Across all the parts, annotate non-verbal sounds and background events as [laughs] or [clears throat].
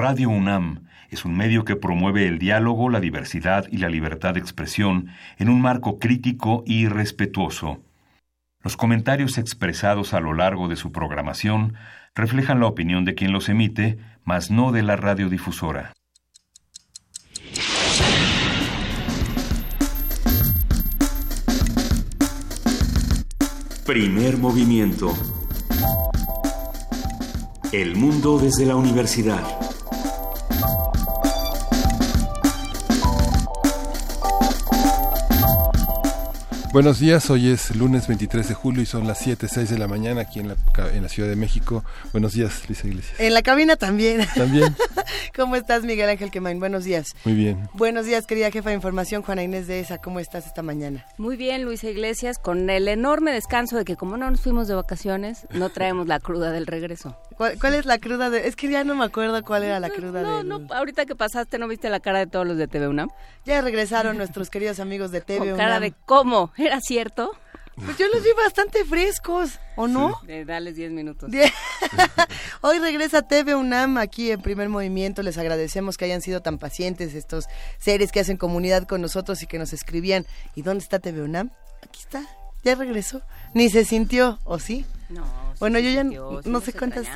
Radio UNAM es un medio que promueve el diálogo, la diversidad y la libertad de expresión en un marco crítico y respetuoso. Los comentarios expresados a lo largo de su programación reflejan la opinión de quien los emite, mas no de la radiodifusora. Primer movimiento. El mundo desde la universidad. Buenos días, hoy es lunes 23 de julio y son las 7, 6 de la mañana aquí en la, en la Ciudad de México. Buenos días, Luisa Iglesias. En la cabina también. También. [laughs] ¿Cómo estás, Miguel Ángel Quemain? Buenos días. Muy bien. Buenos días, querida jefa de información, Juana Inés de ESA. ¿Cómo estás esta mañana? Muy bien, Luisa Iglesias, con el enorme descanso de que como no nos fuimos de vacaciones, no traemos la cruda del regreso. ¿Cuál, es la cruda de...? Es que ya no me acuerdo cuál era la cruda no, del... No, ahorita que pasaste, ¿no viste la cara de todos los de TV UNAM? Ya regresaron nuestros queridos amigos de TV Con cara de cómo, ¿era cierto? Pues yo los vi bastante frescos, ¿o no? Sí. dales 10 minutos. [laughs] Hoy regresa TV UNAM aquí en primer movimiento. Les agradecemos que hayan sido tan pacientes estos seres que hacen comunidad con nosotros y que nos escribían. ¿Y dónde está TV UNAM? Aquí está, ya regresó. Ni se sintió, ¿o sí? No. Bueno, yo ya no, sé cuántas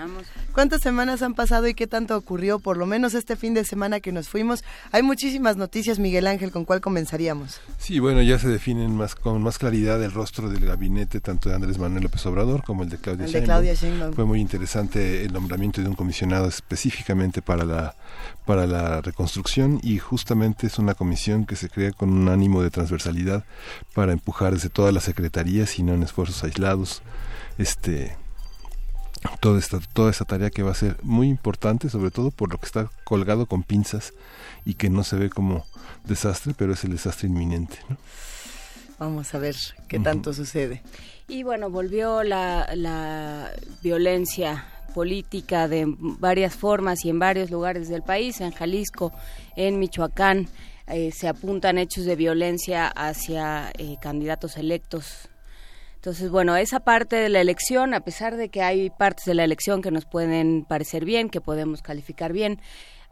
cuántas semanas han pasado y qué tanto ocurrió, por lo menos este fin de semana que nos fuimos. Hay muchísimas noticias, Miguel Ángel, ¿con cuál comenzaríamos? Sí, bueno, ya se definen más con más claridad el rostro del gabinete tanto de Andrés Manuel López Obrador como el de Claudia, el de Claudia Sheinbaum. Fue muy interesante el nombramiento de un comisionado específicamente para la para la reconstrucción y justamente es una comisión que se crea con un ánimo de transversalidad para empujar desde todas las secretarías y no en esfuerzos aislados este toda esta toda esta tarea que va a ser muy importante sobre todo por lo que está colgado con pinzas y que no se ve como desastre pero es el desastre inminente vamos a ver qué tanto sucede. Y bueno volvió la, la violencia política de varias formas y en varios lugares del país. En Jalisco en Michoacán eh, se apuntan hechos de violencia hacia eh, candidatos electos entonces, bueno, esa parte de la elección, a pesar de que hay partes de la elección que nos pueden parecer bien, que podemos calificar bien,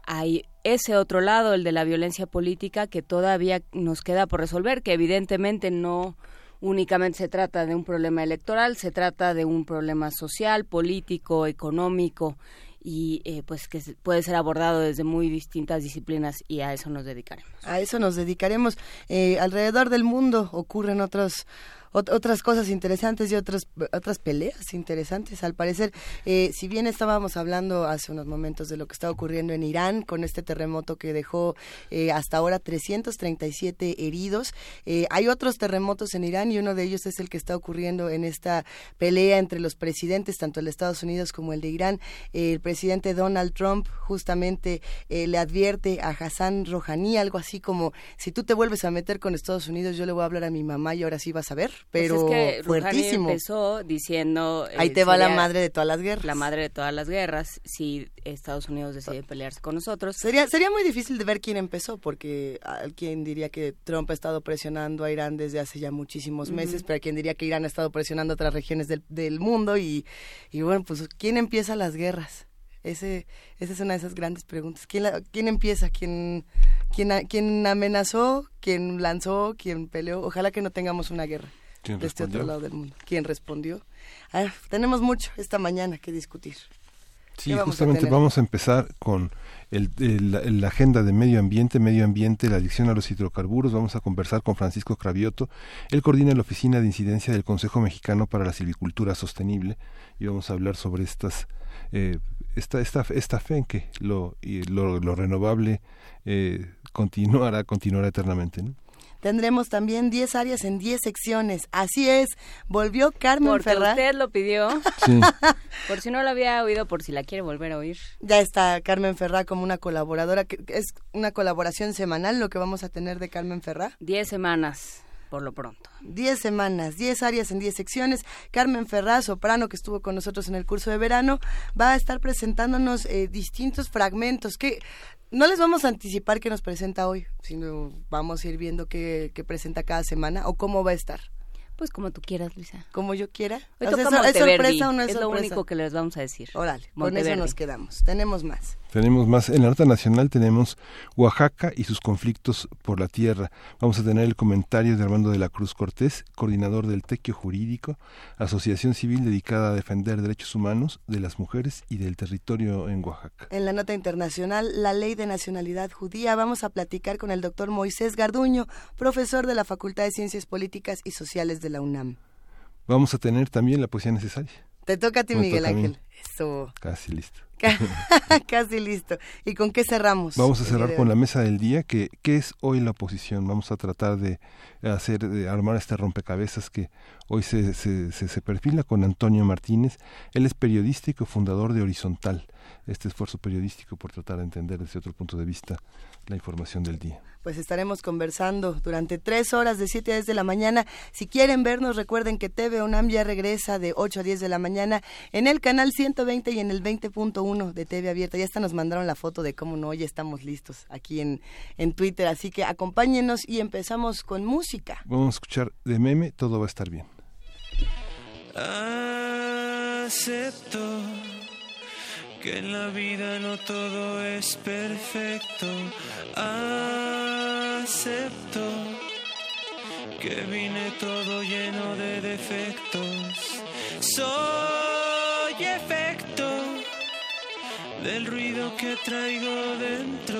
hay ese otro lado, el de la violencia política, que todavía nos queda por resolver, que evidentemente no únicamente se trata de un problema electoral, se trata de un problema social, político, económico y eh, pues que puede ser abordado desde muy distintas disciplinas y a eso nos dedicaremos. A eso nos dedicaremos. Eh, alrededor del mundo ocurren otros otras cosas interesantes y otras otras peleas interesantes. Al parecer eh, si bien estábamos hablando hace unos momentos de lo que está ocurriendo en Irán con este terremoto que dejó eh, hasta ahora 337 heridos eh, hay otros terremotos en Irán y uno de ellos es el que está ocurriendo en esta pelea entre los presidentes tanto el de Estados Unidos como el de Irán. El presidente Donald Trump justamente le advierte a Hassan Rouhani algo así como si tú te vuelves a meter con Estados Unidos yo le voy a hablar a mi mamá y ahora sí vas a ver pero pues es que fuertísimo. empezó diciendo... Ahí te va la madre de todas las guerras. La madre de todas las guerras, si Estados Unidos decide pelearse con nosotros. Sería, sería muy difícil de ver quién empezó, porque alguien diría que Trump ha estado presionando a Irán desde hace ya muchísimos meses, pero hay quien diría que Irán ha estado presionando a otras regiones del, del mundo y, y bueno, pues ¿quién empieza las guerras? Ese, esa es una de esas grandes preguntas. ¿Quién, quién empieza? ¿Quién, quién, ¿Quién amenazó? ¿Quién lanzó? ¿Quién peleó? Ojalá que no tengamos una guerra de este otro lado del mundo. ¿Quién respondió? tenemos mucho esta mañana que discutir. Sí, justamente vamos a empezar con el, la, agenda de medio ambiente, medio ambiente, la adicción a los hidrocarburos. Vamos a conversar con Francisco Cravioto. Él coordina la Oficina de Incidencia del Consejo Mexicano para la Silvicultura Sostenible y vamos a hablar sobre estas eh, esta, esta, esta fe en que lo, lo, lo renovable eh, continuará, continuará eternamente. ¿no? Tendremos también 10 áreas en 10 secciones. Así es, volvió Carmen Porque Ferrá. usted lo pidió. [laughs] [laughs] por si no lo había oído, por si la quiere volver a oír. Ya está Carmen Ferrá como una colaboradora. que Es una colaboración semanal lo que vamos a tener de Carmen Ferrá. 10 semanas por lo pronto. 10 semanas, 10 áreas en 10 secciones. Carmen Ferraz, soprano, que estuvo con nosotros en el curso de verano, va a estar presentándonos eh, distintos fragmentos que no les vamos a anticipar qué nos presenta hoy, sino vamos a ir viendo qué, presenta cada semana o cómo va a estar. Pues como tú quieras, Luisa. Como yo quiera. ¿Es sorpresa o no es, es lo único que les vamos a decir. Órale, con eso nos quedamos. Tenemos más. Tenemos más, en la nota nacional tenemos Oaxaca y sus conflictos por la tierra. Vamos a tener el comentario de Armando de la Cruz Cortés, coordinador del Tequio Jurídico, asociación civil dedicada a defender derechos humanos de las mujeres y del territorio en Oaxaca. En la nota internacional, la ley de nacionalidad judía, vamos a platicar con el doctor Moisés Garduño, profesor de la Facultad de Ciencias Políticas y Sociales de la UNAM. Vamos a tener también la poesía necesaria. Te toca a ti, Miguel Ángel. Eso. Casi listo. [laughs] [laughs] Casi listo. ¿Y con qué cerramos? Vamos a cerrar con la mesa del día, que ¿qué es hoy la oposición? Vamos a tratar de hacer, de armar este rompecabezas que hoy se, se, se, perfila con Antonio Martínez. Él es periodista y cofundador de Horizontal, este esfuerzo periodístico por tratar de entender desde otro punto de vista la información del día pues estaremos conversando durante tres horas de 7 a 10 de la mañana. Si quieren vernos, recuerden que TV UNAM ya regresa de 8 a 10 de la mañana en el canal 120 y en el 20.1 de TV Abierta. Ya hasta nos mandaron la foto de cómo no, ya estamos listos aquí en, en Twitter. Así que acompáñenos y empezamos con música. Vamos a escuchar de meme, todo va a estar bien. Acepto que en la vida no todo es perfecto. Acepto que vine todo lleno de defectos. Soy efecto del ruido que traigo dentro.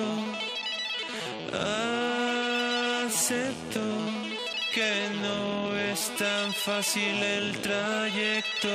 Acepto que no es tan fácil el trayecto.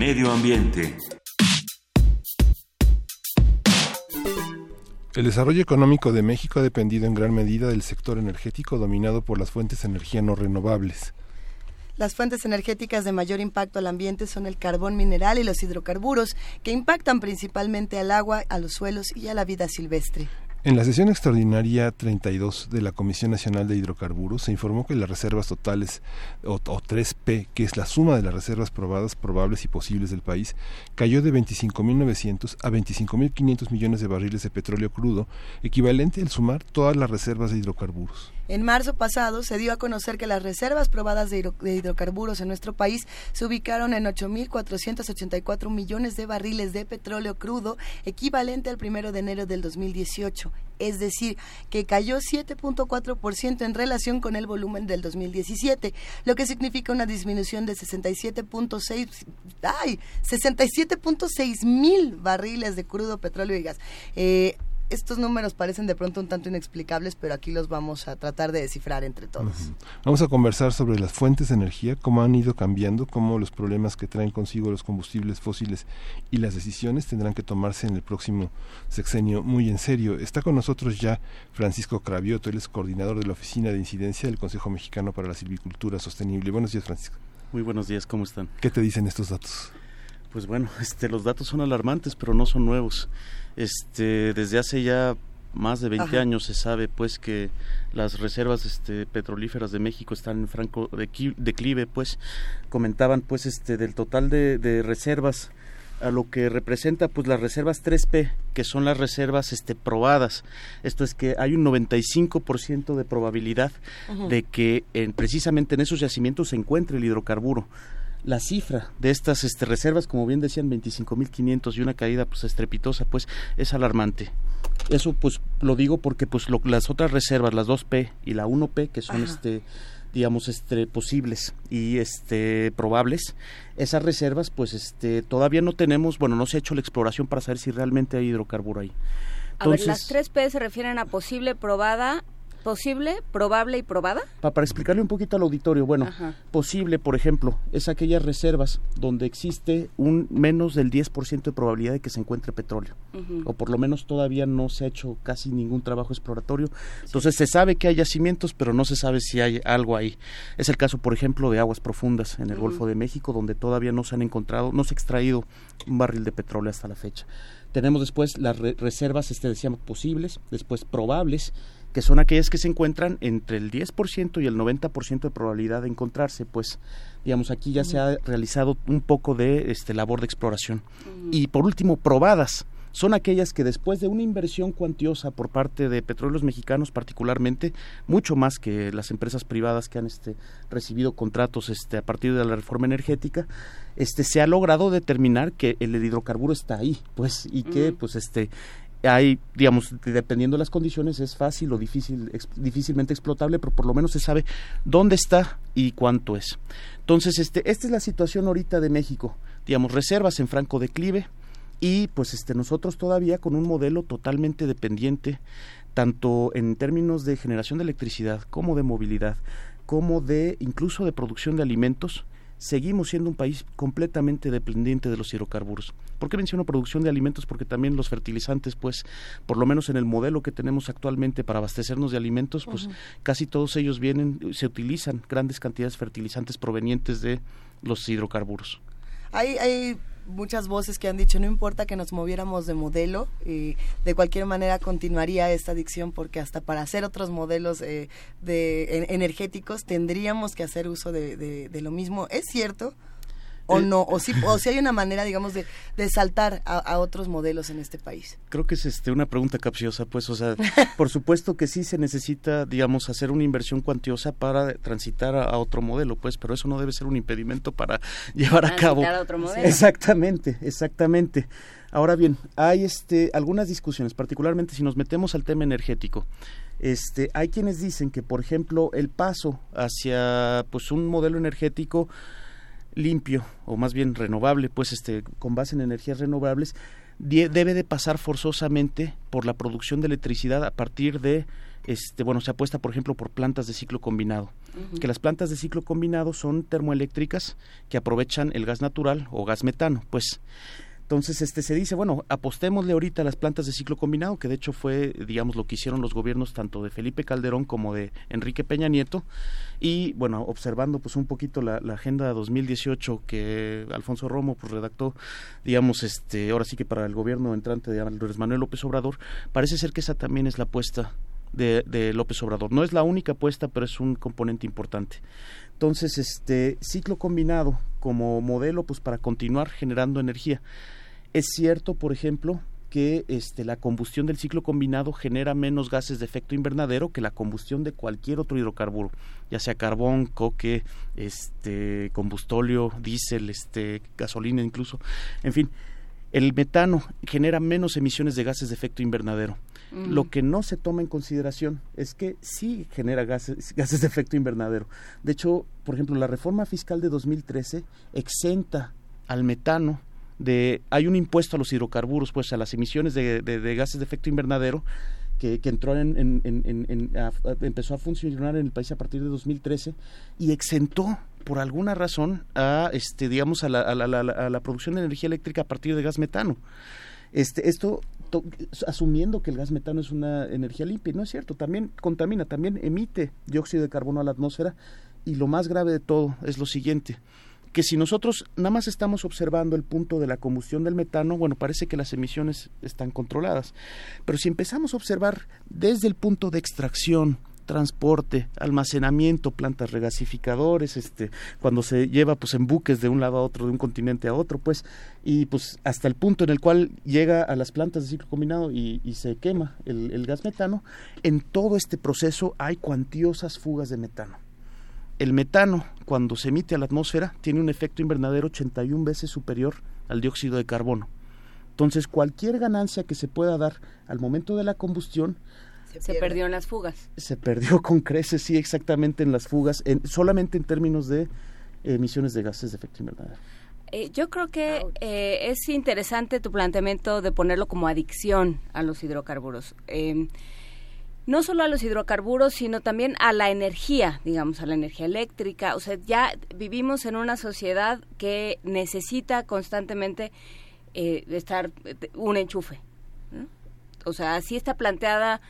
Medio Ambiente. El desarrollo económico de México ha dependido en gran medida del sector energético dominado por las fuentes de energía no renovables. Las fuentes energéticas de mayor impacto al ambiente son el carbón mineral y los hidrocarburos, que impactan principalmente al agua, a los suelos y a la vida silvestre. En la sesión extraordinaria 32 de la Comisión Nacional de Hidrocarburos se informó que las reservas totales, o, 3P, que es la suma de las reservas probadas, probables y posibles del país, cayó de 25.900 a 25.500 millones de barriles de petróleo crudo, equivalente al sumar todas las reservas de hidrocarburos. En marzo pasado se dio a conocer que las reservas probadas de, hidrocarburos en nuestro país se ubicaron en 8.484 millones de barriles de petróleo crudo, equivalente al primero de enero del 2018. Es decir, que cayó 7.4% en relación con el volumen del 2017, lo que significa una disminución de 67.6 ay, 67.6 mil barriles de crudo, petróleo y gas. Eh, estos números parecen de pronto un tanto inexplicables, pero aquí los vamos a tratar de descifrar entre todos. Vamos a conversar sobre las fuentes de energía, cómo han ido cambiando, cómo los problemas que traen consigo los combustibles fósiles y las decisiones tendrán que tomarse en el próximo sexenio muy en serio. Está con nosotros ya Francisco Cravioto, él es coordinador de la Oficina de Incidencia del Consejo Mexicano para la Silvicultura Sostenible. Buenos días, Francisco. Muy buenos días, ¿cómo están? ¿Qué te dicen estos datos? Pues bueno, [laughs] este, los datos son alarmantes, pero no son nuevos. Este, desde hace ya más de 20 años se sabe pues que las reservas este, petrolíferas de México están en franco declive, pues comentaban pues este del total de, de, reservas a lo que representa pues las reservas 3P, que son las reservas este probadas. Esto es que hay un 95% de probabilidad de que en, precisamente en esos yacimientos se encuentre el hidrocarburo la cifra de estas este, reservas, como bien decían, 25.500 y una caída pues estrepitosa, pues es alarmante. Eso pues lo digo porque pues lo, las otras reservas, las 2P y la 1P, que son este digamos este posibles y este probables esas reservas pues este todavía no tenemos bueno no se ha hecho la exploración para saber si realmente hay hidrocarburo ahí a ver, las tres P se refieren a posible, probada ¿Posible, probable y probada? para explicarle un poquito al auditorio, bueno, posible, por ejemplo, es aquellas reservas donde existe un menos del 10% de probabilidad de que se encuentre petróleo, o por lo menos todavía no se ha hecho casi ningún trabajo exploratorio. Entonces se sabe que hay yacimientos, pero no se sabe si hay algo ahí. Es el caso, por ejemplo, de aguas profundas en el Golfo de México, donde todavía no se han encontrado, no se ha extraído un barril de petróleo hasta la fecha. Tenemos después las reservas, este decíamos, posibles, después probables, que son aquellas que se encuentran entre el 10% y el 90% de probabilidad de encontrarse, pues digamos aquí ya se ha realizado un poco de este labor de exploración. Y por último, probadas. Son aquellas que después de una inversión cuantiosa por parte de petróleos mexicanos particularmente, mucho más que las empresas privadas que han este, recibido contratos este, a partir de la reforma energética, este, se ha logrado determinar que el hidrocarburo está ahí, pues, y que pues este hay, digamos, dependiendo de las condiciones, es fácil o difícil, difícilmente explotable, pero por lo menos se sabe dónde está y cuánto es. Entonces, este, esta es la situación ahorita de México. Digamos, reservas en franco declive y pues este, nosotros todavía con un modelo totalmente dependiente, tanto en términos de generación de electricidad como de movilidad, como de incluso de producción de alimentos, seguimos siendo un país completamente dependiente de los hidrocarburos. ¿Por qué menciono producción de alimentos? Porque también los fertilizantes, pues, por lo menos en el modelo que tenemos actualmente para abastecernos de alimentos, pues casi todos ellos vienen, se utilizan grandes cantidades de fertilizantes provenientes de los hidrocarburos. Hay, hay muchas voces que han dicho no importa que nos moviéramos de modelo y de cualquier manera continuaría esta adicción porque hasta para hacer otros modelos eh, de energéticos tendríamos que hacer uso de lo mismo es cierto o no, o si, o si hay una manera, digamos, de, de saltar a, otros modelos en este país. Creo que es este una pregunta capciosa, pues, o sea, [laughs] por supuesto que sí se necesita, digamos, hacer una inversión cuantiosa para transitar a, otro modelo, pues, pero eso no debe ser un impedimento para [laughs] llevar a cabo. otro modelo. Exactamente, exactamente. Ahora bien, hay este algunas discusiones, particularmente si nos metemos al tema energético. Este, hay quienes dicen que, por ejemplo, el paso hacia pues un modelo energético limpio o más bien renovable, pues este con base en energías renovables debe de pasar forzosamente por la producción de electricidad a partir de este bueno se apuesta por ejemplo por plantas de ciclo combinado. Que las plantas de ciclo combinado son termoeléctricas que aprovechan el gas natural o gas metano pues entonces, este se dice, bueno, apostémosle ahorita a las plantas de ciclo combinado, que de hecho fue, digamos, lo que hicieron los gobiernos tanto de Felipe Calderón como de Enrique Peña Nieto. Y bueno, observando pues un poquito la, agenda 2018 que Alfonso Romo pues redactó, digamos, este, ahora sí que para el gobierno entrante de Andrés Manuel López Obrador, parece ser que esa también es la apuesta de, de López Obrador. No es la única apuesta, pero es un componente importante. Entonces, este ciclo combinado como modelo pues para continuar generando energía. Es cierto, por ejemplo, que este, la combustión del ciclo combinado genera menos gases de efecto invernadero que la combustión de cualquier otro hidrocarburo, ya sea carbón, coque, este, combustóleo, diésel, este, gasolina incluso. En fin, el metano genera menos emisiones de gases de efecto invernadero. Lo que no se toma en consideración es que sí genera gases, gases de efecto invernadero. De hecho, por ejemplo, la reforma fiscal de 2013 exenta al metano de hay un impuesto a los hidrocarburos, pues a las emisiones de, gases de efecto invernadero que, entró en, empezó a funcionar en el país a partir de 2013 y exentó por alguna razón a este digamos a la, a la producción de energía eléctrica a partir de gas metano. Este, esto asumiendo que el gas metano es una energía limpia, no es cierto, también contamina, también emite dióxido de carbono a la atmósfera y lo más grave de todo es lo siguiente, que si nosotros nada más estamos observando el punto de la combustión del metano, bueno, parece que las emisiones están controladas, pero si empezamos a observar desde el punto de extracción, transporte, almacenamiento, plantas regasificadores, este, cuando se lleva pues en buques de un lado a otro, de un continente a otro, pues, y pues hasta el punto en el cual llega a las plantas de ciclo combinado y, se quema el, el gas metano, en todo este proceso hay cuantiosas fugas de metano. El metano, cuando se emite a la atmósfera, tiene un efecto invernadero 81 veces superior al dióxido de carbono. Entonces, cualquier ganancia que se pueda dar al momento de la combustión se, perdió en las fugas. Se perdió con creces, sí, exactamente en las fugas, en, solamente en términos de emisiones de gases de efecto invernadero. Eh, yo creo que eh, es interesante tu planteamiento de ponerlo como adicción a los hidrocarburos. Em, no solo a los hidrocarburos, sino también a la energía, digamos, a la energía eléctrica. O sea, ya vivimos en una sociedad que necesita constantemente eh, estar un enchufe. O sea, así está planteada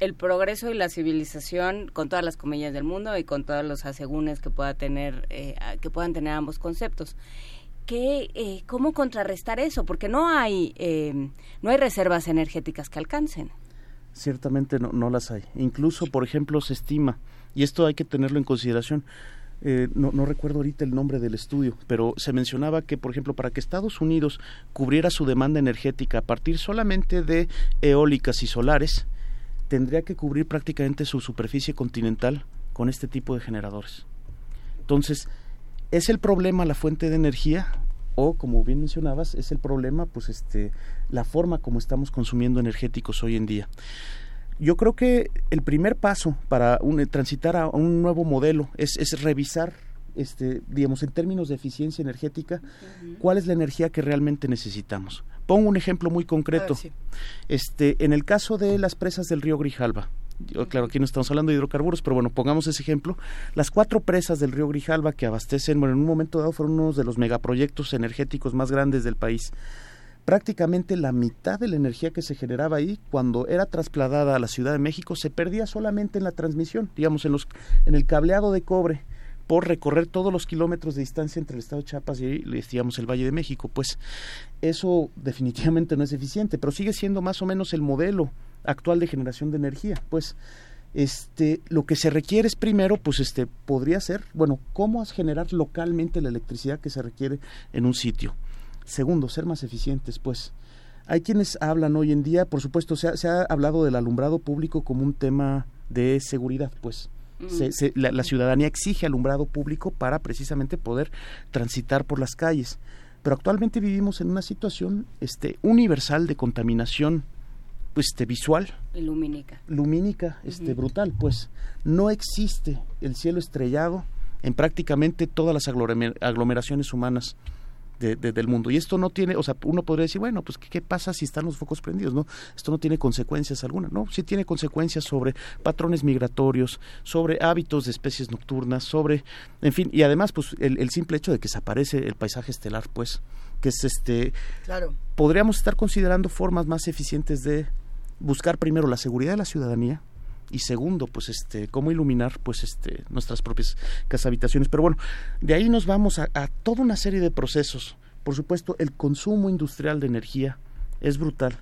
el progreso y la civilización con todas las comillas del mundo y con todos los asegúnes que pueda tener eh, que puedan tener ambos conceptos ¿Qué, eh, cómo contrarrestar eso porque no hay eh, no hay reservas energéticas que alcancen ciertamente no, no las hay incluso por ejemplo se estima y esto hay que tenerlo en consideración no, no, recuerdo ahorita el nombre del estudio, pero se mencionaba que, por ejemplo, para que Estados Unidos cubriera su demanda energética a partir solamente de eólicas y solares, tendría que cubrir prácticamente su superficie continental con este tipo de generadores. Entonces, ¿es el problema la fuente de energía? O, como bien mencionabas, es el problema, pues, este, la forma como estamos consumiendo energéticos hoy en día. Yo creo que el primer paso para transitar a un nuevo modelo es, es revisar este, digamos, en términos de eficiencia energética, cuál es la energía que realmente necesitamos. Pongo un ejemplo muy concreto. este, en el caso de las presas del río Grijalva, claro, aquí no estamos hablando de hidrocarburos, pero bueno, pongamos ese ejemplo. Las cuatro presas del río Grijalva que abastecen, bueno, en un momento dado fueron uno de los megaproyectos energéticos más grandes del país. Prácticamente la mitad de la energía que se generaba ahí, cuando era trasladada a la Ciudad de México, se perdía solamente en la transmisión, digamos, en, los, en el cableado de cobre por recorrer todos los kilómetros de distancia entre el estado de Chiapas y digamos el Valle de México, pues eso definitivamente no es eficiente, pero sigue siendo más o menos el modelo actual de generación de energía, pues este lo que se requiere es primero pues este podría ser bueno cómo generar localmente la electricidad que se requiere en un sitio segundo ser más eficientes pues hay quienes hablan hoy en día por supuesto se se ha hablado del alumbrado público como un tema de seguridad pues la, ciudadanía exige alumbrado público para precisamente poder transitar por las calles. Pero actualmente vivimos en una situación este, universal de contaminación pues, este, visual. lumínica. Lumínica, este, brutal. Pues no existe el cielo estrellado en prácticamente todas las aglomeraciones humanas del mundo. Y esto no tiene, o sea, uno podría decir, bueno, pues ¿qué, pasa si están los focos prendidos? No, esto no tiene consecuencias alguna, no, sí tiene consecuencias sobre patrones migratorios, sobre hábitos de especies nocturnas, sobre, en fin, y además, pues el, el simple hecho de que se aparece el paisaje estelar, pues, que es este, claro. podríamos estar considerando formas más eficientes de buscar primero la seguridad de la ciudadanía, y segundo pues este cómo iluminar pues este nuestras propias casa habitaciones pero bueno de ahí nos vamos a, toda una serie de procesos. Por supuesto el consumo industrial de energía es brutal.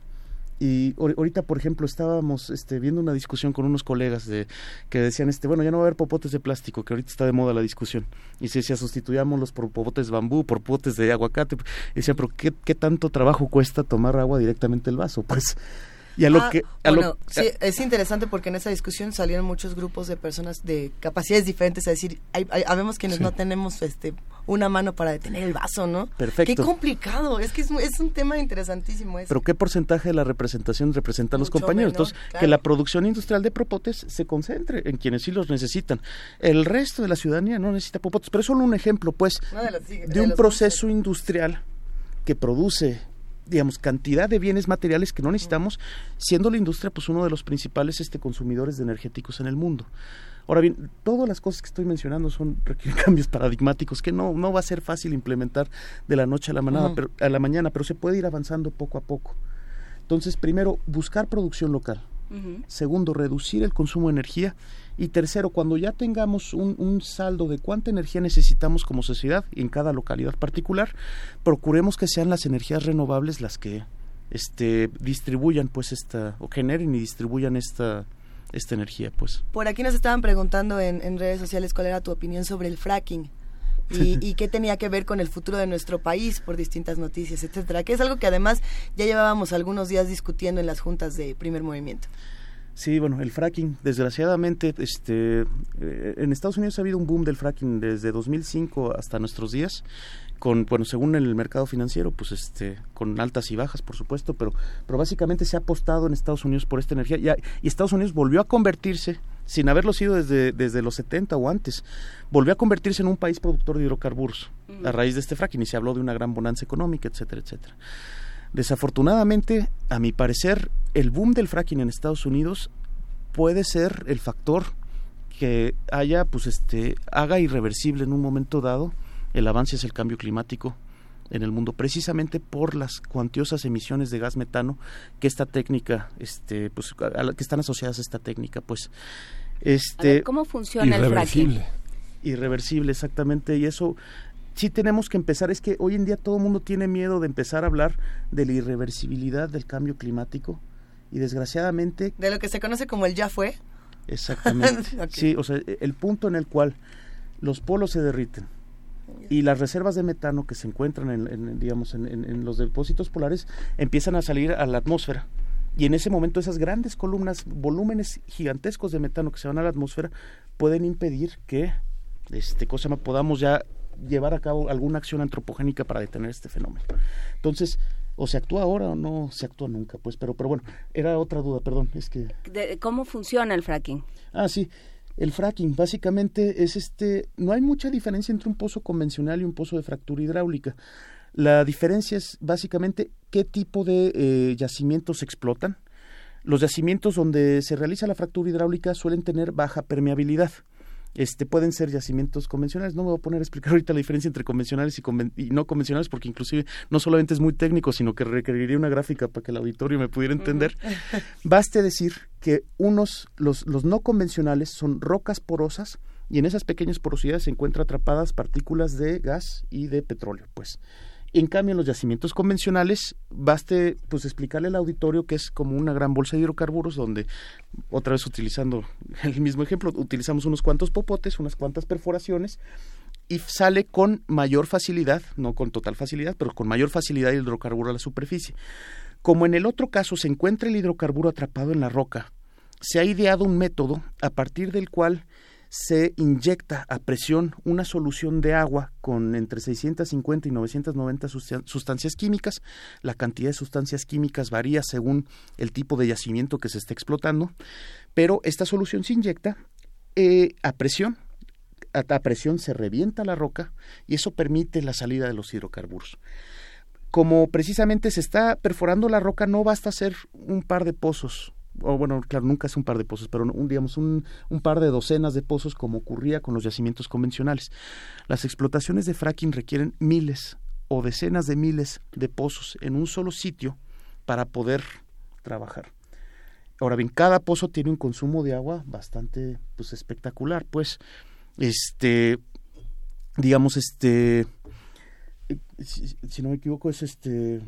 Y ahorita por ejemplo estábamos este, viendo una discusión con unos colegas de que decían este bueno ya no va a haber popotes de plástico que ahorita está de moda la discusión. Y se decía sustituyámoslos por popotes de bambú por popotes de aguacate y decían pero qué, qué tanto trabajo cuesta tomar agua directamente del vaso pues y a lo ah, que bueno, sí, es interesante porque en esa discusión salieron muchos grupos de personas de capacidades diferentes a decir hay, habemos quienes no tenemos este una mano para detener el vaso no perfecto. qué complicado es que es, es un tema interesantísimo pero qué porcentaje de la representación representan los compañeros entonces que la producción industrial de propotes se concentre en quienes sí los necesitan. El resto de la ciudadanía no necesita propotes pero es solo un ejemplo pues de, un proceso industrial que produce digamos, cantidad de bienes materiales que no necesitamos, siendo la industria pues uno de los principales este, consumidores de energéticos en el mundo. Ahora bien, todas las cosas que estoy mencionando son [laughs] cambios paradigmáticos que no, no va a ser fácil implementar de la noche a la, mañana, pero, a la mañana, pero se puede ir avanzando poco a poco. Entonces, primero, buscar producción local. Segundo, reducir el consumo de energía. Y tercero, cuando ya tengamos un, un, saldo de cuánta energía necesitamos como sociedad en cada localidad particular, procuremos que sean las energías renovables las que este, distribuyan pues esta, o generen y distribuyan esta, esta energía, pues. Por aquí nos estaban preguntando en, en redes sociales cuál era tu opinión sobre el fracking. Y, [laughs] y, qué tenía que ver con el futuro de nuestro país por distintas noticias, etcétera, que es algo que además ya llevábamos algunos días discutiendo en las juntas de primer movimiento. Sí, bueno, el fracking, desgraciadamente, este, eh, en Estados Unidos ha habido un boom del fracking desde 2005 hasta nuestros días con bueno según el mercado financiero pues este con altas y bajas por supuesto pero pero básicamente se ha apostado en Estados Unidos por esta energía. Y, y Estados Unidos volvió a convertirse sin haberlo sido desde desde los 70 o antes volvió a convertirse en un país productor de hidrocarburos a raíz de este fracking. Y se habló de una gran bonanza económica etcétera etcétera desafortunadamente a mi parecer el boom del fracking en Estados Unidos puede ser el factor que haya pues este haga irreversible en un momento dado el avance es el cambio climático en el mundo precisamente por las cuantiosas emisiones de gas metano que esta técnica este pues que están asociadas a esta técnica pues este ver, cómo funciona el fracking irreversible exactamente y eso sí tenemos que empezar es que hoy en día todo el mundo tiene miedo de empezar a hablar de la irreversibilidad del cambio climático y desgraciadamente de lo que se conoce como el ya fue. Exactamente. [laughs] Okay. sí o sea el punto en el cual los polos se derriten y las reservas de metano que se encuentran en, en digamos en, en, los depósitos polares empiezan a salir a la atmósfera. Y en ese momento esas grandes columnas volúmenes gigantescos de metano que se van a la atmósfera pueden impedir que este cosa podamos ya llevar a cabo alguna acción antropogénica para detener este fenómeno entonces o se actúa ahora o no se actúa nunca pues pero pero bueno era otra duda perdón es que de, cómo funciona el fracking ah sí el fracking básicamente es este, no hay mucha diferencia entre un pozo convencional y un pozo de fractura hidráulica. La diferencia es básicamente qué tipo de eh, yacimientos se explotan. Los yacimientos donde se realiza la fractura hidráulica suelen tener baja permeabilidad. Este, pueden ser yacimientos convencionales. No me voy a poner a explicar [laughs] ahorita la diferencia entre convencionales y, conven y, no convencionales, porque inclusive no solamente es muy técnico, sino que requeriría una gráfica para que el auditorio me pudiera entender. Uh [laughs] -huh. Baste decir que unos, los, los no convencionales son rocas porosas y en esas pequeñas porosidades se encuentran atrapadas partículas de gas y de petróleo, pues. En cambio, en los yacimientos convencionales, baste pues explicarle al auditorio que es como una gran bolsa de hidrocarburos donde, otra vez utilizando [laughs] el mismo ejemplo, utilizamos unos cuantos popotes, unas cuantas perforaciones y sale con mayor facilidad, no con total facilidad, pero con mayor facilidad el hidrocarburo a la superficie. Como en el otro caso se encuentra el hidrocarburo atrapado en la roca, se ha ideado un método a partir del cual se inyecta a presión una solución de agua con entre 650 y 990 sustancias químicas. La cantidad de sustancias químicas varía según el tipo de yacimiento que se esté explotando, pero esta solución se inyecta eh, a presión. A, a presión se revienta la roca y eso permite la salida de los hidrocarburos como precisamente se está perforando la roca, no basta hacer un par de pozos o bueno, claro, nunca es un par de pozos, pero un, digamos un, un, par de docenas de pozos como ocurría con los yacimientos convencionales. Las explotaciones de fracking requieren miles o decenas de miles de pozos en un solo sitio para poder trabajar. Ahora bien, cada pozo tiene un consumo de agua bastante pues espectacular, pues este digamos este si, si no me equivoco es este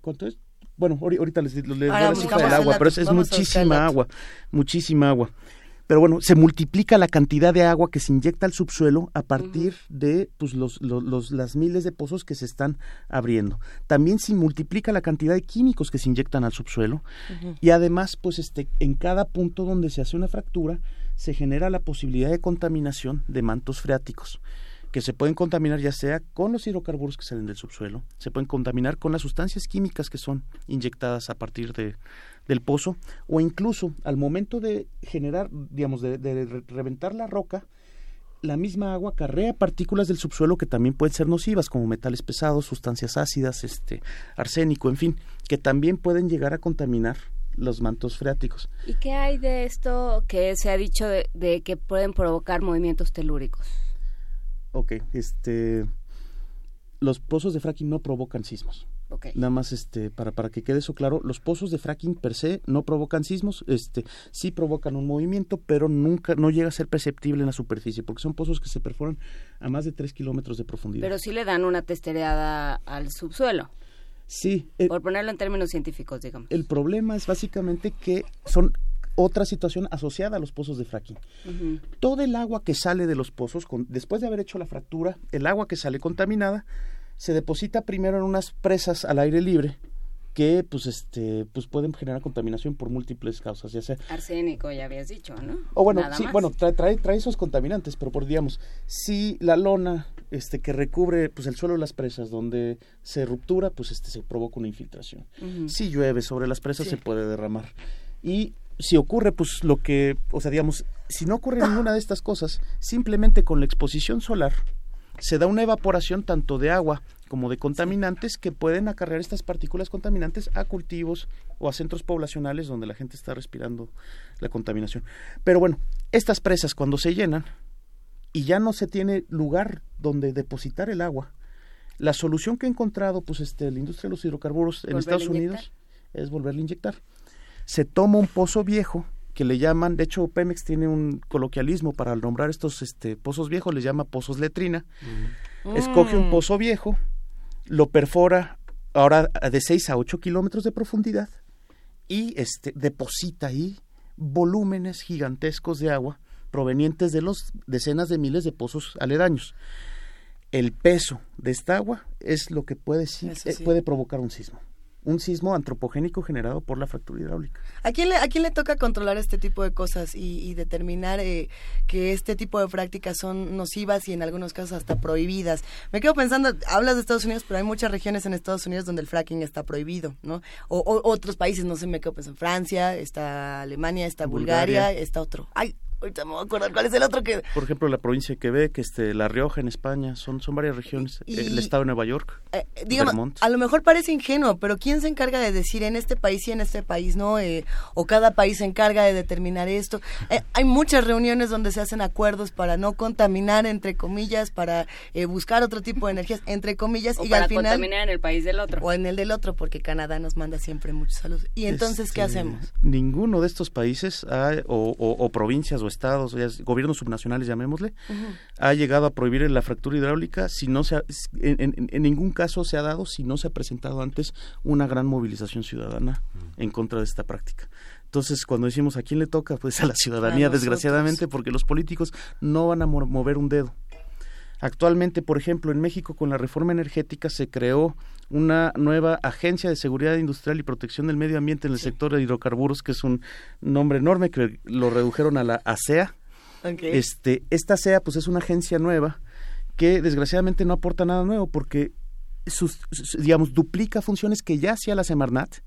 ¿cuánto es? Bueno, ahorita les, les doy la cifra del agua, pero es, es muchísima agua, muchísima agua. Pero bueno, se multiplica la cantidad de agua que se inyecta al subsuelo a partir uh -huh. de pues, los, los, los, las miles de pozos que se están abriendo. También se multiplica la cantidad de químicos que se inyectan al subsuelo uh -huh. y además, pues este, en cada punto donde se hace una fractura, se genera la posibilidad de contaminación de mantos freáticos que se pueden contaminar ya sea con los hidrocarburos que salen del subsuelo, se pueden contaminar con las sustancias químicas que son inyectadas a partir de, del pozo, o incluso al momento de generar, digamos, de, de reventar la roca, la misma agua carrea partículas del subsuelo que también pueden ser nocivas, como metales pesados, sustancias ácidas, este, arsénico, en fin, que también pueden llegar a contaminar los mantos freáticos. ¿Y qué hay de esto que se ha dicho de, que pueden provocar movimientos telúricos? Ok, este, los pozos de fracking no provocan sismos. Nada más este para para que quede eso claro, los pozos de fracking per se no provocan sismos, este sí provocan un movimiento, pero nunca no llega a ser perceptible en la superficie porque son pozos que se perforan a más de 3 kilómetros de profundidad. Pero sí le dan una testereada al subsuelo. Sí. Eh, Por ponerlo en términos científicos, digamos. El problema es básicamente que son otra situación asociada a los pozos de fracking. Todo el agua que sale de los pozos, con, después de haber hecho la fractura, el agua que sale contaminada, se deposita primero en unas presas al aire libre que pues este pues pueden generar contaminación por múltiples causas ya sea arsénico ya habías dicho no o bueno sí bueno trae, trae, trae esos contaminantes pero por digamos si la lona este que recubre pues el suelo de las presas donde se ruptura pues este se provoca una infiltración. Si llueve sobre las presas se puede derramar. Y si ocurre pues lo que o sea digamos si no ocurre ninguna de estas cosas simplemente con la exposición solar se da una evaporación tanto de agua como de contaminantes que pueden acarrear estas partículas contaminantes a cultivos o a centros poblacionales donde la gente está respirando la contaminación. Pero bueno, estas presas cuando se llenan y ya no se tiene lugar donde depositar el agua, la solución que ha encontrado pues este la industria de los hidrocarburos en Estados Unidos es volverle a inyectar. Se toma un pozo viejo que le llaman, de hecho Pemex tiene un coloquialismo para nombrar estos este, pozos viejos, les llama pozos letrina. Mm. Escoge un pozo viejo, lo perfora ahora de 6 a 8 kilómetros de profundidad y este, deposita ahí volúmenes gigantescos de agua provenientes de los decenas de miles de pozos aledaños. El peso de esta agua es lo que puede, eh, puede provocar un sismo un sismo antropogénico generado por la fractura hidráulica. ¿A quién le, a quién le toca controlar este tipo de cosas y, determinar eh, que este tipo de prácticas son nocivas y en algunos casos hasta prohibidas? Me quedo pensando, hablas de Estados Unidos, pero hay muchas regiones en Estados Unidos donde el fracking está prohibido, ¿no? O, otros países, no sé, me quedo pensando, Francia, está Alemania, está Bulgaria, está otro. Ay, ahorita me voy a acordar cuál es el otro que... Por ejemplo, la provincia de Quebec, este, La Rioja en España, son, son varias regiones. el estado de Nueva York, eh, digamos, A lo mejor parece ingenuo, pero ¿quién se encarga de decir en este país y en este país no? Eh, o cada país se encarga de determinar esto. Eh, hay muchas reuniones donde se hacen acuerdos para no contaminar, entre comillas, para buscar otro tipo de energías, entre comillas, o y para al final... contaminar en el país del otro. O en el del otro, porque Canadá nos manda siempre muchos saludos. ¿Y entonces qué hacemos? Ninguno de estos países, o, provincias o estados, gobiernos subnacionales, llamémosle, ha llegado a prohibir la fractura hidráulica si no se en, ningún caso se ha dado si no se ha presentado antes una gran movilización ciudadana en contra de esta práctica. Entonces, cuando decimos a quién le toca, pues a la ciudadanía, desgraciadamente, porque los políticos no van a mover un dedo. Actualmente, por ejemplo, en México con la reforma energética se creó una nueva Agencia de Seguridad Industrial y Protección del Medio Ambiente en el sector de hidrocarburos, que es un nombre enorme que lo redujeron a la ASEA, este, esta SEA pues es una agencia nueva que desgraciadamente no aporta nada nuevo porque sus, digamos duplica funciones que ya hacía la Semarnat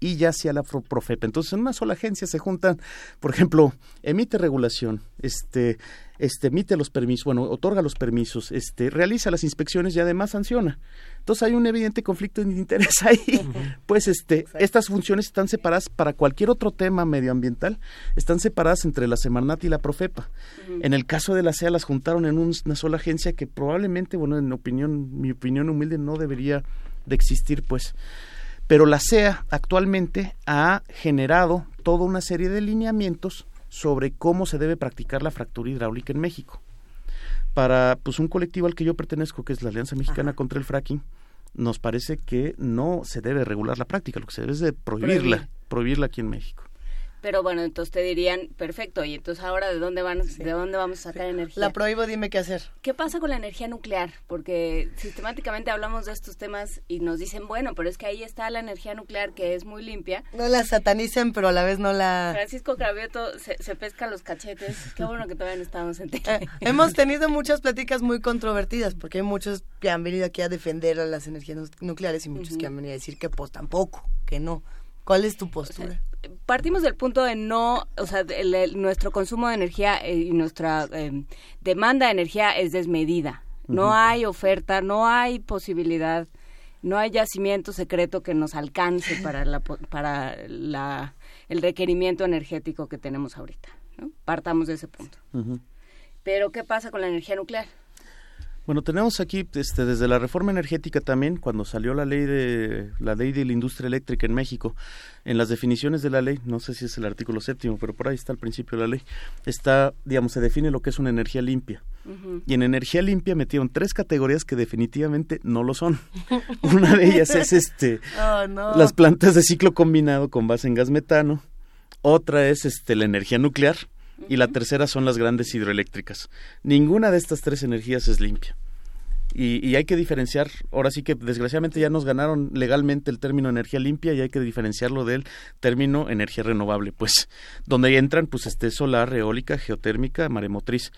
y ya hacía la Profepa. Entonces, en una sola agencia se juntan, por ejemplo, emite regulación, este, este, emite los permisos, bueno, otorga los permisos, este, realiza las inspecciones y además sanciona. Entonces hay un evidente conflicto de interés [laughs] ahí. Pues este, estas funciones están separadas para cualquier otro tema medioambiental, están separadas entre la Semarnat y la Profepa. En el caso de la SEA las juntaron en una sola agencia que probablemente, bueno, en opinión, mi opinión humilde, no debería de existir, pues. Pero la SEA actualmente ha generado toda una serie de lineamientos sobre cómo se debe practicar la fractura hidráulica en México. Para pues un colectivo al que yo pertenezco, que es la Alianza Mexicana contra el Fracking, nos parece que no se debe regular la práctica, lo que se debe es de prohibirla, prohibirla aquí en México. Pero bueno, entonces te dirían, perfecto, y entonces ahora de dónde van, de dónde vamos a sacar energía. La prohíbo, dime qué hacer. ¿Qué pasa con la energía nuclear? Porque sistemáticamente hablamos de estos temas y nos dicen, bueno, pero es que ahí está la energía nuclear que es muy limpia. No la satanicen, pero a la vez no la. Francisco Cravioto se, se pesca los cachetes. Qué bueno que todavía no estamos en eh, [laughs] Hemos tenido muchas pláticas muy controvertidas porque hay muchos que han venido aquí a defender a las energías nucleares y muchos que han venido a decir que pues tampoco, que no. ¿Cuál es tu postura? Partimos del punto de no, o sea, nuestro consumo de energía eh, y nuestra em, demanda de energía es desmedida. No hay oferta, no hay posibilidad, no hay yacimiento secreto que nos alcance para la, para la, el requerimiento energético que tenemos ahorita. ¿no? Partamos de ese punto. Pero ¿qué pasa con la energía nuclear? Bueno, tenemos aquí este, desde la reforma energética también, cuando salió la ley de la ley de la industria eléctrica en México, en las definiciones de la ley, no sé si es el artículo séptimo, pero por ahí está el principio de la ley, está, digamos, se define lo que es una energía limpia. Y en energía limpia metieron tres categorías que definitivamente no lo son. [laughs] Una de ellas es este [laughs] oh, las plantas de ciclo combinado con base en gas metano. Otra es este la energía nuclear y la tercera son las grandes hidroeléctricas. Ninguna de estas tres energías es limpia. Y, hay que diferenciar, ahora sí que desgraciadamente ya nos ganaron legalmente el término energía limpia y hay que diferenciarlo del término energía renovable, pues donde entran pues este solar, eólica, geotérmica, maremotriz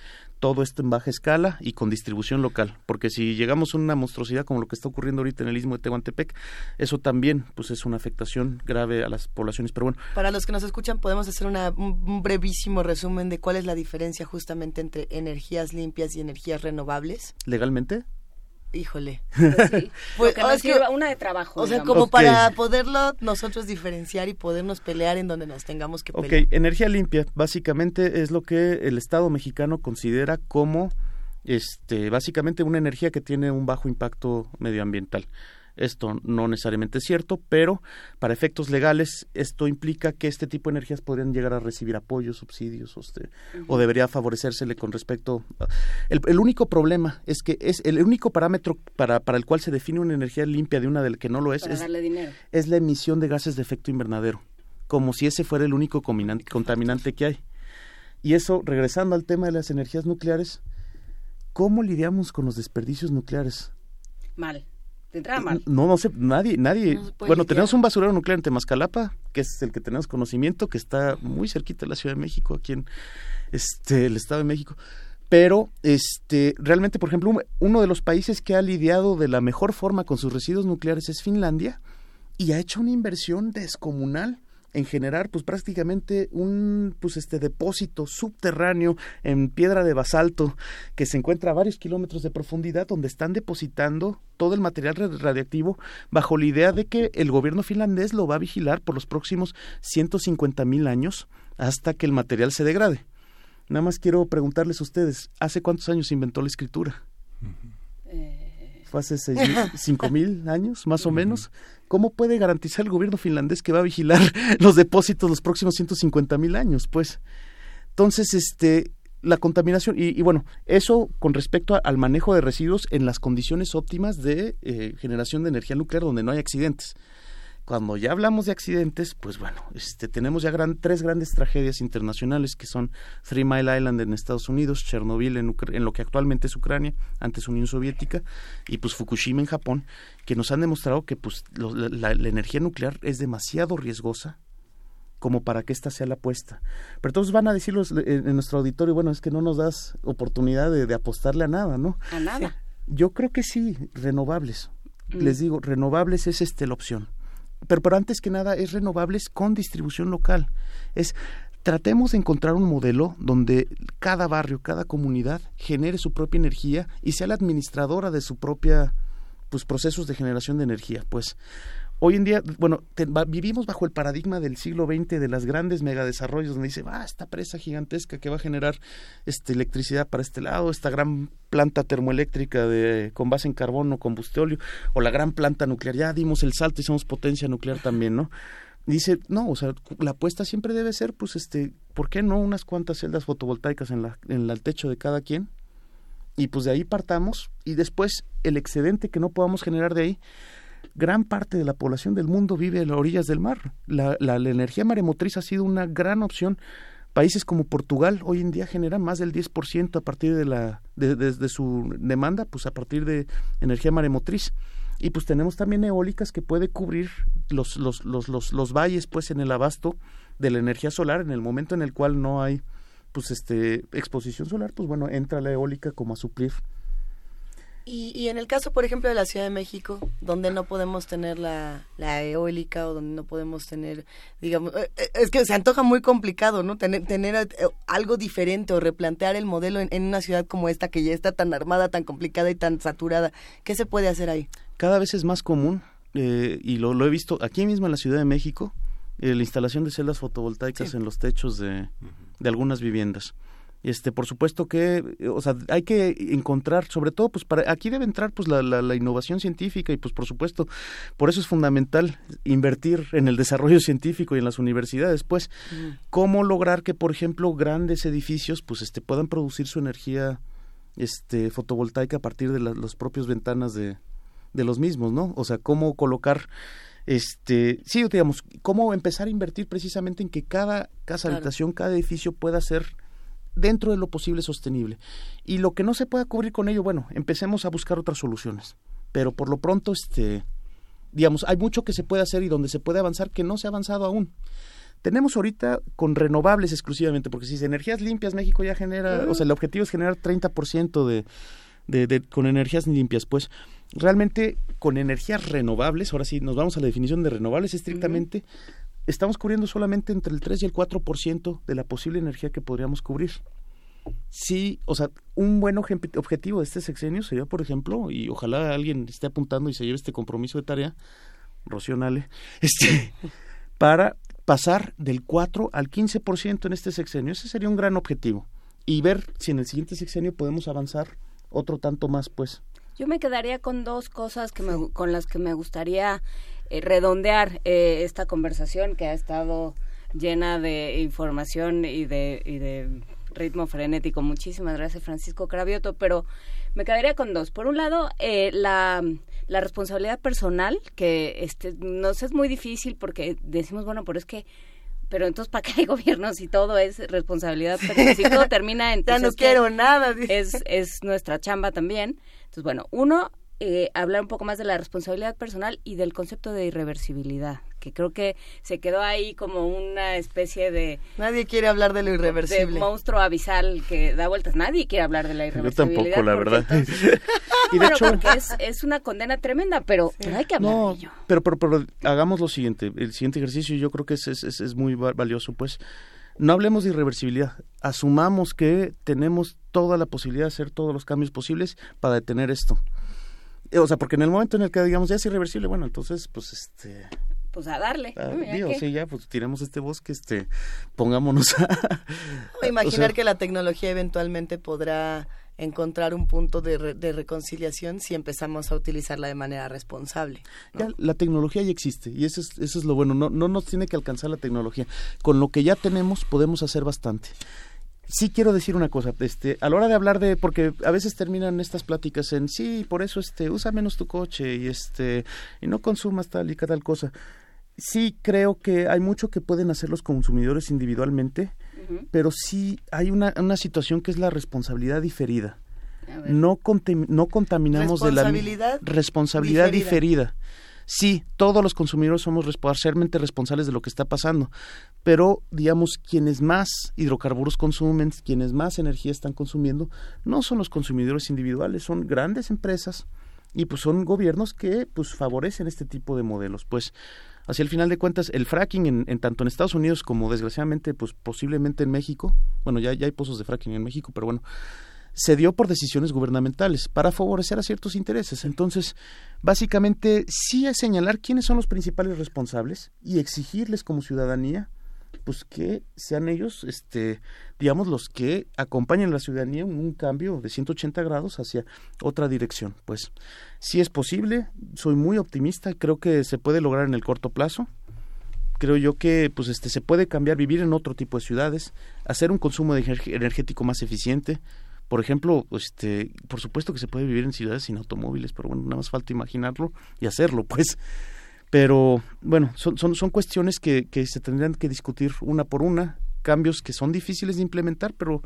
todo esto en baja escala y con distribución local, porque si llegamos a una monstruosidad como lo que está ocurriendo ahorita en el istmo de Tehuantepec, eso también pues es una afectación grave a las poblaciones, pero bueno. Para los que nos escuchan, podemos hacer un brevísimo resumen de cuál es la diferencia justamente entre energías limpias y energías renovables. ¿Legalmente? Híjole. Pues, [laughs] pues una de trabajo. O sea, como para poderlo nosotros diferenciar y podernos pelear en donde nos tengamos que pelear. Ok, energía limpia, básicamente es lo que el Estado mexicano considera como, este, básicamente una energía que tiene un bajo impacto medioambiental. Esto no necesariamente es cierto, pero para efectos legales esto implica que este tipo de energías podrían llegar a recibir apoyos, subsidios, o, este, o debería favorecérsele con respecto. el, único problema es que es el único parámetro para, para el cual se define una energía limpia de una del que no lo es, es, es la emisión de gases de efecto invernadero, como si ese fuera el único contaminante que hay. Y eso, regresando al tema de las energías nucleares, ¿cómo lidiamos con los desperdicios nucleares? Mal. No, no sé, nadie, nadie. bueno, tenemos un basurero nuclear en Temascalapa, que es el que tenemos conocimiento, que está muy cerquita de la Ciudad de México, aquí en este, el Estado de México. Pero, este, realmente, por ejemplo, uno de los países que ha lidiado de la mejor forma con sus residuos nucleares es Finlandia y ha hecho una inversión descomunal en generar pues prácticamente un pues este depósito subterráneo en piedra de basalto que se encuentra a varios kilómetros de profundidad donde están depositando todo el material radiactivo bajo la idea de que el gobierno finlandés lo va a vigilar por los próximos 150 mil años hasta que el material se degrade. Nada más quiero preguntarles a ustedes, ¿hace cuántos años se inventó la escritura? Fue hace seis, cinco mil años, más o menos. ¿Cómo puede garantizar el gobierno finlandés que va a vigilar [laughs] los depósitos los próximos 150 mil años? Pues, entonces, este, la contaminación y, bueno, eso con respecto al manejo de residuos en las condiciones óptimas de eh, generación de energía nuclear donde no hay accidentes cuando ya hablamos de accidentes, pues bueno, este, tenemos ya gran, tres grandes tragedias internacionales que son Three Mile Island en Estados Unidos, Chernobyl en, en, lo que actualmente es Ucrania, antes Unión Soviética, y pues Fukushima en Japón, que nos han demostrado que pues la, energía nuclear es demasiado riesgosa como para que esta sea la apuesta. Pero todos van a decirlo en, nuestro auditorio, bueno, es que no nos das oportunidad de, apostarle a nada, ¿no? A nada. Yo creo que sí, renovables. Mm. Les digo, renovables es este la opción pero, pero antes que nada es renovables con distribución local. Es tratemos de encontrar un modelo donde cada barrio, cada comunidad genere su propia energía y sea la administradora de su propia pues procesos de generación de energía, pues hoy en día, bueno, vivimos bajo el paradigma del siglo XX de las grandes megadesarrollos donde dice, va, esta presa gigantesca que va a generar este, electricidad para este lado, esta gran planta termoeléctrica de, con base en carbono, combustióleo, o la gran planta nuclear, ya dimos el salto y somos potencia nuclear también, ¿no? dice, no, o sea, la apuesta siempre debe ser, pues, este, ¿por qué no unas cuantas celdas fotovoltaicas en, la, en el techo de cada quien? Y pues de ahí partamos y después el excedente que no podamos generar de ahí, gran parte de la población del mundo vive a las orillas del mar. La, la, energía maremotriz ha sido una gran opción. Países como Portugal hoy en día generan más del 10% a partir de, la, de, su demanda, pues a partir de energía maremotriz. Y pues tenemos también eólicas que puede cubrir los, los, los, los, los valles pues en el abasto de la energía solar en el momento en el cual no hay pues este exposición solar, pues bueno, entra la eólica como a suplir Y, en el caso, por ejemplo, de la Ciudad de México, donde no podemos tener la, eólica o donde no podemos tener, digamos, eh, eh, es que se antoja muy complicado, ¿no? Tener, tener eh, algo diferente o replantear el modelo en, una ciudad como esta que ya está tan armada, tan complicada y tan saturada. ¿Qué se puede hacer ahí? Cada vez es más común, y lo, lo, he visto aquí mismo en la Ciudad de México, la instalación de celdas fotovoltaicas en los techos de, de algunas viviendas. Este, por supuesto que, o sea, hay que encontrar, sobre todo, pues para aquí debe entrar pues la, la, innovación científica y pues por supuesto, por eso es fundamental invertir en el desarrollo [laughs] científico y en las universidades, pues, cómo lograr que, por ejemplo, grandes edificios pues este puedan producir su energía este fotovoltaica a partir de las propias ventanas de, de los mismos, ¿no? O sea, cómo colocar este, sí, digamos, cómo empezar a invertir precisamente en que cada casa habitación, cada edificio pueda ser dentro de lo posible sostenible. Y lo que no se pueda cubrir con ello, bueno, empecemos a buscar otras soluciones. Pero por lo pronto, este, digamos, hay mucho que se puede hacer y donde se puede avanzar que no se ha avanzado aún. Tenemos ahorita con renovables exclusivamente, porque si es energías limpias, México ya genera, o sea, el objetivo es generar 30% de, de, de, con energías limpias, pues realmente con energías renovables, ahora sí nos vamos a la definición de renovables estrictamente, estamos cubriendo solamente entre el 3 y el 4% de la posible energía que podríamos cubrir. Sí, o sea, un buen objetivo de este sexenio sería, por ejemplo, y ojalá alguien esté apuntando y se lleve este compromiso de tarea, Rocío Nale, este, [laughs] para pasar del 4 al 15% en este sexenio. Ese sería un gran objetivo. Y ver si en el siguiente sexenio podemos avanzar otro tanto más, pues. Yo me quedaría con dos cosas que me, con las que me gustaría eh, redondear eh, esta conversación que ha estado llena de información y de, y de ritmo frenético. Muchísimas gracias, Francisco Cravioto, pero me quedaría con dos. Por un lado, eh, la, la responsabilidad personal, que este, nos es muy difícil porque decimos, bueno, pero es que pero entonces para qué hay [laughs] gobierno si todo es responsabilidad pero si todo termina en [laughs] ya no quiero nada es es nuestra chamba también entonces bueno uno eh, hablar un poco más de la responsabilidad personal y del concepto de irreversibilidad, que creo que se quedó ahí como una especie de... Nadie quiere hablar de lo irreversible. De monstruo abisal que da vueltas. Nadie quiere hablar de la irreversibilidad. Yo tampoco, la verdad. [laughs] y de hecho, porque es, es, una condena tremenda, pero, hay que hablar de ello. Pero, pero, pero, hagamos lo siguiente. El siguiente ejercicio yo creo que es, es, es muy valioso, pues no hablemos de irreversibilidad, asumamos que tenemos toda la posibilidad de hacer todos los cambios posibles para detener esto. Eh, o sea, porque en el momento en el que digamos ya es irreversible, bueno, entonces pues este pues a darle. Ah, sí, ya, pues tiremos este bosque, este, pongámonos a... [laughs] imaginar que la tecnología eventualmente podrá encontrar un punto de, de, reconciliación si empezamos a utilizarla de manera responsable. Ya, la tecnología ya existe y eso es, eso es lo bueno, no, no nos tiene que alcanzar la tecnología. Con lo que ya tenemos podemos hacer bastante sí quiero decir una cosa, este, a la hora de hablar de, porque a veces terminan estas pláticas en sí, por eso este, usa menos tu coche y este, y no consumas tal y tal cosa. Sí creo que hay mucho que pueden hacer los consumidores individualmente, pero sí hay una, una situación que es la responsabilidad diferida. No, no contaminamos de la responsabilidad diferida. sí, todos los consumidores somos parcialmente responsables de lo que está pasando, pero digamos, quienes más hidrocarburos consumen, quienes más energía están consumiendo, no son los consumidores individuales, son grandes empresas y pues son gobiernos que pues favorecen este tipo de modelos. Pues hacia el final de cuentas, el fracking en, tanto en Estados Unidos como desgraciadamente, pues posiblemente en México, bueno, ya, ya hay pozos de fracking en México, pero bueno, se dio por decisiones gubernamentales para favorecer a ciertos intereses. Entonces, básicamente, sí es señalar quiénes son los principales responsables y exigirles como ciudadanía pues que sean ellos, este, digamos, los que acompañen a la ciudadanía en un cambio de 180 grados hacia otra dirección. Pues sí es posible, soy muy optimista, creo que se puede lograr en el corto plazo. Creo yo que pues este se puede cambiar, vivir en otro tipo de ciudades, hacer un consumo energético más eficiente, por ejemplo, este, por supuesto que se puede vivir en ciudades sin automóviles, pero bueno, nada más falta imaginarlo y hacerlo, pues. Pero bueno, son, son, son cuestiones que, que se tendrían que discutir una por una, cambios que son difíciles de implementar, pero,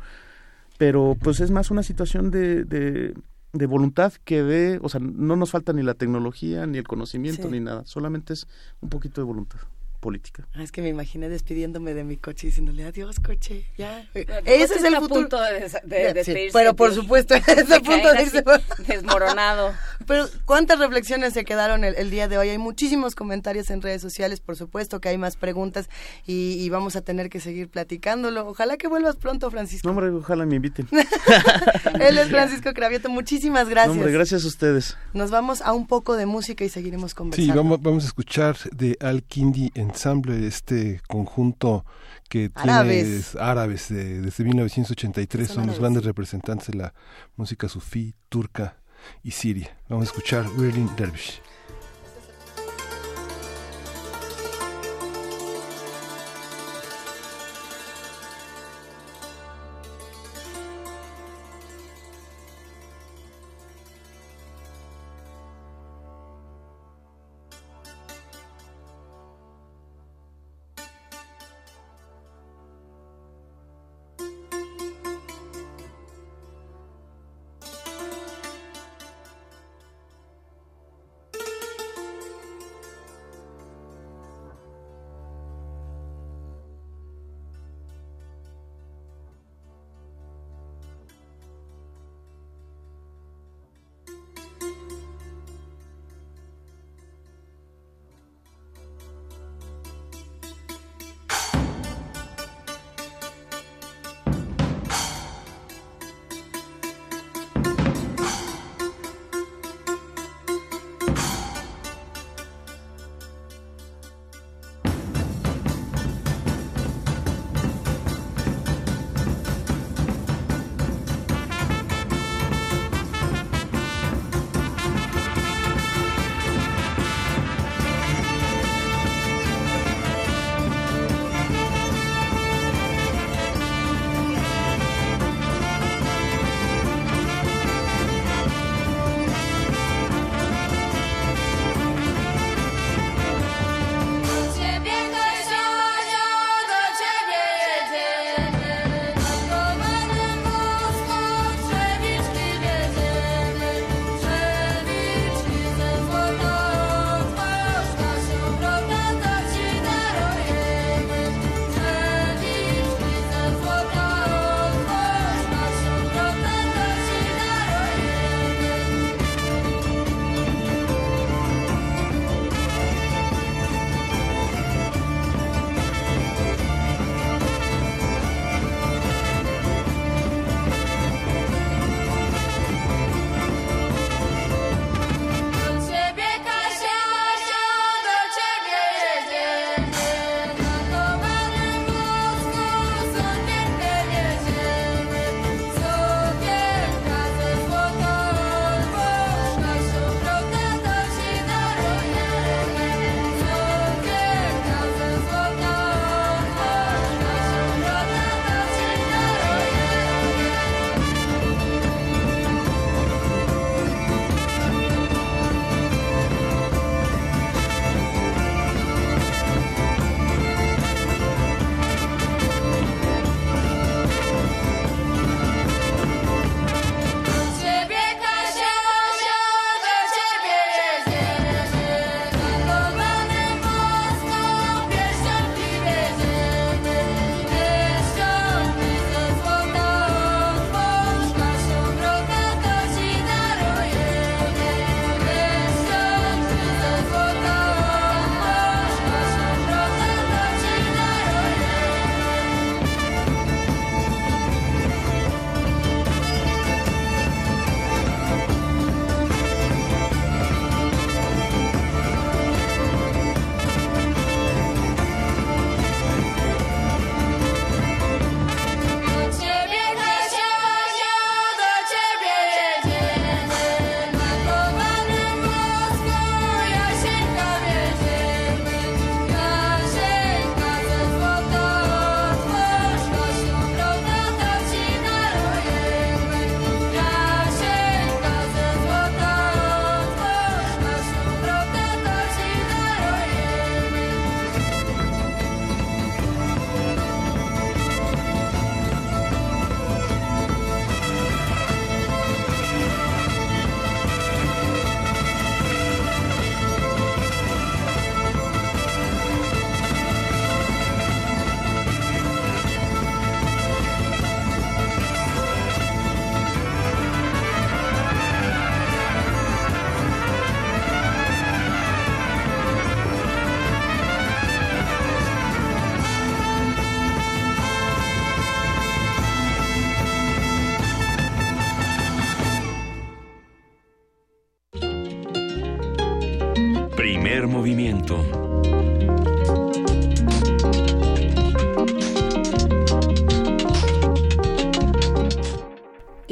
pero pues es más una situación de, de, de voluntad que de, o sea, no nos falta ni la tecnología, ni el conocimiento, ni nada, solamente es un poquito de voluntad. Política. Ah, es que me imaginé despidiéndome de mi coche diciéndole adiós coche, ya. Ese es el futuro. punto de, de, pero por supuesto, [laughs] ese punto de irse desmoronado. [laughs] Pero cuántas reflexiones se quedaron el, día de hoy. Hay muchísimos comentarios en redes sociales, por supuesto que hay más preguntas y, vamos a tener que seguir platicándolo. Ojalá que vuelvas pronto, Francisco. No, hombre, ojalá me inviten. [laughs] Él es Francisco Cravioto. Muchísimas gracias. No, hombre, gracias a ustedes. Nos vamos a un poco de música y seguiremos conversando. Sí, vamos, vamos a escuchar de Al Kindi Ensemble, este conjunto que árabes. tiene árabes desde 1983, son, los grandes representantes de la música sufí, turca y siria. Vamos a escuchar Whirling Dervish.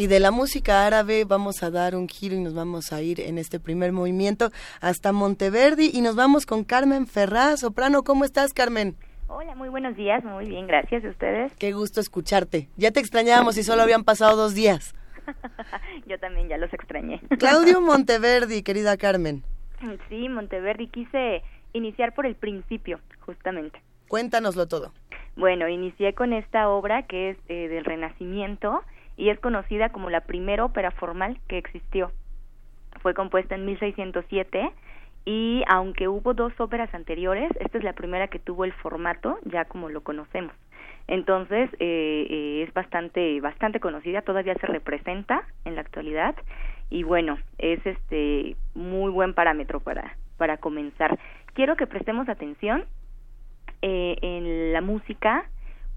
De la música árabe vamos a dar un giro y nos vamos a ir en este primer movimiento hasta Monteverdi y nos vamos con Carmen Ferraz. Soprano, ¿cómo estás, Carmen? Hola, muy buenos días, muy bien, gracias. a ustedes? Qué gusto escucharte. Ya te extrañábamos y solo habían pasado dos días. [laughs] Yo también ya los extrañé. [laughs] Claudio Monteverdi, querida Carmen. Sí, Monteverdi, quise iniciar por el principio, justamente. Cuéntanoslo todo. Bueno, inicié con esta obra que es eh, del Renacimiento y es conocida como la primera ópera formal que existió. Fue compuesta en 1607 y aunque hubo dos óperas anteriores, esta es la primera que tuvo el formato ya como lo conocemos. Entonces eh, eh, es bastante bastante conocida, todavía se representa en la actualidad y bueno es este muy buen parámetro para para comenzar. Quiero que prestemos atención eh, en la música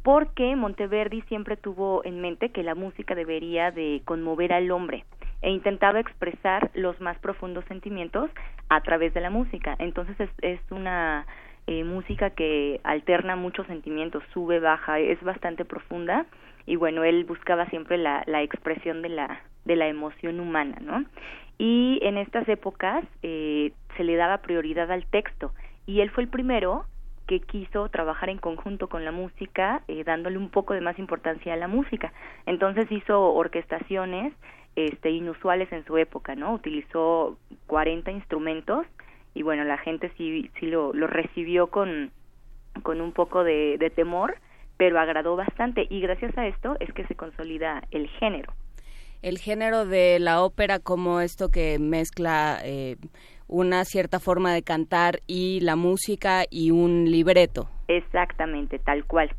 porque Monteverdi siempre tuvo en mente que la música debería de conmover al hombre e intentaba expresar los más profundos sentimientos a través de la música. Entonces es, es una eh, música que alterna muchos sentimientos, sube, baja, es bastante profunda y bueno, él buscaba siempre la, la expresión de la, de la emoción humana, ¿no? Y en estas épocas eh, se le daba prioridad al texto y él fue el primero que quiso trabajar en conjunto con la música, eh, dándole un poco de más importancia a la música. Entonces hizo orquestaciones este, inusuales en su época, ¿no? Utilizó 40 instrumentos y bueno, la gente sí, sí lo, recibió con, con un poco de, de temor, pero agradó bastante y gracias a esto es que se consolida el género. El género de la ópera como esto que mezcla eh, una cierta forma de cantar y la música y un libreto. Exactamente, tal cual.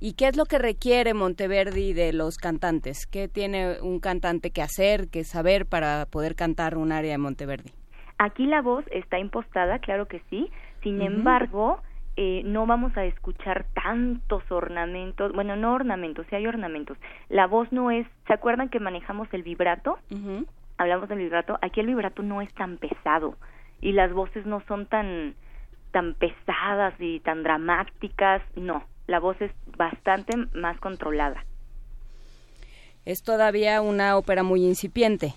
¿Y qué es lo que requiere Monteverdi de los cantantes? ¿Qué tiene un cantante que hacer, que saber para poder cantar un área de Monteverdi? Aquí la voz está impostada, claro que sí. Sin embargo, eh, no vamos a escuchar tantos ornamentos, bueno, no ornamentos, sí hay ornamentos. La voz no es, ¿se acuerdan que manejamos el vibrato? Hablamos del vibrato, aquí el vibrato no es tan pesado y las voces no son tan tan pesadas y tan dramáticas, no, la voz es bastante más controlada. Es todavía una ópera muy incipiente.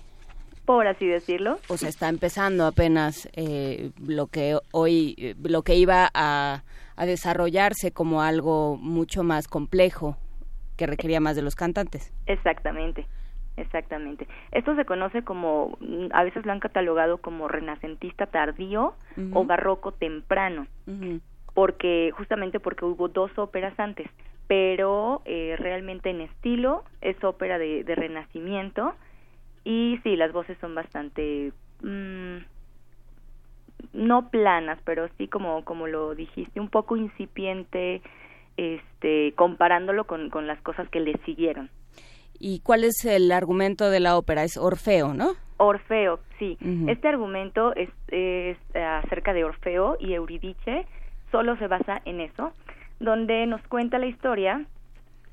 Por así decirlo. O sea, está empezando apenas eh, lo que hoy, eh, lo que iba a, a desarrollarse como algo mucho más complejo que requería más de los cantantes. Exactamente. Exactamente. Esto se conoce como, a veces lo han catalogado como renacentista tardío o barroco temprano, porque justamente porque hubo dos óperas antes, pero eh, realmente en estilo es ópera de, renacimiento y sí, las voces son bastante mm, no planas, pero sí como como lo dijiste, un poco incipiente, este, comparándolo con, con las cosas que le siguieron. ¿Y cuál es el argumento de la ópera? Es Orfeo, ¿no? Orfeo, sí. Este argumento es, es acerca de Orfeo y Euridice, solo se basa en eso, donde nos cuenta la historia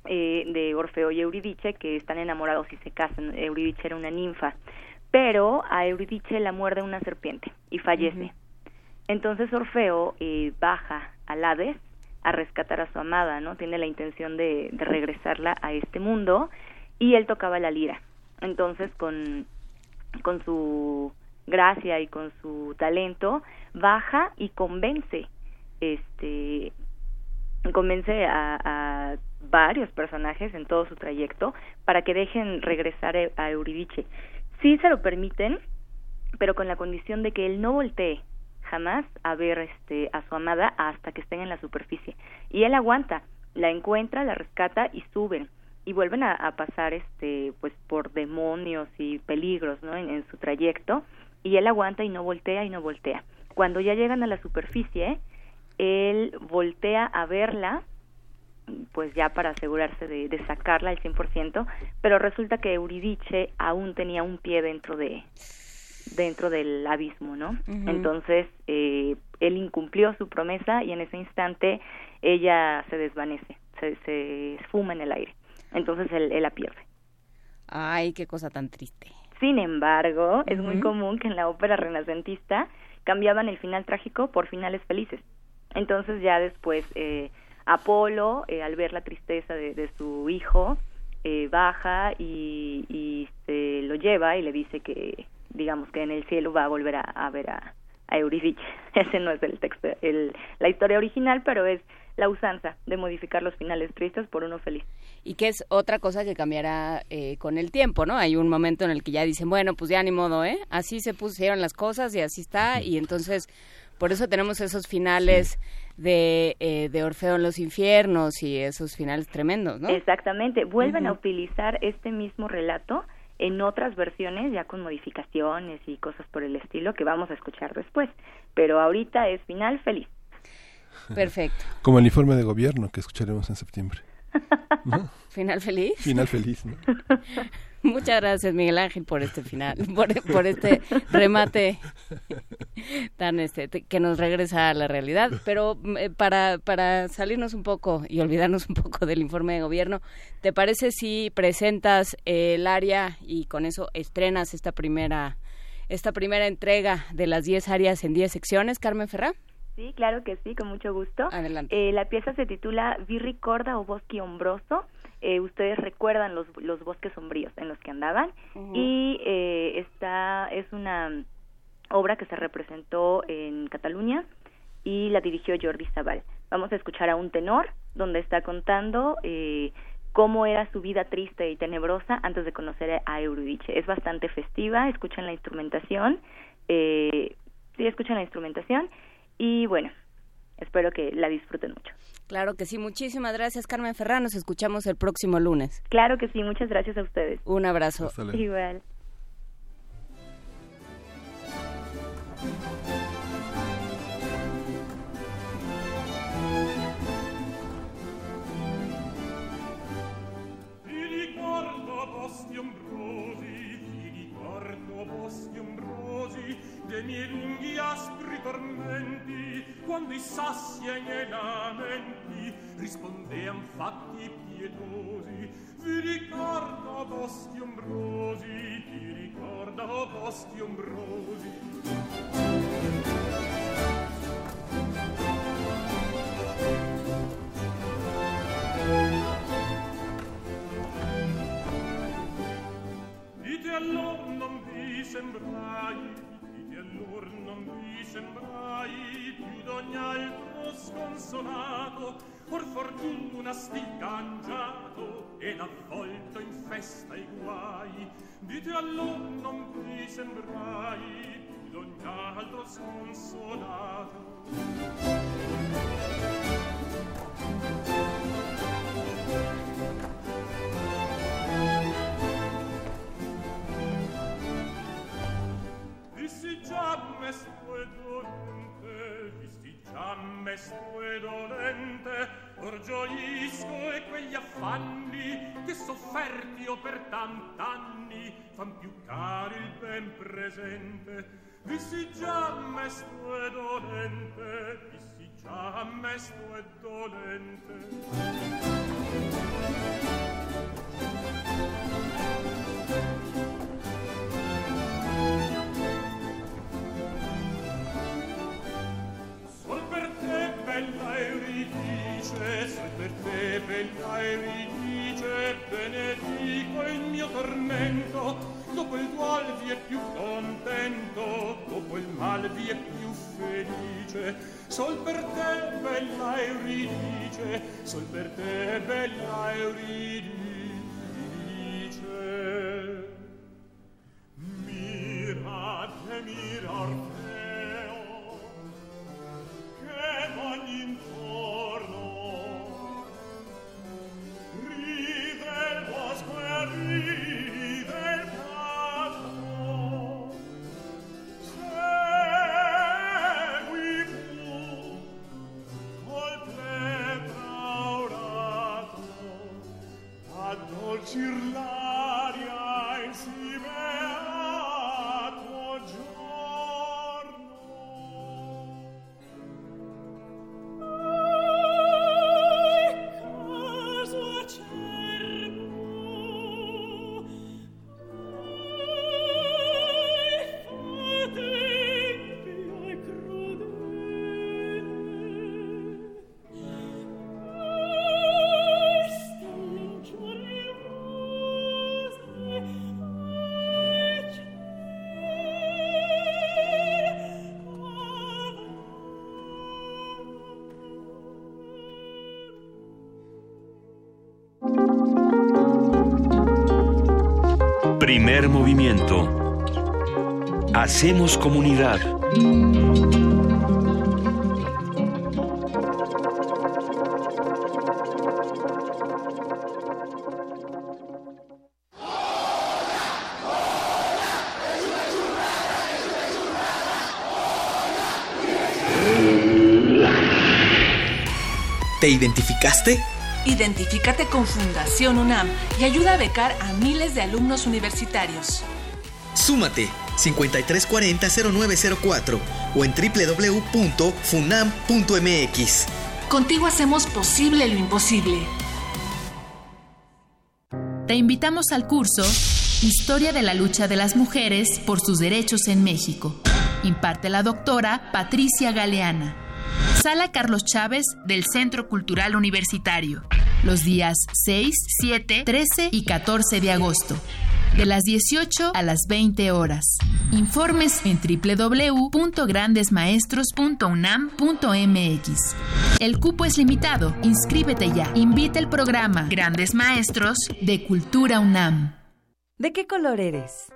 eh, de Orfeo y Euridice que están enamorados y se casan. Euridice era una ninfa, pero a Euridice la muerde una serpiente y fallece. Entonces Orfeo eh, baja al Hades a rescatar a su amada, ¿no? Tiene la intención de, de regresarla a este mundo y él tocaba la lira. Entonces, con, con su gracia y con su talento, baja y convence, este, convence a, varios personajes en todo su trayecto para que dejen regresar a Euridice. Sí se lo permiten, pero con la condición de que él no voltee jamás a ver este a su amada hasta que estén en la superficie. Y él aguanta, la encuentra, la rescata y suben y vuelven a, pasar este pues por demonios y peligros no en, su trayecto y él aguanta y no voltea y no voltea. Cuando ya llegan a la superficie él voltea a verla pues ya para asegurarse de, de sacarla al 100%, pero resulta que Euridice aún tenía un pie dentro de dentro del abismo, ¿no? Entonces, eh, él incumplió su promesa y en ese instante ella se desvanece, se, se esfuma en el aire entonces él, la pierde. Ay, qué cosa tan triste. Sin embargo, es muy común que en la ópera renacentista cambiaban el final trágico por finales felices. Entonces ya después eh, Apolo, eh, al ver la tristeza de, su hijo, eh, baja y, se lo lleva y le dice que, digamos, que en el cielo va a volver a, ver a, a Eurídice. [laughs] Ese no es el texto, el, la historia original, pero es la usanza de modificar los finales tristes por uno feliz. Y que es otra cosa que cambiará eh, con el tiempo, ¿no? Hay un momento en el que ya dicen, bueno, pues ya ni modo, ¿eh? Así se pusieron las cosas y así está, y entonces por eso tenemos esos finales de, eh, de Orfeo en los infiernos y esos finales tremendos, ¿no? Exactamente. Vuelven a utilizar este mismo relato en otras versiones, ya con modificaciones y cosas por el estilo que vamos a escuchar después. Pero ahorita es final feliz. Perfecto. [laughs] Como el informe de gobierno que escucharemos en septiembre. [laughs] Final feliz. Final feliz, ¿no? [laughs] Muchas gracias, Miguel Ángel, por este final, por, este remate tan este que nos regresa a la realidad. Pero eh, para, para salirnos un poco y olvidarnos un poco del informe de gobierno, ¿te parece si presentas el área y con eso estrenas esta primera esta primera entrega de las 10 áreas en 10 secciones, Carmen Ferrá? Sí, claro que sí, con mucho gusto. Adelante. Eh, la pieza se titula Virricorda o Bosque Hombroso eh, ustedes recuerdan los, los bosques sombríos en los que andaban y eh, esta es una obra que se representó en Cataluña y la dirigió Jordi Zabal. Vamos a escuchar a un tenor donde está contando eh, cómo era su vida triste y tenebrosa antes de conocer a Eurydice. Es bastante festiva, escuchan la instrumentación, eh, sí, escuchan la instrumentación y bueno, espero que la disfruten mucho. Claro que sí, muchísimas gracias Carmen Ferrán, nos escuchamos el próximo lunes. Claro que sí, muchas gracias a ustedes. Un abrazo. Igual. miei lunghi aspri tormenti, quando i sassi ai miei lamenti rispondean fatti pietosi. Vi ricordo boschi ombrosi, ti ricordo boschi ombrosi. allor non vi sembrai non vi sembrai più d'ogni altro sconsolato or forgiundo un astil cangiato ed avvolto in festa i guai. Dite allor non vi sembrai più d'ogni altro sconsolato. Mes tue dolente, visti già mes tue dolente, or gioisco e quegli affanni che sofferti ho per tant'anni fan più cari il ben presente. Visti già mes tue dolente, visti già mes tue dolente. Euridice, se per te bella Euridice, benedico il mio tormento, dopo il dual vi è più contento, dopo il mal vi è più felice. Sol per te bella Euridice, sol per te bella Euridice. Mira, mira, Orfeo, Primer movimiento. Hacemos comunidad. ¿Te identificaste? Identifícate con Fundación UNAM y ayuda a becar a miles de alumnos universitarios. Súmate 5340-0904 o en www.funam.mx. Contigo hacemos posible lo imposible. Te invitamos al curso Historia de la lucha de las mujeres por sus derechos en México. Imparte la doctora Patricia Galeana. Sala Carlos Chávez del Centro Cultural Universitario. Los días 6, 7, 13 y 14 de agosto. De las 18 a las 20 horas. Informes en www.grandesmaestros.unam.mx. El cupo es limitado. Inscríbete ya. Invita el programa Grandes Maestros de Cultura UNAM. ¿De qué color eres?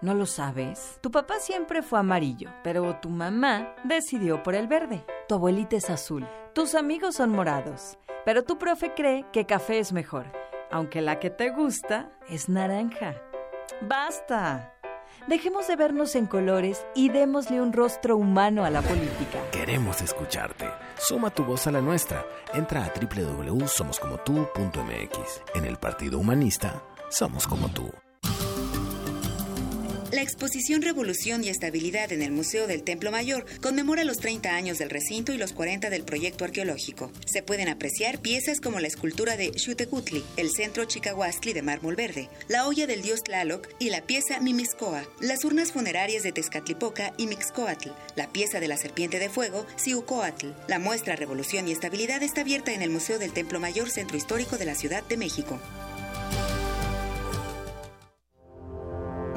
¿No lo sabes? Tu papá siempre fue amarillo, pero tu mamá decidió por el verde. Tu abuelita es azul. Tus amigos son morados, pero tu profe cree que café es mejor, aunque la que te gusta es naranja. ¡Basta! Dejemos de vernos en colores y démosle un rostro humano a la política. Queremos escucharte. Suma tu voz a la nuestra. Entra a www.somoscomotu.mx. En el Partido Humanista, somos como tú. La exposición Revolución y Estabilidad en el Museo del Templo Mayor conmemora los 30 años del recinto y los 40 del proyecto arqueológico. Se pueden apreciar piezas como la escultura de Xutecutli, el centro chicahuastli de mármol verde, la olla del dios Tlaloc y la pieza Mimiscoa, las urnas funerarias de Tezcatlipoca y Mixcoatl, la pieza de la serpiente de fuego Siucoatl. La muestra Revolución y Estabilidad está abierta en el Museo del Templo Mayor Centro Histórico de la Ciudad de México.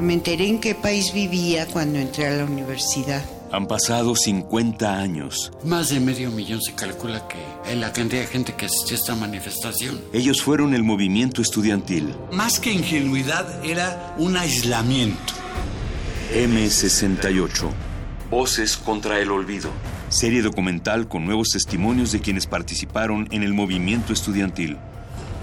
Me enteré en qué país vivía cuando entré a la universidad. Han pasado 50 años. Más de medio millón se calcula que es la cantidad de gente que asistió a esta manifestación. Ellos fueron el movimiento estudiantil. Más que ingenuidad, era un aislamiento. M68. Voces contra el olvido. Serie documental con nuevos testimonios de quienes participaron en el movimiento estudiantil.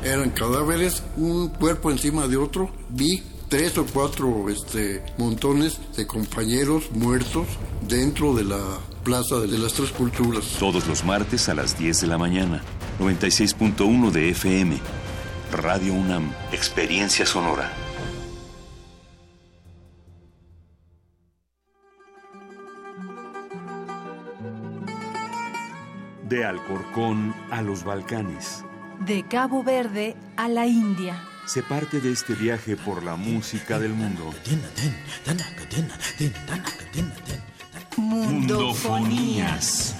Eran cadáveres, un cuerpo encima de otro. Vi tres o cuatro este, montones de compañeros muertos dentro de la Plaza de las Tres Culturas. Todos los martes a las 10 de la mañana. 96.1 de FM. Radio UNAM. Experiencia sonora. De Alcorcón a los Balcanes. De Cabo Verde a la India se parte de este viaje por la música del mundo. Mundofonías.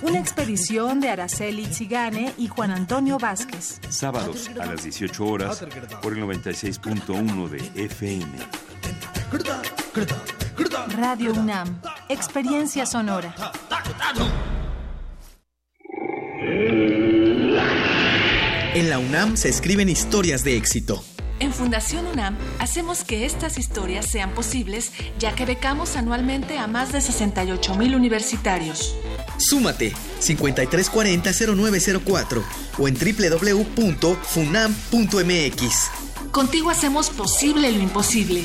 Una expedición de Araceli Zigane y Juan Antonio Vázquez. Sábados a las 18 horas por el 96.1 de FM. Radio UNAM. Experiencia sonora. En la UNAM se escriben historias de éxito. En Fundación UNAM hacemos que estas historias sean posibles ya que becamos anualmente a más de 68 mil universitarios. Súmate 5340-0904 o en www.funam.mx. Contigo hacemos posible lo imposible.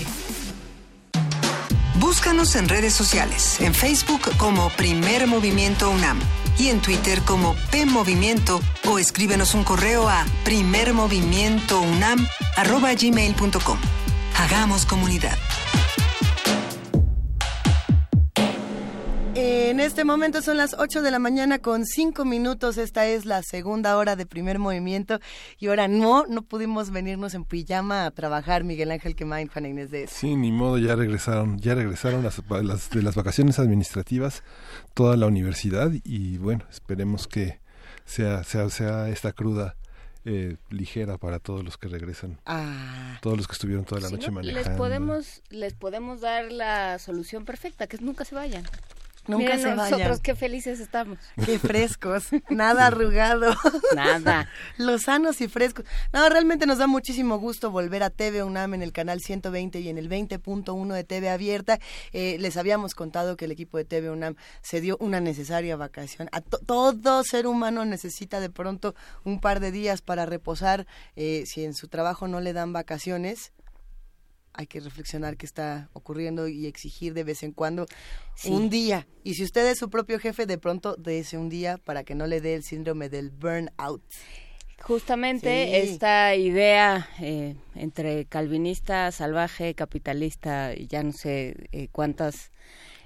Búscanos en redes sociales, en Facebook como Primer Movimiento UNAM y en Twitter como P Movimiento o escríbenos un correo a primermovimientounam@gmail.com. Hagamos comunidad. En este momento son las 8 de la mañana con 5 minutos. Esta es la segunda hora de primer movimiento. Y ahora no, no pudimos venirnos en pijama a trabajar, Miguel Ángel Quemain, Juan Inés de Sí, ni modo, ya regresaron, ya regresaron las, las, de las vacaciones administrativas toda la universidad y bueno, esperemos que sea, sea, sea esta cruda eh, ligera para todos los que regresan. Ah. Todos los que estuvieron toda la noche manejando. Les podemos, les podemos dar la solución perfecta, que es nunca se vayan. Nunca Miren se nosotros vayan. qué felices estamos. Qué frescos, nada arrugado. Nada. [laughs] Los sanos y frescos. No, realmente nos da muchísimo gusto volver a TV UNAM en el canal 120 y en el 20.1 de TV Abierta. Eh, les habíamos contado que el equipo de TV UNAM se dio una necesaria vacación. A to- todo ser humano necesita de pronto un par de días para reposar. Eh, si en su trabajo no le dan vacaciones, hay que reflexionar qué está ocurriendo y exigir de vez en cuando Sí. un día. Y si usted es su propio jefe, de pronto dése un día para que no le dé el síndrome del burnout. Justamente Sí. esta idea eh, entre calvinista, salvaje, capitalista, y ya no sé eh, cuántas...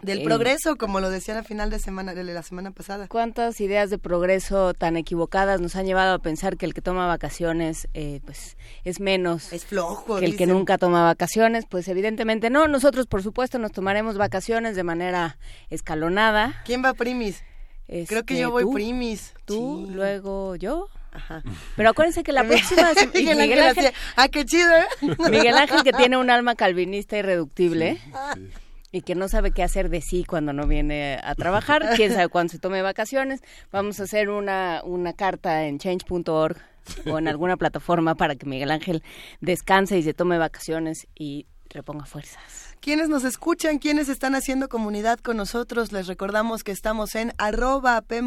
Del eh, progreso, como lo decían al final de semana de la semana pasada. ¿Cuántas ideas de progreso tan equivocadas nos han llevado a pensar que el que toma vacaciones eh, pues es menos es flojo que el que nunca toma vacaciones? Pues evidentemente no. Nosotros, por supuesto, nos tomaremos vacaciones de manera escalonada. ¿Quién va primis? Creo que Este, yo voy tú, primis. Tú, luego yo. Ajá. Pero acuérdense que la [laughs] próxima... y [laughs] Miguel Ángel Ángel, ah, qué chido, ¿eh? [laughs] Miguel Ángel que tiene un alma calvinista irreductible y que no sabe qué hacer de sí cuando no viene a trabajar, [laughs] quién sabe cuándo se tome vacaciones. Vamos a hacer una, una carta en change.org o en alguna plataforma para que Miguel Ángel descanse y se tome vacaciones y reponga fuerzas. Quienes nos escuchan, quienes están haciendo comunidad con nosotros, les recordamos que estamos en arroba P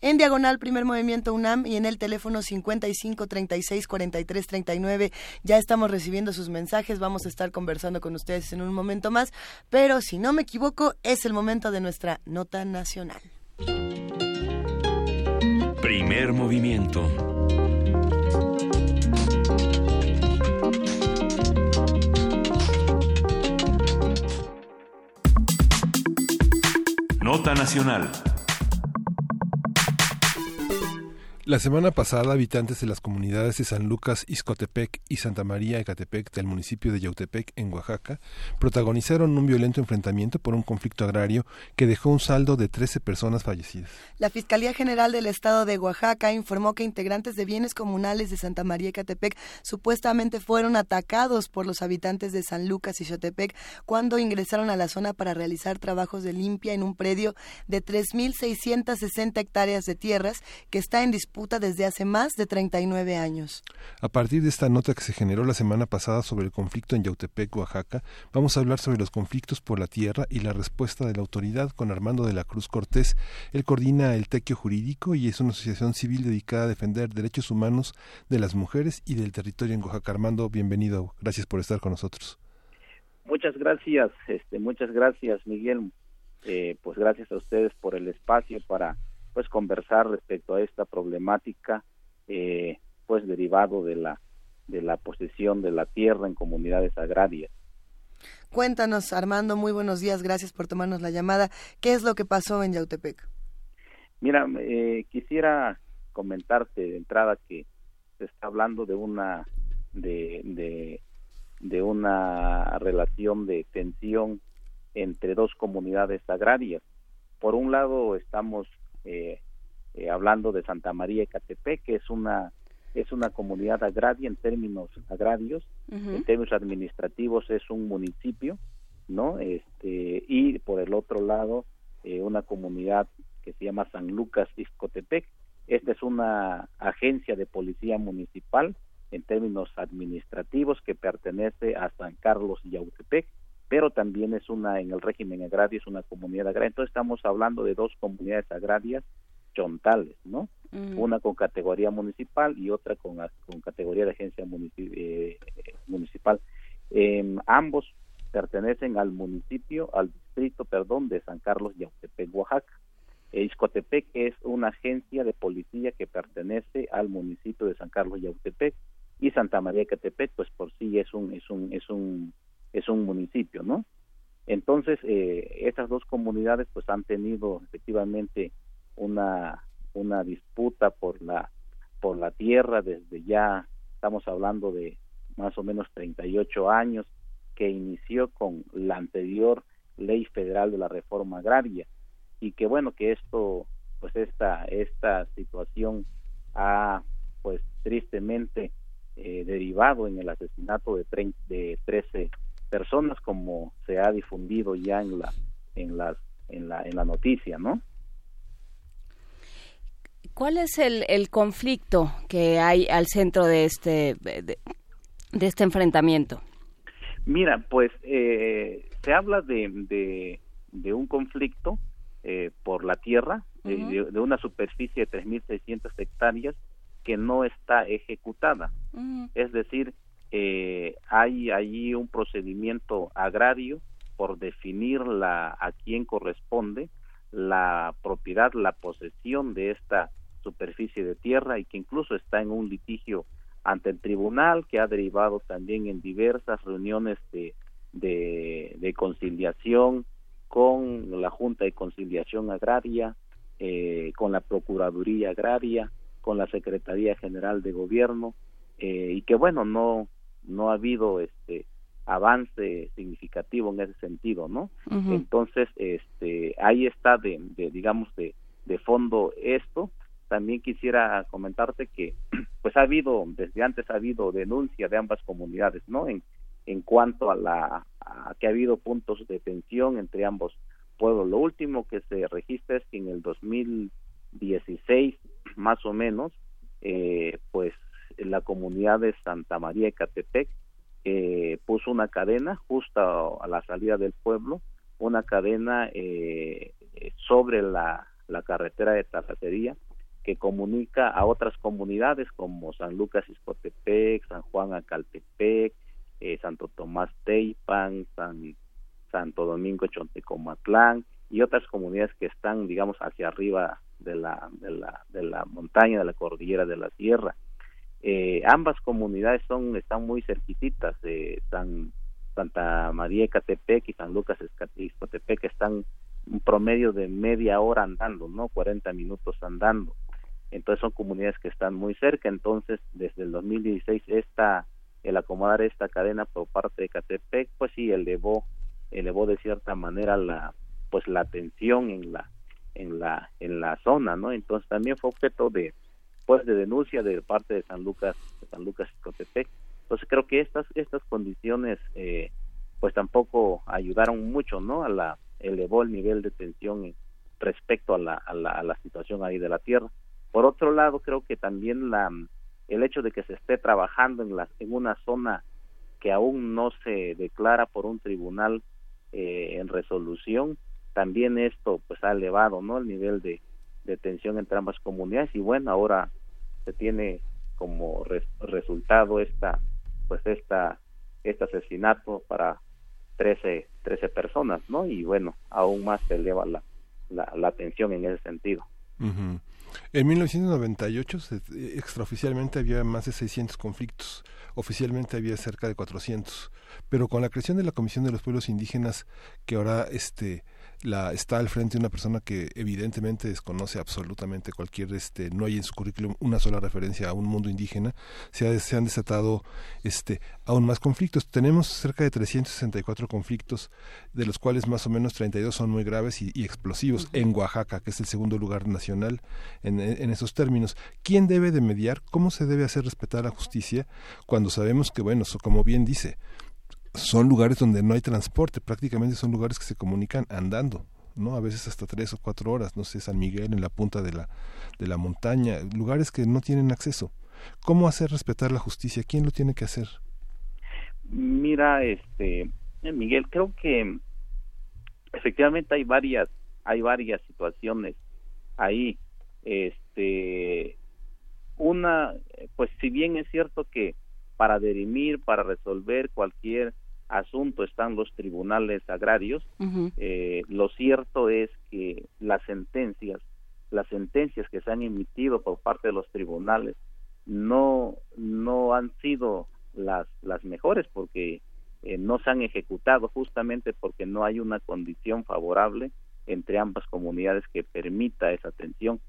en diagonal Primer Movimiento UNAM y en el teléfono 55 36 43 39. Ya estamos recibiendo sus mensajes, vamos a estar conversando con ustedes en un momento más, pero si no me equivoco, es el momento de nuestra nota nacional. Primer movimiento. Nota nacional. La semana pasada, habitantes de las comunidades de San Lucas, Izcotepec y Santa María Ecatepec del municipio de Yautepec, en Oaxaca, protagonizaron un violento enfrentamiento por un conflicto agrario que dejó un saldo de 13 personas fallecidas. La Fiscalía General del Estado de Oaxaca informó que integrantes de bienes comunales de Santa María Ecatepec supuestamente fueron atacados por los habitantes de San Lucas y Xotepec cuando ingresaron a la zona para realizar trabajos de limpia en un predio de 3.660 hectáreas de tierras que está en disputa desde hace más de 39 años. A partir de esta nota que se generó la semana pasada sobre el conflicto en Yautepec, Oaxaca, vamos a hablar sobre los conflictos por la tierra y la respuesta de la autoridad con Armando de la Cruz Cortés. Él coordina el Tequio Jurídico y es una asociación civil dedicada a defender derechos humanos de las mujeres y del territorio en Oaxaca. Armando, bienvenido. Gracias por estar con nosotros. Muchas gracias, este, muchas gracias, Miguel. Eh, pues gracias a ustedes por el espacio para pues conversar respecto a esta problemática, eh, pues derivado de la de la posesión de la tierra en comunidades agrarias. Cuéntanos, Armando, muy buenos días, gracias por tomarnos la llamada. ¿Qué es lo que pasó en Yautepec? Mira, eh, quisiera comentarte de entrada que se está hablando de una de, de, de una relación de tensión entre dos comunidades agrarias. Por un lado estamos eh, eh, hablando de Santa María Ecatepec, que es una es una comunidad agraria en términos agrarios, en términos administrativos es un municipio, ¿no? Este y por el otro lado eh, una comunidad que se llama San Lucas Izcotepec. Esta es una agencia de policía municipal en términos administrativos que pertenece a San Carlos Yautepec, pero también es una en el régimen agrario es una comunidad agraria. Entonces estamos hablando de dos comunidades agrarias chontales, ¿no? Una con categoría municipal y otra con, con categoría de agencia munici eh, municipal. Eh, ambos pertenecen al municipio, al distrito, perdón, de San Carlos Yautepec, Oaxaca. Izcotepec es una agencia de policía que pertenece al municipio de San Carlos Yautepec y Santa María Catepec, pues por sí es un es un es un es un municipio, ¿no? Entonces eh, estas dos comunidades pues han tenido efectivamente una una disputa por la por la tierra desde ya estamos hablando de más o menos 38 años que inició con la anterior ley federal de la reforma agraria y que bueno que esto pues esta esta situación ha pues tristemente eh, derivado en el asesinato de, de 13 personas como se ha difundido ya en la en las en la en la noticia no ¿Cuál es el, el conflicto que hay al centro de este de, este enfrentamiento? Mira, pues eh, se habla de, de, un conflicto eh, por la tierra, de, una superficie de 3.600 hectáreas que no está ejecutada. Es decir, eh, hay allí un procedimiento agrario por definir la, a quién corresponde la propiedad, la posesión de esta superficie de tierra y que incluso está en un litigio ante el tribunal que ha derivado también en diversas reuniones de, de, conciliación con la Junta de Conciliación Agraria, eh, con la Procuraduría Agraria, con la Secretaría General de Gobierno eh, y que bueno no no ha habido este avance significativo en ese sentido, ¿no? Entonces, este, ahí está de, de digamos de, de fondo esto. También quisiera comentarte que [clears throat] pues ha habido desde antes ha habido denuncia de ambas comunidades no en en cuanto a la que ha habido puntos de tensión entre ambos pueblos. Lo último que se registra es que en el 2016 más o menos eh, pues la comunidad de Santa María de Catepec eh, puso una cadena justo a la salida del pueblo una cadena eh, sobre la, la carretera de Tazatería que comunica a otras comunidades como San Lucas Iscotepec, San Juan Acaltepec, eh, Santo Tomás Teipan, San Santo Domingo Chontecomatlán y otras comunidades que están, digamos, hacia arriba de la, de la, de la montaña, de la cordillera de la sierra. Eh, ambas comunidades son están muy cerquititas, de San Santa María Ecatepec y San Lucas Iscotepec están un promedio de media hora andando, ¿no? 40 minutos andando entonces son comunidades que están muy cerca, entonces desde el 2016 esta el acomodar esta cadena por parte de Catepec, pues sí elevó elevó de cierta manera la pues la tensión en la en la en la zona, ¿no? Entonces también fue objeto de pues de denuncia de parte de San Lucas de San Lucas y Catepec. Entonces creo que estas estas condiciones eh, pues tampoco ayudaron mucho, ¿no? A la elevó el nivel de tensión respecto a la, a la, a la situación ahí de la tierra. Por otro lado, creo que también la, el hecho de que se esté trabajando en, la, en una zona que aún no se declara por un tribunal eh, en resolución, también esto pues ha elevado no el nivel de, de tensión entre ambas comunidades y bueno ahora se tiene como resultado esta pues esta este asesinato para 13 13 personas no y bueno aún más se eleva la la, la tensión en ese sentido. En 1998 extraoficialmente había más de 600 conflictos, oficialmente había cerca de 400, pero con la creación de la Comisión de los Pueblos Indígenas que ahora este la está al frente de una persona que evidentemente desconoce absolutamente cualquier este no hay en su currículum una sola referencia a un mundo indígena se, se han desatado este aún más conflictos. Tenemos cerca de 364 conflictos de los cuales más o menos 32 son muy graves y, explosivos en Oaxaca que es el segundo lugar nacional en, en esos términos. Quién debe de mediar cómo se debe hacer respetar la justicia cuando sabemos que bueno como bien dice son lugares donde no hay transporte, prácticamente son lugares que se comunican andando, ¿no? A veces hasta tres o cuatro horas, no sé, San Miguel en la punta de la, de la montaña, lugares que no tienen acceso. ¿Cómo hacer respetar la justicia? ¿Quién lo tiene que hacer? Mira, este, Miguel, creo que efectivamente hay varias, hay varias situaciones ahí. Este, una, pues si bien es cierto que para derimir, para resolver cualquier asunto están los tribunales agrarios. eh, lo cierto es que las sentencias, las sentencias que se han emitido por parte de los tribunales no no han sido las las mejores porque eh, no se han ejecutado justamente porque no hay una condición favorable entre ambas comunidades que permita esa atención.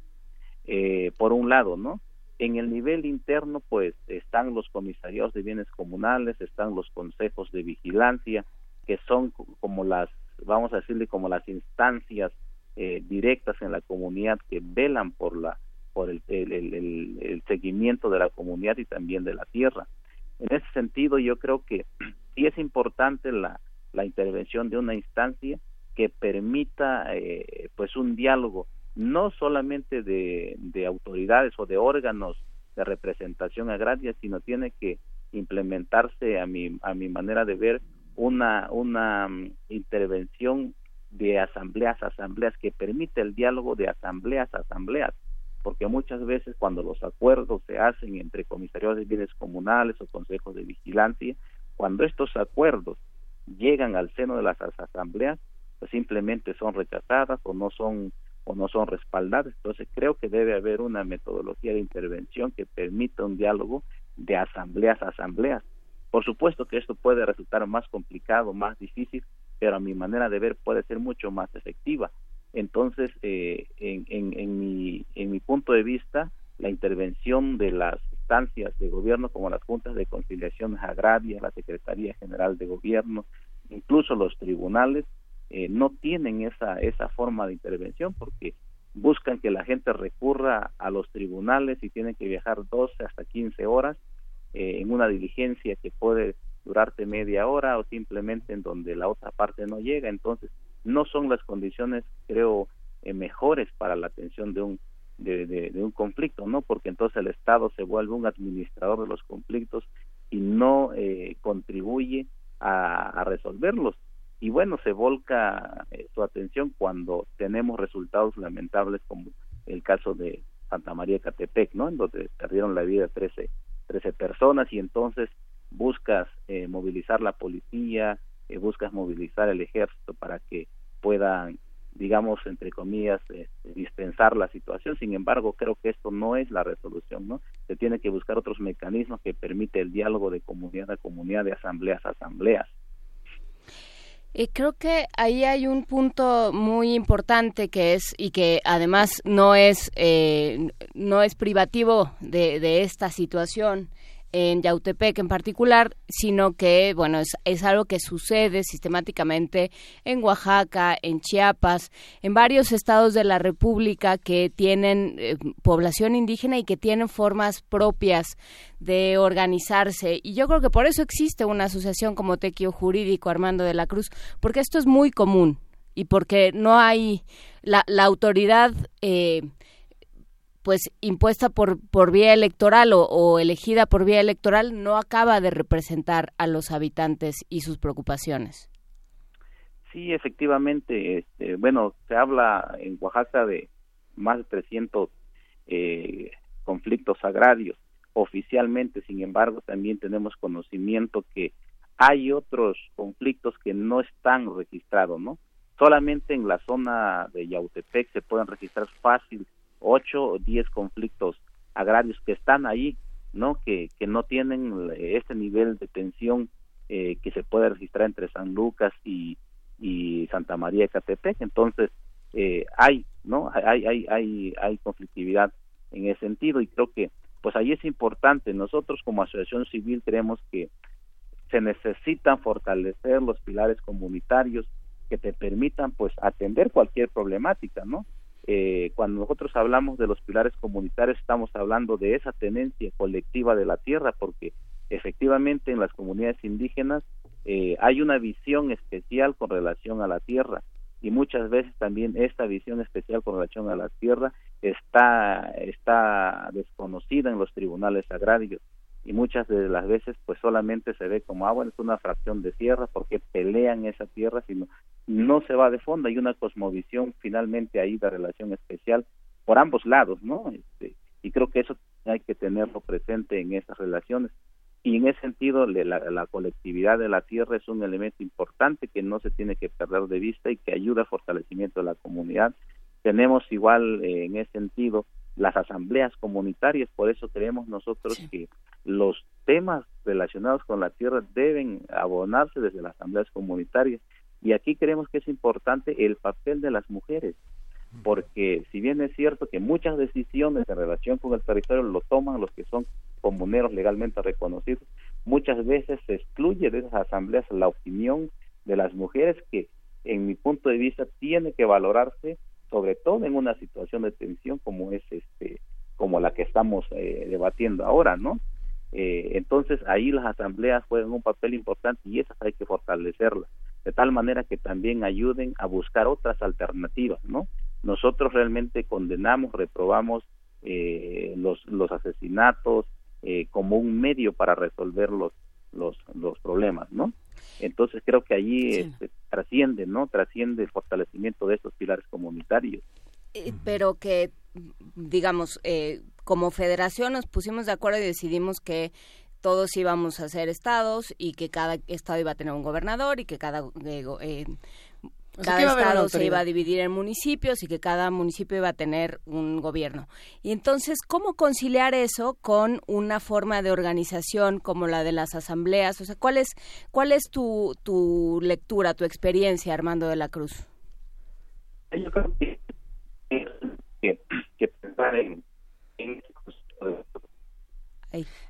Eh, por un lado, ¿no? En el nivel interno, pues están los comisarios de bienes comunales, están los consejos de vigilancia, que son como las, vamos a decirle, como las instancias eh, directas en la comunidad que velan por la por el, el, seguimiento de la comunidad y también de la tierra. En ese sentido, yo creo que [clears throat] sí es importante la, la intervención de una instancia, que permita eh, pues un diálogo no solamente de, de autoridades o de órganos de representación agraria, sino tiene que implementarse a mi a mi manera de ver una una mm, intervención de asambleas asambleas que permite el diálogo de asambleas asambleas. Porque muchas veces cuando los acuerdos se hacen entre comisarios de bienes comunales o consejos de vigilancia cuando estos acuerdos llegan al seno de las asambleas pues simplemente son rechazadas o no son o no son respaldadas. Entonces creo que debe haber una metodología de intervención que permita un diálogo de asambleas a asambleas. Por supuesto que esto puede resultar más complicado, más difícil, pero a mi manera de ver puede ser mucho más efectiva. Entonces, eh, en, en, en, mi, en mi punto de vista, la intervención de las instancias de gobierno como las juntas de conciliación agraria, la Secretaría General de Gobierno, incluso los tribunales, eh, no tienen esa, esa forma de intervención porque buscan que la gente recurra a los tribunales y tienen que viajar 12 hasta 15 horas eh, en una diligencia que puede durarte media hora o simplemente en donde la otra parte no llega. Entonces, no son las condiciones, creo, eh, mejores para la atención de un de, un conflicto, ¿no? Porque entonces el Estado se vuelve un administrador de los conflictos y no contribuye a, a resolverlos y bueno, se volca eh, su atención cuando tenemos resultados lamentables como el caso de Santa María Catepec, ¿no? En donde perdieron la vida 13, 13 personas y entonces buscas eh, movilizar la policía, eh, buscas movilizar el ejército para que puedan, digamos, entre comillas, este, dispensar la situación. Sin embargo, creo que esto no es la resolución, ¿no? Se tiene que buscar otros mecanismos que permite el diálogo de comunidad a comunidad, de asambleas a asambleas. Eh, creo que ahí hay un punto muy importante que es y que además no es eh, no es privativo de, de esta situación en Yautepec en particular, sino que, bueno, es, es, algo que sucede sistemáticamente en Oaxaca, en Chiapas, en varios estados de la República que tienen eh, población indígena y que tienen formas propias de organizarse. Y yo creo que por eso existe una asociación como Tequio Jurídico Armando de la Cruz, porque esto es muy común y porque no hay la, la autoridad. Eh, pues impuesta por, por vía electoral o, elegida por vía electoral no acaba de representar a los habitantes y sus preocupaciones. Sí, efectivamente. Este, bueno, se habla en Oaxaca de más de 300 eh, conflictos agrarios. Oficialmente, sin embargo, también tenemos conocimiento que hay otros conflictos que no están registrados, ¿no? Solamente en la zona de Yautepec se pueden registrar fácil ocho o diez conflictos agrarios que están ahí, ¿no? Que, que no tienen este nivel de tensión eh, que se puede registrar entre San Lucas y, y Santa María de Catepec. Entonces, eh, hay, ¿no? Hay, hay, hay, hay conflictividad en ese sentido y creo que, pues ahí es importante. Nosotros como asociación civil creemos que se necesitan fortalecer los pilares comunitarios que te permitan, pues, atender cualquier problemática, ¿no? Eh, cuando nosotros hablamos de los pilares comunitarios estamos hablando de esa tenencia colectiva de la tierra porque efectivamente en las comunidades indígenas eh, hay una visión especial con relación a la tierra y muchas veces también esta visión especial con relación a la tierra está está desconocida en los tribunales agrarios y muchas de las veces pues solamente se ve como ah, es una fracción de tierra porque pelean esa tierra, sino no se va de fondo, hay una cosmovisión finalmente ahí de relación especial por ambos lados, ¿no? Este, y creo que eso hay que tenerlo presente en esas relaciones. Y en ese sentido, la, la colectividad de la tierra es un elemento importante que no se tiene que perder de vista y que ayuda al fortalecimiento de la comunidad. Tenemos igual eh, en ese sentido las asambleas comunitarias, por eso creemos nosotros que los temas relacionados con la tierra deben abonarse desde las asambleas comunitarias. Y aquí creemos que es importante el papel de las mujeres porque si bien es cierto que muchas decisiones en relación con el territorio lo toman los que son comuneros legalmente reconocidos, muchas veces se excluye de esas asambleas la opinión de las mujeres que en mi punto de vista tiene que valorarse sobre todo en una situación de tensión como es este como la que estamos eh, debatiendo ahora, ¿no? Eh, entonces ahí las asambleas juegan un papel importante y esas hay que fortalecerlas. de tal manera que también ayuden a buscar otras alternativas, ¿no? Nosotros realmente condenamos, reprobamos eh, los, los asesinatos eh, como un medio para resolver los, los, los problemas, ¿no? Entonces creo que allí este, trasciende, ¿no? Trasciende el fortalecimiento de estos pilares comunitarios. Eh, pero que, digamos, eh, como federación nos pusimos de acuerdo y decidimos que todos íbamos a ser estados y que cada estado iba a tener un gobernador y que cada eh, cada estado se iba a dividir en municipios y que cada municipio iba a tener un gobierno. Y entonces, ¿cómo conciliar eso con una forma de organización como la de las asambleas? O sea, ¿cuál es, cuál es tu, tu lectura, tu experiencia, Armando de la Cruz? Yo creo que, que, pensar en,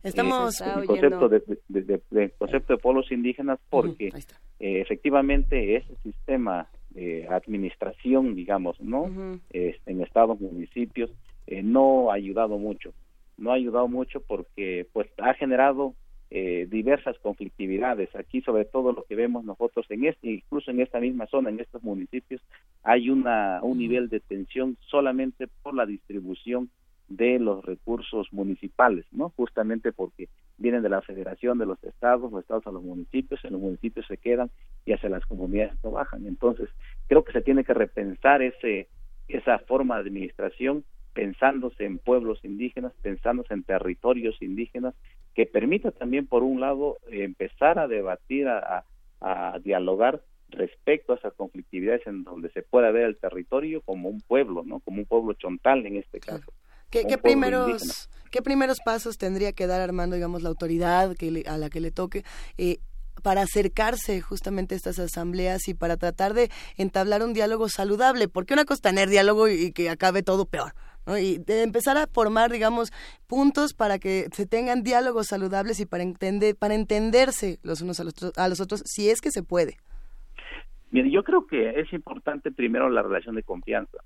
Estamos el concepto de, de, concepto de pueblos indígenas porque eh, efectivamente ese sistema de administración, digamos, ¿no? En estados, municipios, eh, no ha ayudado mucho. No ha ayudado mucho porque pues ha generado eh, diversas conflictividades. Aquí, sobre todo, lo que vemos nosotros en este, incluso en esta misma zona, en estos municipios, hay una un nivel de tensión solamente por la distribución de los recursos municipales, ¿no? Justamente porque vienen de la federación, de los estados, los estados a los municipios, en los municipios se quedan y hacia las comunidades no bajan. Entonces, creo que se tiene que repensar ese esa forma de administración pensándose en pueblos indígenas, pensándose en territorios indígenas, que permita también, por un lado, empezar a debatir, a, a dialogar respecto a esas conflictividades en donde se pueda ver el territorio como un pueblo, ¿no? Como un pueblo chontal en este caso. ¿Qué, primeros, ¿Qué primeros pasos tendría que dar Armando, digamos, la autoridad que a la que le toque? Eh, para acercarse justamente a estas asambleas y para tratar de entablar un diálogo saludable, porque una cosa es tener diálogo y, que acabe todo peor, ¿no? y de empezar a formar, digamos, puntos para que se tengan diálogos saludables y para entender, para entenderse los unos a los, a los otros, si es que se puede. Bien, yo creo que es importante primero la relación de confianza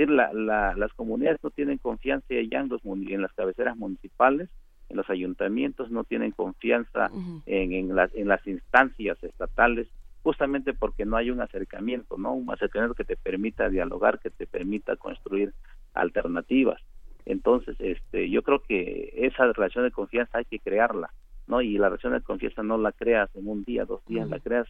decir, la, las comunidades no tienen confianza ya en, los, en las cabeceras municipales, en los ayuntamientos, no tienen confianza en, en, las, en las instancias estatales, justamente porque no hay un acercamiento, ¿no? Un acercamiento que te permita dialogar, que te permita construir alternativas. Entonces, este, yo creo que esa relación de confianza hay que crearla, ¿no? Y la relación de confianza no la creas en un día, dos días, la creas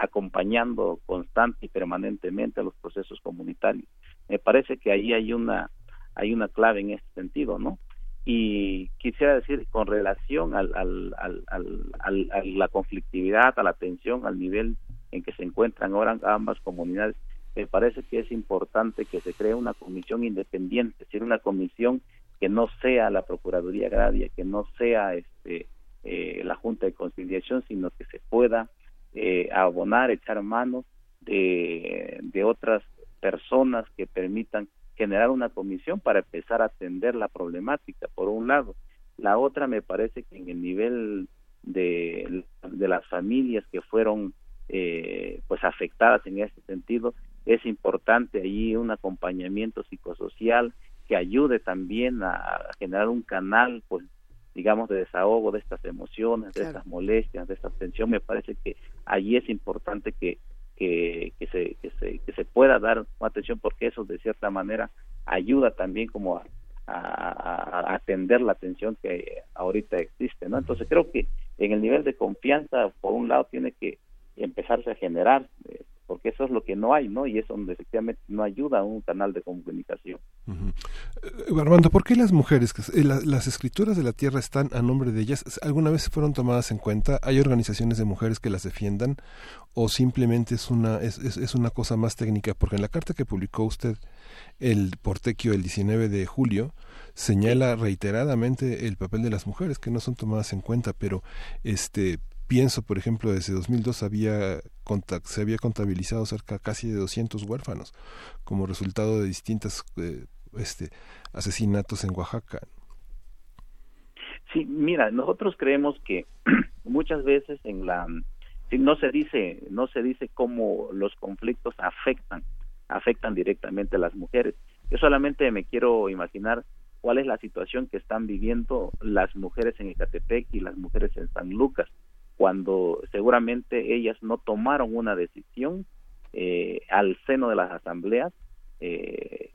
acompañando constante y permanentemente a los procesos comunitarios. Me parece que ahí hay una hay una clave en este sentido, ¿no? Y quisiera decir, con relación al, al, al, a la conflictividad, a la tensión, al nivel en que se encuentran ahora ambas comunidades, me parece que es importante que se cree una comisión independiente, es decir, una comisión que no sea la Procuraduría Agraria, que no sea este eh, la Junta de Conciliación, sino que se pueda eh, abonar, echar mano de, de otras personas que permitan generar una comisión para empezar a atender la problemática, por un lado. La otra me parece que en el nivel de, de las familias que fueron eh, pues afectadas en este sentido, es importante allí un acompañamiento psicosocial que ayude también a, generar un canal pues digamos de desahogo de estas emociones, de estas molestias, de esta tensión, me parece que allí es importante que que, que, se, que, se, que se pueda dar atención porque eso de cierta manera ayuda también como a, atender la atención que ahorita existe, ¿no? Entonces creo que en el nivel de confianza, por un lado, tiene que empezarse a generar eh, porque eso es lo que no hay, ¿no? Y es donde efectivamente no ayuda a un canal de comunicación. Uh Armando, ¿por qué las mujeres, eh, las escrituras de la tierra están a nombre de ellas? ¿Alguna vez fueron tomadas en cuenta? ¿Hay organizaciones de mujeres que las defiendan? ¿O simplemente es una, es, es, una cosa más técnica? Porque en la carta que publicó usted, el Portequio, el 19 de julio, señala reiteradamente el papel de las mujeres que no son tomadas en cuenta, pero este pienso, por ejemplo, desde 2002 había se había contabilizado cerca casi de 200 huérfanos como resultado de distintos eh, este, asesinatos en Oaxaca. Sí, mira, nosotros creemos que [clears throat] muchas veces en la no se dice no se dice cómo los conflictos afectan afectan directamente a las mujeres. Yo solamente me quiero imaginar cuál es la situación que están viviendo las mujeres en Ecatepec y las mujeres en San Lucas cuando seguramente ellas no tomaron una decisión eh, al seno de las asambleas eh,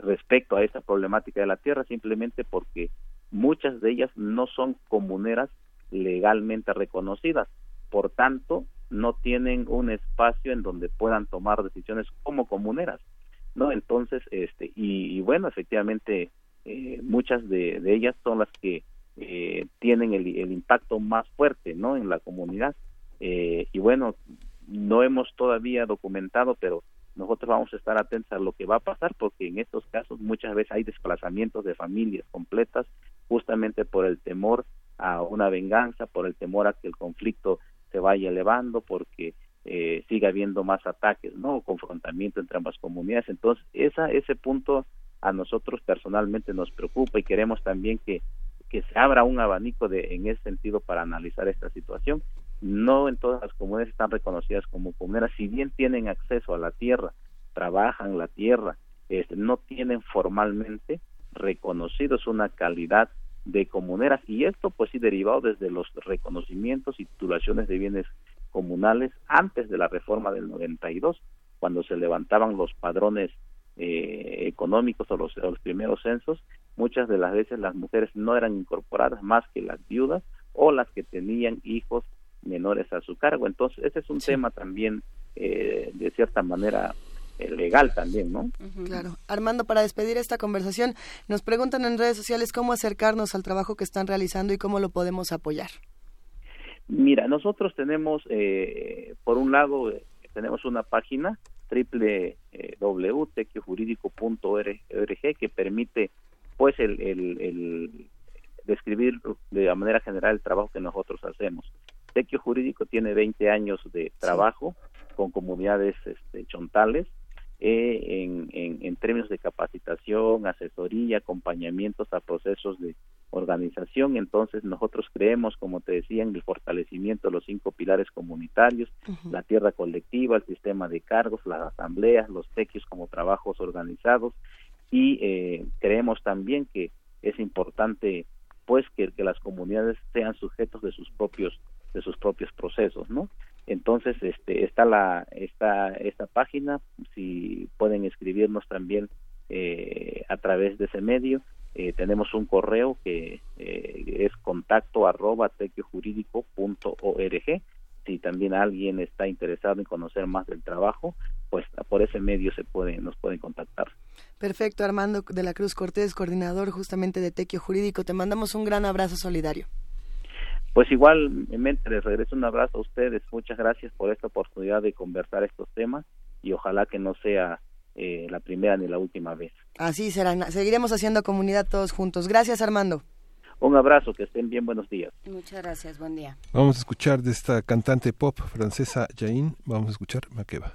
respecto a esta problemática de la tierra, simplemente porque muchas de ellas no son comuneras legalmente reconocidas. Por tanto, no tienen un espacio en donde puedan tomar decisiones como comuneras, ¿no? Entonces, este, y, bueno, efectivamente, eh, muchas de, ellas son las que eh, tienen el, impacto más fuerte, ¿no? En la comunidad. Eh, y bueno, no hemos todavía documentado, pero nosotros vamos a estar atentos a lo que va a pasar porque en estos casos muchas veces hay desplazamientos de familias completas justamente por el temor a una venganza, por el temor a que el conflicto se vaya elevando, porque eh, siga habiendo más ataques, ¿no? confrontamiento entre ambas comunidades. Entonces, esa, ese punto a nosotros personalmente nos preocupa y queremos también que, que se abra un abanico de, en ese sentido para analizar esta situación. No en todas las comunidades están reconocidas como comuneras, si bien tienen acceso a la tierra, trabajan la tierra, este, no tienen formalmente reconocidos una calidad de comuneras y esto pues sí derivado desde los reconocimientos y titulaciones de bienes comunales antes de la reforma del 92 cuando se levantaban los padrones eh, económicos o los, los primeros censos muchas de las veces las mujeres no eran incorporadas más que las viudas o las que tenían hijos menores a su cargo entonces ese es un tema también eh, de cierta manera eh, legal también, ¿no? Claro. Armando, para despedir esta conversación, nos preguntan en redes sociales cómo acercarnos al trabajo que están realizando y cómo lo podemos apoyar. Mira, nosotros tenemos, eh, por un lado, eh, tenemos una página www.tequiojurídico.org que permite, pues, el, el, describir de la manera general el trabajo que nosotros hacemos. Tequio Jurídico tiene 20 años de trabajo con comunidades este, chontales eh, en, en, términos de capacitación, asesoría, acompañamientos a procesos de organización. Entonces, nosotros creemos, como te decía, en el fortalecimiento de los cinco pilares comunitarios, la tierra colectiva, el sistema de cargos, las asambleas, los tequios como trabajos organizados y eh, creemos también que es importante pues que, las comunidades sean sujetos de sus propios de sus propios procesos, ¿no? Entonces, este, está la, está esta página, si pueden escribirnos también eh, a través de ese medio. Eh, tenemos un correo que eh, es contacto arroba org. Si también alguien está interesado en conocer más del trabajo, pues por ese medio se puede, nos pueden contactar. Perfecto, Armando de la Cruz Cortés, coordinador justamente de Tequio Jurídico. Te mandamos un gran abrazo solidario. Pues igualmente les regreso un abrazo a ustedes. Muchas gracias por esta oportunidad de conversar estos temas y ojalá que no sea eh, la primera ni la última vez. Así será. Seguiremos haciendo comunidad todos juntos. Gracias, Armando. Un abrazo, que estén bien, buenos días. Muchas gracias, buen día. Vamos a escuchar de esta cantante pop francesa Jain, vamos a escuchar Maqueba.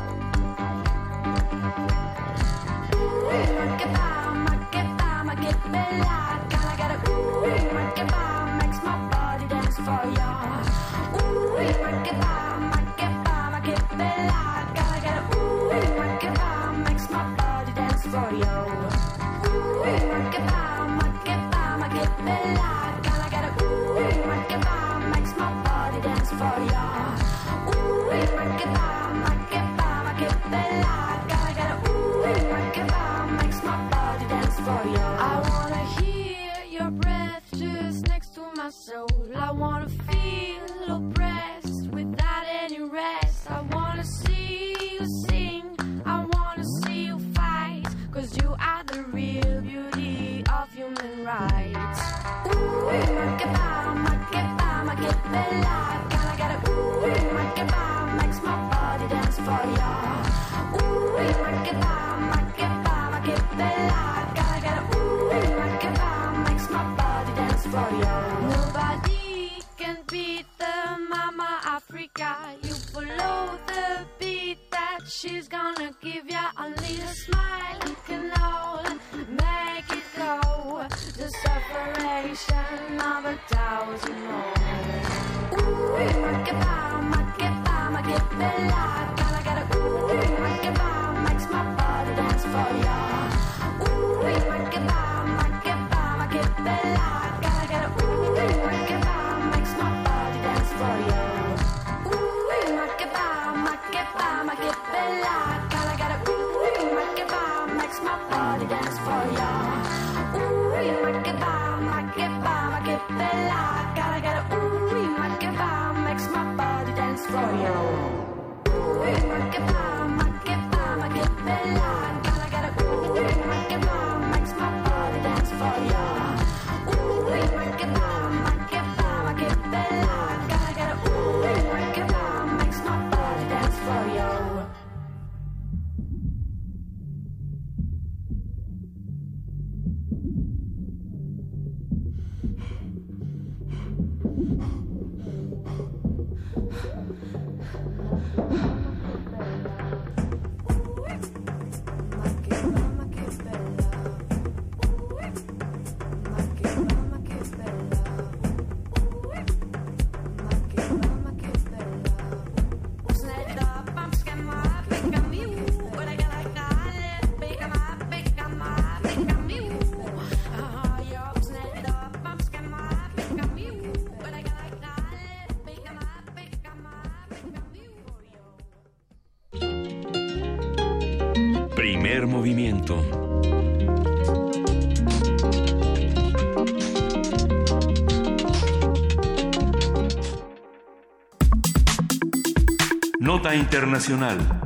Internacional.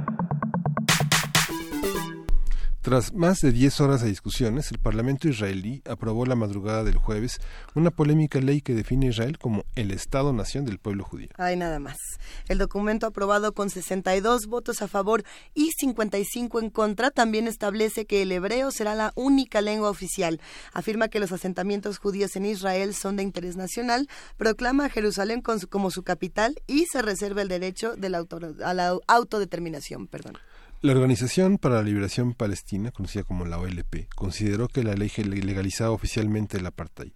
Tras más de 10 horas de discusiones, el Parlamento israelí aprobó la madrugada del jueves una polémica ley que define a Israel como el Estado-nación del pueblo judío. Hay nada más. El documento aprobado con 62 votos a favor y 55 en contra también establece que el hebreo será la única lengua oficial. Afirma que los asentamientos judíos en Israel son de interés nacional, proclama a Jerusalén como su capital y se reserva el derecho de la auto- a la autodeterminación. Perdón. La Organización para la Liberación Palestina, conocida como la OLP, consideró que la ley legalizaba oficialmente el apartheid,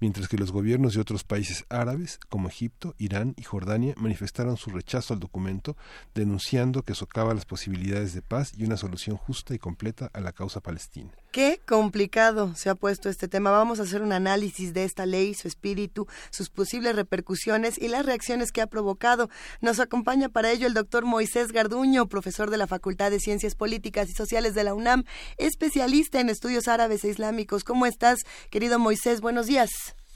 mientras que los gobiernos de otros países árabes, como Egipto, Irán y Jordania, manifestaron su rechazo al documento, denunciando que socava las posibilidades de paz y una solución justa y completa a la causa palestina. Qué complicado se ha puesto este tema. Vamos a hacer un análisis de esta ley, su espíritu, sus posibles repercusiones y las reacciones que ha provocado. Nos acompaña para ello el doctor Moisés Garduño, profesor de la Facultad de Ciencias Políticas y Sociales de la UNAM, especialista en estudios árabes e islámicos. ¿Cómo estás, querido Moisés? Buenos días.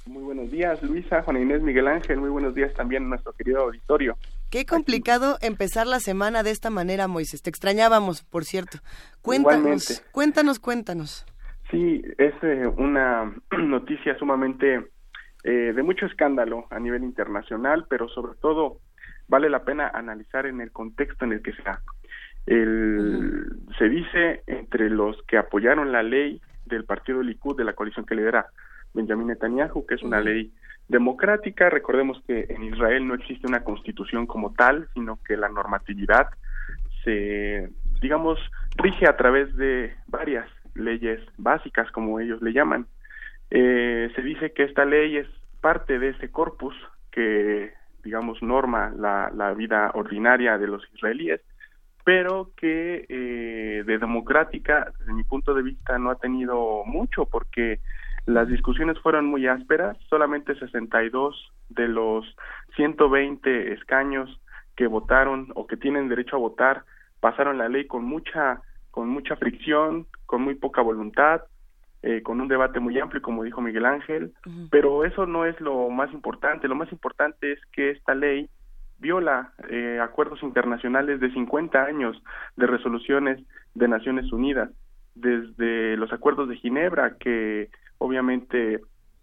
Muy buenos días, Luisa, Juan Inés, Miguel Ángel. Muy buenos días también a nuestro querido auditorio. Qué complicado empezar la semana de esta manera, Moisés. Te extrañábamos, por cierto. Cuéntanos, Igualmente. cuéntanos, cuéntanos. Sí, es eh, una [clears throat] noticia sumamente eh, de mucho escándalo a nivel internacional, pero sobre todo vale la pena analizar en el contexto en el que se da. El, Se dice entre los que apoyaron la ley del partido Likud, de la coalición que lidera Benjamin Netanyahu, que es una ley democrática. Recordemos que en Israel no existe una constitución como tal, sino que la normatividad se, digamos, rige a través de varias leyes básicas, como ellos le llaman. Eh, se dice que esta ley es parte de ese corpus que, digamos, norma la, la vida ordinaria de los israelíes, pero que eh, de democrática, desde mi punto de vista, no ha tenido mucho, porque las discusiones fueron muy ásperas, solamente 62 de los 120 escaños que votaron o que tienen derecho a votar pasaron la ley con mucha con mucha fricción, con muy poca voluntad, eh, con un debate muy amplio, como dijo Miguel Ángel, pero eso no es lo más importante. Lo más importante es que esta ley viola eh, acuerdos internacionales de 50 años de resoluciones de Naciones Unidas, desde los acuerdos de Ginebra, que obviamente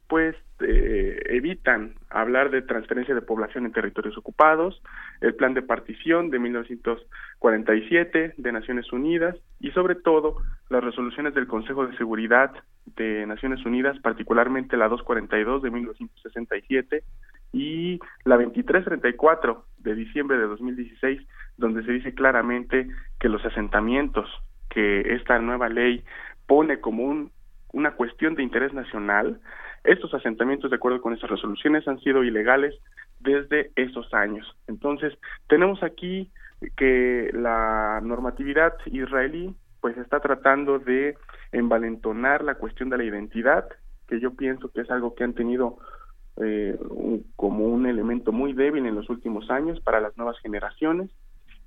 pues eh, evitan hablar de transferencia de población en territorios ocupados, el plan de partición de 1947 de Naciones Unidas y sobre todo las resoluciones del Consejo de Seguridad de Naciones Unidas, particularmente la 242 de 1967 y la 2334 de diciembre de 2016 donde se dice claramente que los asentamientos que esta nueva ley pone como un, una cuestión de interés nacional, estos asentamientos, de acuerdo con esas resoluciones, han sido ilegales desde esos años. Entonces, tenemos aquí que la normatividad israelí pues está tratando de envalentonar la cuestión de la identidad, que yo pienso que es algo que han tenido eh, como un elemento muy débil en los últimos años para las nuevas generaciones.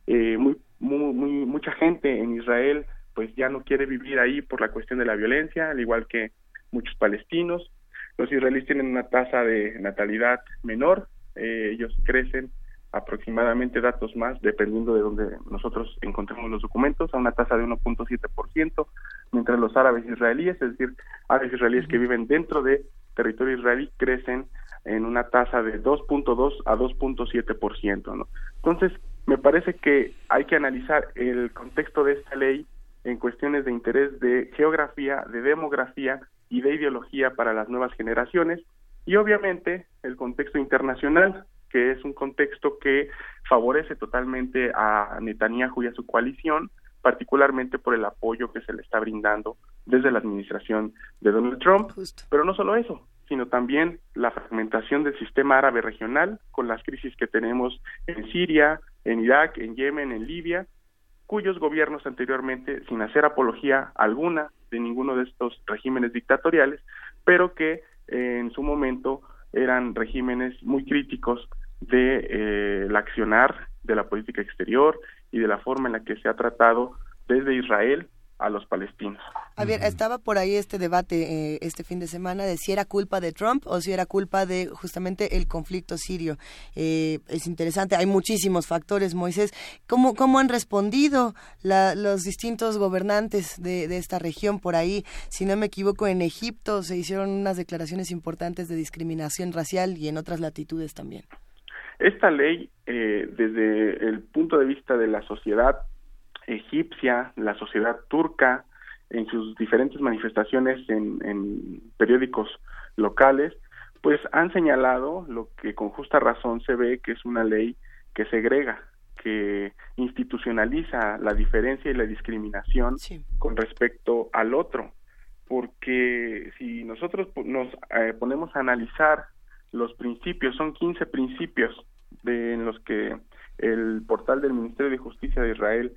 Eh, muy- mucha gente en Israel pues ya no quiere vivir ahí por la cuestión de la violencia, al igual que muchos palestinos. Los israelíes tienen una tasa de natalidad menor, eh, ellos crecen aproximadamente datos más, dependiendo de donde nosotros encontremos los documentos, a una tasa de 1.7%, mientras los árabes israelíes, es decir, árabes israelíes que viven dentro de territorio israelí, crecen en una tasa de 2.2 a 2.7%, ¿no? Entonces, me parece que hay que analizar el contexto de esta ley en cuestiones de interés de geografía, de demografía y de ideología para las nuevas generaciones y obviamente el contexto internacional, que es un contexto que favorece totalmente a Netanyahu y a su coalición, particularmente por el apoyo que se le está brindando desde la administración de Donald Trump. Pero no solo eso, sino también la fragmentación del sistema árabe regional con las crisis que tenemos en Siria, en Irak, en Yemen, en Libia, cuyos gobiernos anteriormente, sin hacer apología alguna de ninguno de estos regímenes dictatoriales, pero que eh, en su momento eran regímenes muy críticos de eh, el accionar de la política exterior y de la forma en la que se ha tratado desde Israel a los palestinos. Javier, estaba por ahí este debate eh, este fin de semana de si era culpa de Trump o si era culpa de justamente el conflicto sirio. Eh, es interesante, hay muchísimos factores, Moisés. ¿Cómo, cómo han respondido la- los distintos gobernantes de, de esta región por ahí? Si no me equivoco, en Egipto se hicieron unas declaraciones importantes de discriminación racial y en otras latitudes también. Esta ley, eh, desde el punto de vista de la sociedad egipcia, la sociedad turca, en sus diferentes manifestaciones en, en periódicos locales, pues han señalado lo que con justa razón se ve que es una ley que segrega, que institucionaliza la diferencia y la discriminación con respecto al otro. Porque si nosotros nos eh, ponemos a analizar los principios, son 15 principios de, en los que el portal del Ministerio de Justicia de Israel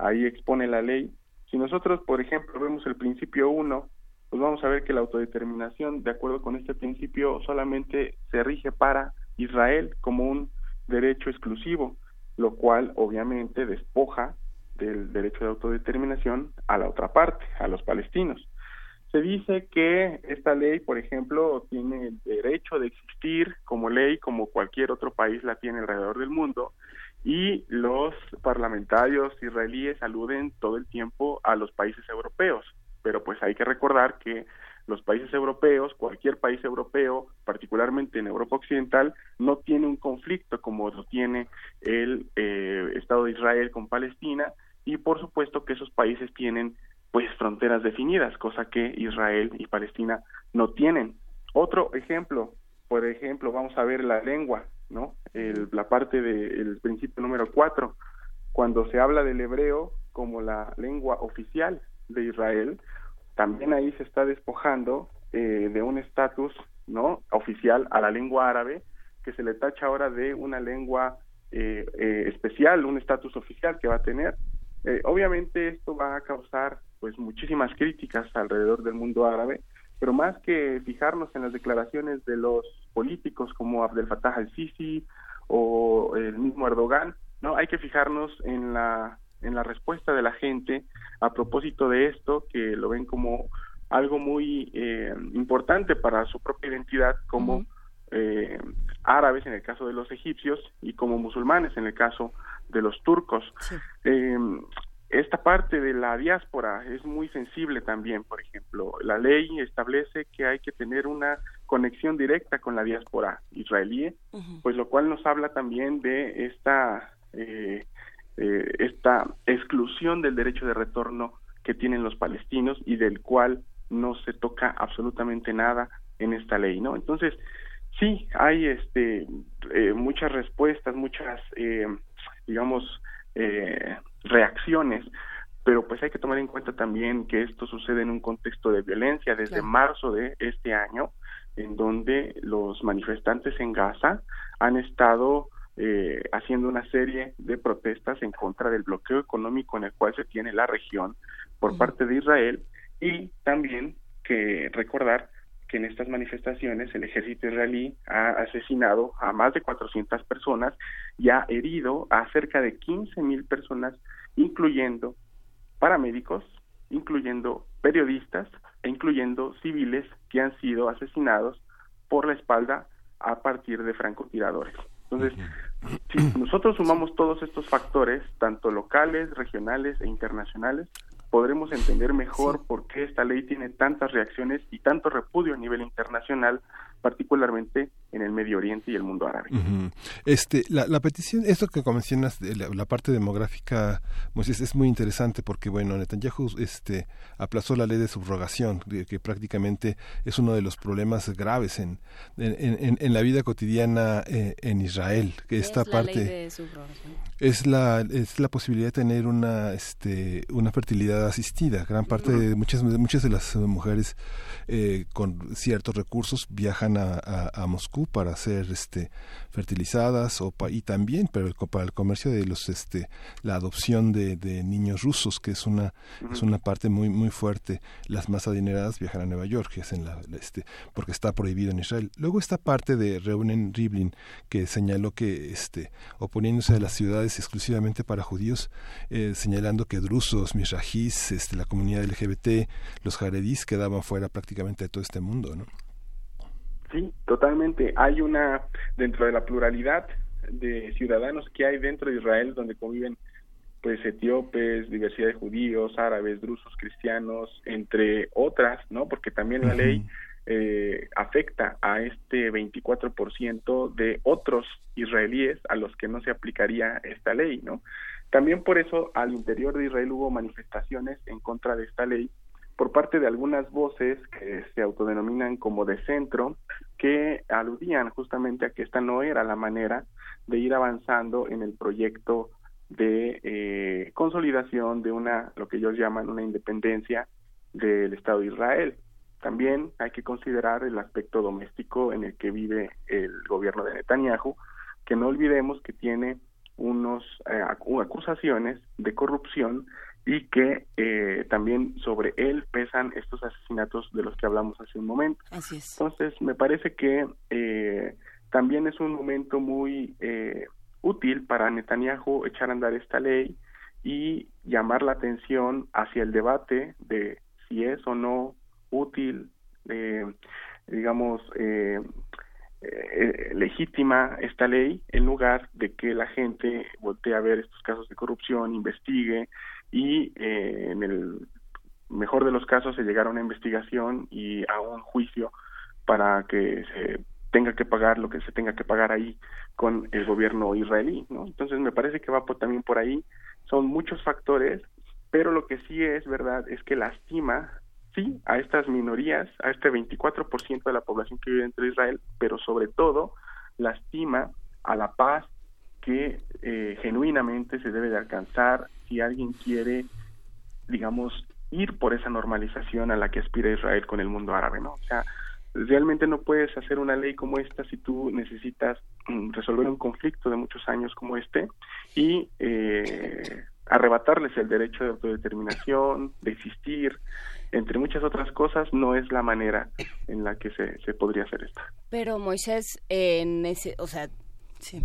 ahí expone la ley. Si nosotros, por ejemplo, vemos el principio 1, pues vamos a ver que la autodeterminación, de acuerdo con este principio, solamente se rige para Israel como un derecho exclusivo, lo cual obviamente despoja del derecho de autodeterminación a la otra parte, a los palestinos. Se dice que esta ley, por ejemplo, tiene el derecho de existir como ley como cualquier otro país la tiene alrededor del mundo y los parlamentarios israelíes aluden todo el tiempo a los países europeos, pero pues hay que recordar que los países europeos, cualquier país europeo, particularmente en Europa Occidental, no tiene un conflicto como lo tiene el eh, Estado de Israel con Palestina. Y por supuesto que esos países tienen pues fronteras definidas, cosa que Israel y Palestina no tienen. Otro ejemplo, por ejemplo, vamos a ver la lengua, ¿no? El- la parte del principio número cuatro, cuando se habla del hebreo como la lengua oficial de Israel, también ahí se está despojando eh, de un estatus no oficial a la lengua árabe que se le tacha ahora de una lengua eh, eh, especial, un estatus oficial que va a tener. Eh, obviamente esto va a causar pues muchísimas críticas alrededor del mundo árabe, pero más que fijarnos en las declaraciones de los políticos como Abdel Fattah al-Sisi o el mismo Erdogan, no hay que fijarnos en la en la respuesta de la gente a propósito de esto que lo ven como algo muy eh, importante para su propia identidad como eh, árabes en el caso de los egipcios y como musulmanes en el caso de los turcos. Eh, esta parte de la diáspora es muy sensible también, por ejemplo. La ley establece que hay que tener una conexión directa con la diáspora israelí, pues lo cual nos habla también de esta, eh, eh, esta exclusión del derecho de retorno que tienen los palestinos y del cual no se toca absolutamente nada en esta ley, ¿no? Entonces, sí, hay este, eh, muchas respuestas, muchas, eh, digamos, eh, reacciones pero pues hay que tomar en cuenta también que esto sucede en un contexto de violencia desde marzo de este año, en donde los manifestantes en Gaza han estado eh, haciendo una serie de protestas en contra del bloqueo económico en el cual se tiene la región por parte de Israel y también que recordar que en estas manifestaciones el ejército israelí ha asesinado a más de 400 personas y ha herido a cerca de 15 mil personas, incluyendo paramédicos, incluyendo periodistas e incluyendo civiles que han sido asesinados por la espalda a partir de francotiradores. Entonces, si nosotros sumamos todos estos factores, tanto locales, regionales e internacionales, podremos entender mejor por qué esta ley tiene tantas reacciones y tanto repudio a nivel internacional, particularmente en el Medio Oriente y el mundo árabe. Este, la, la, petición, esto que mencionas, de la, la, parte demográfica, Moisés, es muy interesante porque, bueno, Netanyahu este, aplazó la ley de subrogación, que prácticamente es uno de los problemas graves en, en, en, en la vida cotidiana eh, en Israel. Que esta es parte la ley de subrogación? es la es la posibilidad de tener una este una fertilidad asistida. Gran parte de muchas muchas de las mujeres eh, con ciertos recursos viajan a, a, a Moscú para ser este fertilizadas o pa, y también pero el, para el comercio de los este la adopción de, de niños rusos que es una uh -huh. es una parte muy muy fuerte. Las más adineradas viajan a Nueva York y hacen la, la, este porque está prohibido en Israel. Luego esta parte de Reunen Rivlin que señaló que este oponiéndose a las ciudades exclusivamente para judíos eh, señalando que drusos misrajís este la comunidad LGBT los jaredís quedaban fuera prácticamente de todo este mundo no Sí, totalmente. Hay una, dentro de la pluralidad de ciudadanos que hay dentro de Israel, donde conviven pues etíopes, diversidad de judíos, árabes, drusos, cristianos, entre otras, ¿no? Porque también la ley eh, afecta a este 24% de otros israelíes a los que no se aplicaría esta ley, ¿no? También por eso al interior de Israel hubo manifestaciones en contra de esta ley por parte de algunas voces que se autodenominan como de centro, que aludían justamente a que esta no era la manera de ir avanzando en el proyecto de eh, consolidación de una, lo que ellos llaman una independencia del Estado de Israel. También hay que considerar el aspecto doméstico en el que vive el gobierno de Netanyahu, que no olvidemos que tiene unos eh, acusaciones de corrupción y que eh, también sobre él pesan estos asesinatos de los que hablamos hace un momento. Así es. Entonces, me parece que eh, también es un momento muy eh, útil para Netanyahu echar a andar esta ley y llamar la atención hacia el debate de si es o no útil, digamos, eh, legítima esta ley en lugar de que la gente voltee a ver estos casos de corrupción, investigue y eh, en el mejor de los casos se llegara a una investigación y a un juicio para que se tenga que pagar lo que se tenga que pagar ahí con el gobierno israelí, ¿no? Entonces me parece que va por, también por ahí, son muchos factores, pero lo que sí es verdad es que lastima sí a estas minorías, a este 24% de la población que vive dentro de Israel, pero sobre todo lastima a la paz que eh, genuinamente se debe de alcanzar si alguien quiere, digamos, ir por esa normalización a la que aspira Israel con el mundo árabe, ¿no? O sea, realmente no puedes hacer una ley como esta si tú necesitas mm, resolver un conflicto de muchos años como este y eh, arrebatarles el derecho de autodeterminación, de existir, entre muchas otras cosas, no es la manera en la que se, se podría hacer esto. Pero Moisés, en ese, o sea, sí.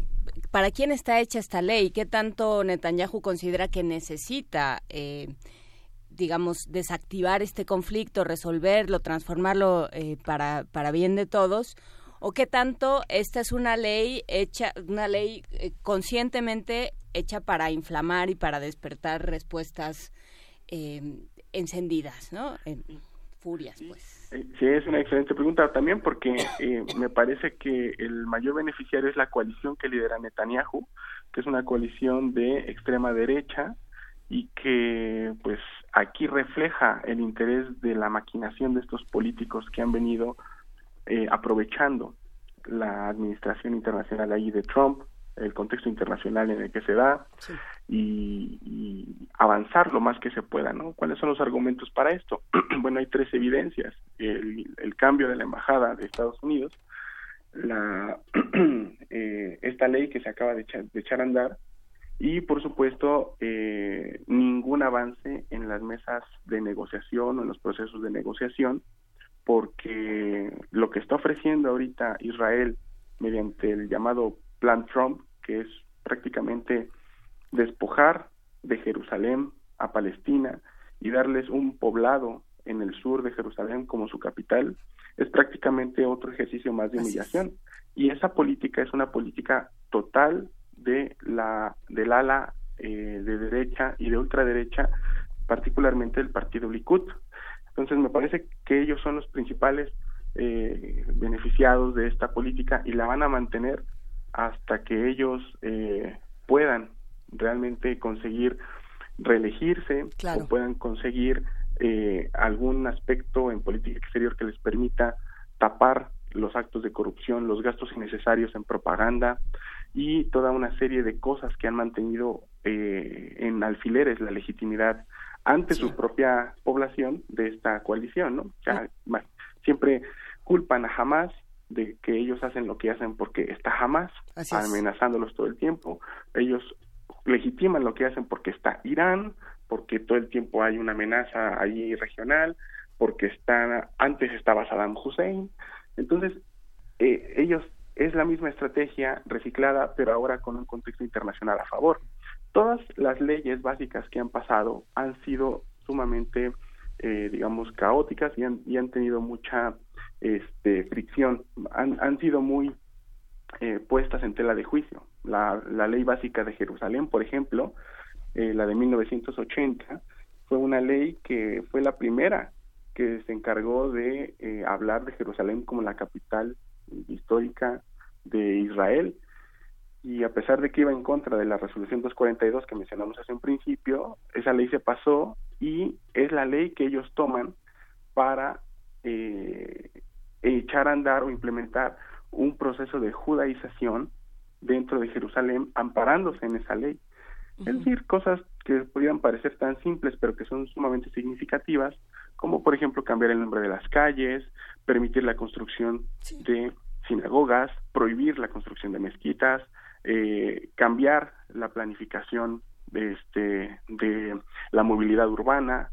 ¿Para quién está hecha esta ley? ¿Qué tanto Netanyahu considera que necesita, eh, digamos, desactivar este conflicto, resolverlo, transformarlo eh, para, para bien de todos? ¿O qué tanto esta es una ley hecha, una ley eh, conscientemente hecha para inflamar y para despertar respuestas eh, encendidas, ¿no? Furias, pues. Sí, es una excelente pregunta también porque eh, me parece que el mayor beneficiario es la coalición que lidera Netanyahu, que es una coalición de extrema derecha y que pues aquí refleja el interés de la maquinación de estos políticos que han venido eh, aprovechando la administración internacional ahí de Trump, el contexto internacional en el que se da, sí. Y, avanzar lo más que se pueda, ¿no? ¿Cuáles son los argumentos para esto? [clears throat] bueno, hay tres evidencias. El, el cambio de la embajada de Estados Unidos, la [clears throat] eh, esta ley que se acaba de echar, de echar a andar y por supuesto eh, ningún avance en las mesas de negociación o en los procesos de negociación porque lo que está ofreciendo ahorita Israel mediante el llamado Plan Trump que es prácticamente despojar de Jerusalén a Palestina y darles un poblado en el sur de Jerusalén como su capital es prácticamente otro ejercicio más de humillación. y esa política es una política total de la del ala eh, de derecha y de ultraderecha particularmente el partido Likud. Entonces me parece que ellos son los principales eh, beneficiados de esta política y la van a mantener hasta que ellos eh, puedan realmente conseguir reelegirse o puedan conseguir eh, algún aspecto en política exterior que les permita tapar los actos de corrupción, los gastos innecesarios en propaganda y toda una serie de cosas que han mantenido eh, en alfileres la legitimidad ante su propia población de esta coalición, ¿no? O sea, siempre culpan a Hamas de que ellos hacen lo que hacen porque está Hamas amenazándolos todo el tiempo. Ellos legitiman lo que hacen porque está Irán, porque todo el tiempo hay una amenaza ahí regional, porque está, antes estaba Saddam Hussein. Entonces, eh, ellos es la misma estrategia reciclada, pero ahora con un contexto internacional a favor. Todas las leyes básicas que han pasado han sido sumamente, eh, digamos, caóticas y han, y han tenido mucha este, fricción, han, han sido muy eh, puestas en tela de juicio. La, la ley básica de Jerusalén, por ejemplo, eh, la de 1980, fue una ley que fue la primera que se encargó de eh, hablar de Jerusalén como la capital histórica de Israel. Y a pesar de que iba en contra de la resolución 242 que mencionamos hace un principio, esa ley se pasó y es la ley que ellos toman para eh, echar a andar o implementar un proceso de judaización dentro de Jerusalén amparándose en esa ley. Es decir, cosas que pudieran parecer tan simples pero que son sumamente significativas, como por ejemplo cambiar el nombre de las calles, permitir la construcción de sinagogas, prohibir la construcción de mezquitas, eh, cambiar la planificación de, este, de la movilidad urbana,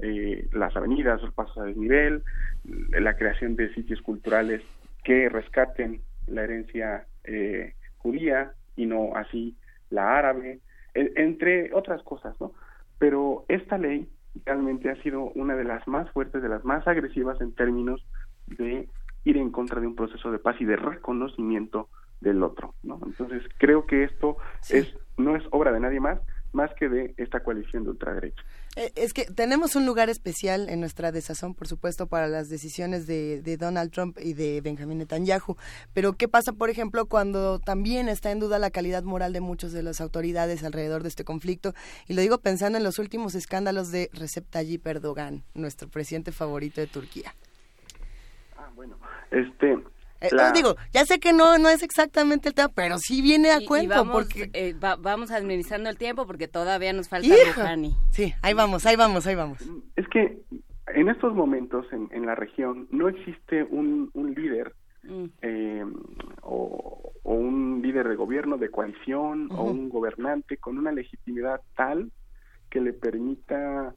eh, las avenidas, los pasos a desnivel, la creación de sitios culturales que rescaten la herencia eh, judía y no así la árabe, entre otras cosas, ¿no? Pero esta ley realmente ha sido una de las más fuertes, de las más agresivas en términos de ir en contra de un proceso de paz y de reconocimiento del otro, ¿no? Entonces creo que esto es no es obra de nadie más, más que de esta coalición de ultraderecha. Eh, es que tenemos un lugar especial en nuestra desazón, por supuesto, para las decisiones de, Donald Trump y de Benjamin Netanyahu. Pero, ¿qué pasa, por ejemplo, cuando también está en duda la calidad moral de muchas de las autoridades alrededor de este conflicto? Y lo digo pensando en los últimos escándalos de Recep Tayyip Erdogan, nuestro presidente favorito de Turquía. Ah, bueno, este, eh, digo, ya sé que no no es exactamente el tema, pero sí viene a cuento. vamos, porque... Eh, vamos administrando el tiempo porque todavía nos falta Rouhani. Sí, ahí vamos, ahí vamos, ahí vamos. Es que en estos momentos en, en la región no existe un, un líder mm. eh, o, un líder de gobierno, de coalición o un gobernante con una legitimidad tal que le permita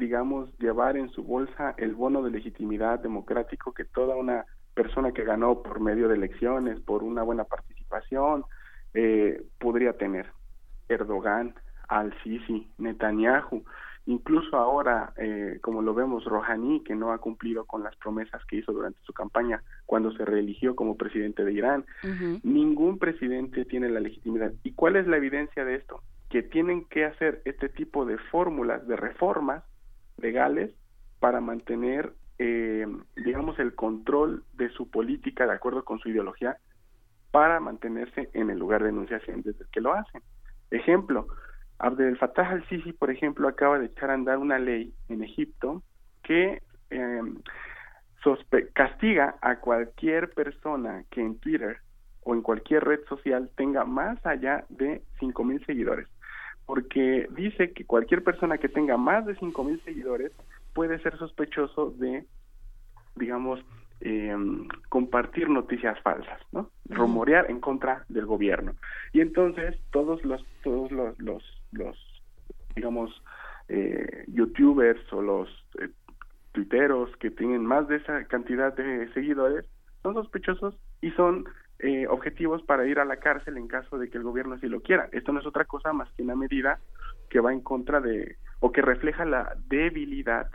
digamos, llevar en su bolsa el bono de legitimidad democrático que toda una persona que ganó por medio de elecciones, por una buena participación, eh, podría tener. Erdogan, Al-Sisi, Netanyahu, incluso ahora, eh, como lo vemos, Rouhani, que no ha cumplido con las promesas que hizo durante su campaña cuando se reeligió como presidente de Irán. Ningún presidente tiene la legitimidad. ¿Y cuál es la evidencia de esto? Que tienen que hacer este tipo de fórmulas, de reformas legales para mantener eh, digamos, el control de su política de acuerdo con su ideología para mantenerse en el lugar de enunciación desde que lo hacen. Ejemplo, Abdel Fattah al-Sisi, por ejemplo, acaba de echar a andar una ley en Egipto que eh, castiga a cualquier persona que en Twitter o en cualquier red social tenga más allá de 5.000 seguidores. porque dice que cualquier persona que tenga más de 5.000 seguidores puede ser sospechoso de, digamos, eh, compartir noticias falsas, ¿no? Rumorear en contra del gobierno. Y entonces todos los, todos los, los, los digamos, eh, youtubers o los eh, tuiteros que tienen más de esa cantidad de seguidores son sospechosos y son eh, objetivos para ir a la cárcel en caso de que el gobierno así lo quiera. Esto no es otra cosa más que una medida que va en contra de o que refleja la debilidad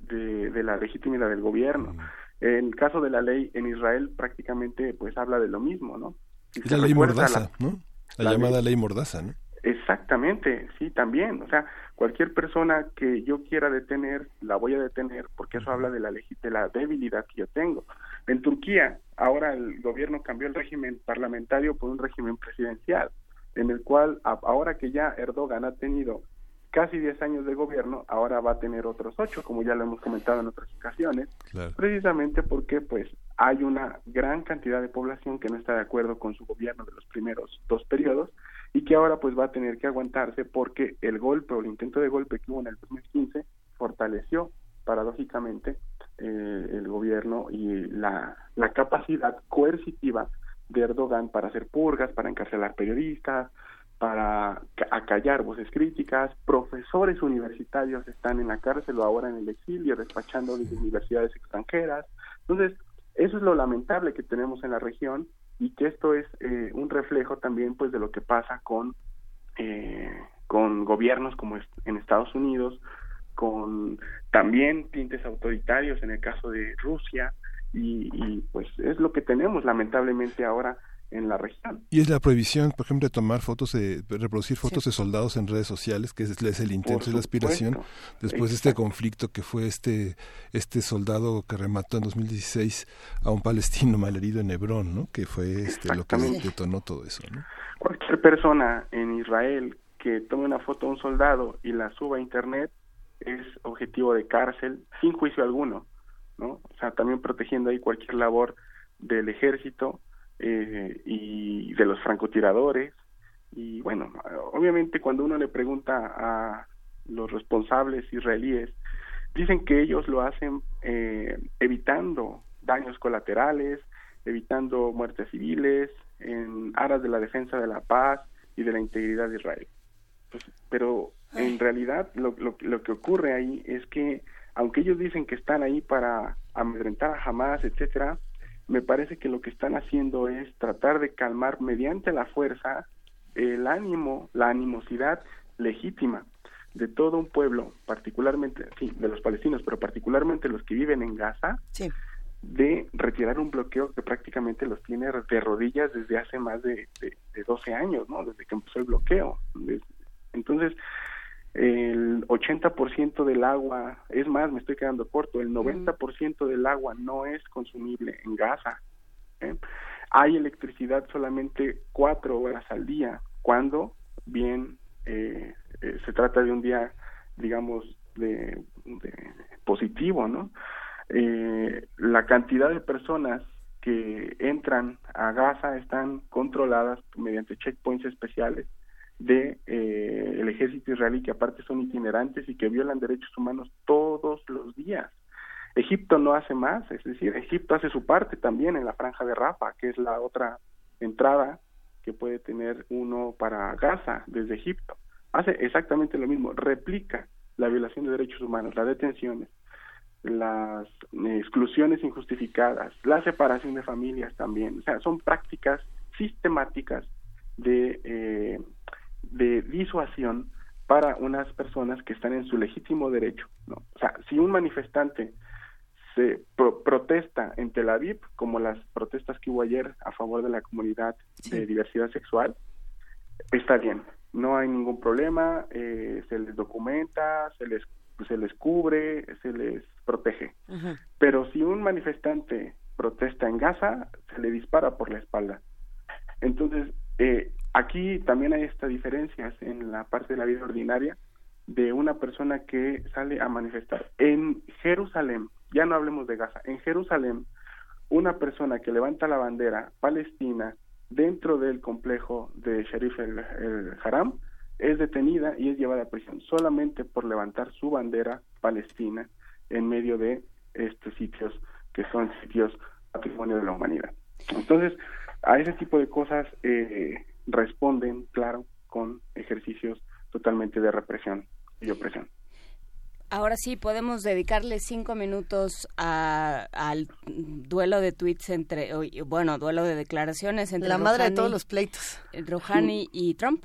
de, de la legitimidad del gobierno. En el caso de la ley en Israel prácticamente pues habla de lo mismo, ¿no? Si Es la ley Mordaza, la- ¿no? La, la llamada ley- ley Mordaza, ¿no? Exactamente, sí, también. O sea, cualquier persona que yo quiera detener, la voy a detener porque eso habla de la, de la debilidad que yo tengo. En Turquía, ahora el gobierno cambió el régimen parlamentario por un régimen presidencial, en el cual, ahora que ya Erdogan ha tenido casi 10 años de gobierno, ahora va a tener otros 8, como ya lo hemos comentado en otras ocasiones, precisamente porque pues hay una gran cantidad de población que no está de acuerdo con su gobierno de los primeros dos periodos y que ahora pues va a tener que aguantarse porque el golpe o el intento de golpe que hubo en el 2015 fortaleció paradójicamente eh, el gobierno y la, la capacidad coercitiva de Erdogan para hacer purgas, para encarcelar periodistas, para ca- acallar voces críticas, profesores universitarios están en la cárcel o ahora en el exilio despachando desde universidades extranjeras. Entonces, eso es lo lamentable que tenemos en la región y que esto es eh, un reflejo también pues de lo que pasa con eh, con gobiernos como en Estados Unidos, con también tintes autoritarios en el caso de Rusia y, y, pues es lo que tenemos lamentablemente ahora en la región. Y es la prohibición, por ejemplo, de tomar fotos, de reproducir fotos de soldados en redes sociales, que es, es el intento, es la aspiración, después de este conflicto que fue este este soldado que remató en 2016 a un palestino [laughs] malherido en Hebrón, ¿no? Que fue este lo que detonó todo eso, ¿no? Cualquier persona en Israel que tome una foto de un soldado y la suba a internet es objetivo de cárcel sin juicio alguno, ¿no? O sea, también protegiendo ahí cualquier labor del ejército eh, y de los francotiradores y bueno, obviamente cuando uno le pregunta a los responsables israelíes dicen que ellos lo hacen eh, evitando daños colaterales, evitando muertes civiles, en aras de la defensa de la paz y de la integridad de Israel. Pues, pero en realidad lo, lo, lo que ocurre ahí es que, aunque ellos dicen que están ahí para amedrentar a Hamas, etcétera, me parece que lo que están haciendo es tratar de calmar mediante la fuerza el ánimo, la animosidad legítima de todo un pueblo, particularmente, sí, de los palestinos, pero particularmente los que viven en Gaza, de retirar un bloqueo que prácticamente los tiene de rodillas desde hace más de, de, de 12 años, ¿no? Desde que empezó el bloqueo. Entonces, el 80% del agua, es más, me estoy quedando corto, el 90% del agua no es consumible en Gaza. ¿eh? Hay electricidad solamente cuatro horas al día, cuando bien eh, eh, se trata de un día, digamos, de, de positivo, ¿no? Eh, la cantidad de personas que entran a Gaza están controladas mediante checkpoints especiales de eh, el ejército israelí que aparte son itinerantes y que violan derechos humanos todos los días. Egipto no hace más, es decir, Egipto hace su parte también en la franja de Rafa, que es la otra entrada que puede tener uno para Gaza desde Egipto. Hace exactamente lo mismo, replica la violación de derechos humanos, las detenciones, las eh, exclusiones injustificadas, la separación de familias también. O sea, son prácticas sistemáticas de, eh, de disuasión para unas personas que están en su legítimo derecho. ¿no? O sea, si un manifestante se pro- protesta en Tel Aviv, como las protestas que hubo ayer a favor de la comunidad de diversidad sexual, está bien, no hay ningún problema, eh, se les documenta, se les se les cubre, se les protege. Pero si un manifestante protesta en Gaza, se le dispara por la espalda. Entonces, eh, aquí también hay estas diferencias en la parte de la vida ordinaria de una persona que sale a manifestar. En Jerusalén, ya no hablemos de Gaza, en Jerusalén, una persona que levanta la bandera palestina dentro del complejo de Sharif el, Haram es detenida y es llevada a prisión solamente por levantar su bandera palestina en medio de estos sitios que son sitios patrimonio de la humanidad. Entonces, a ese tipo de cosas eh, responden, claro, con ejercicios totalmente de represión y opresión. Ahora sí, podemos dedicarle cinco minutos a- al duelo de tweets entre, o- bueno, duelo de declaraciones entre La madre de todos los pleitos. Rouhani y Trump.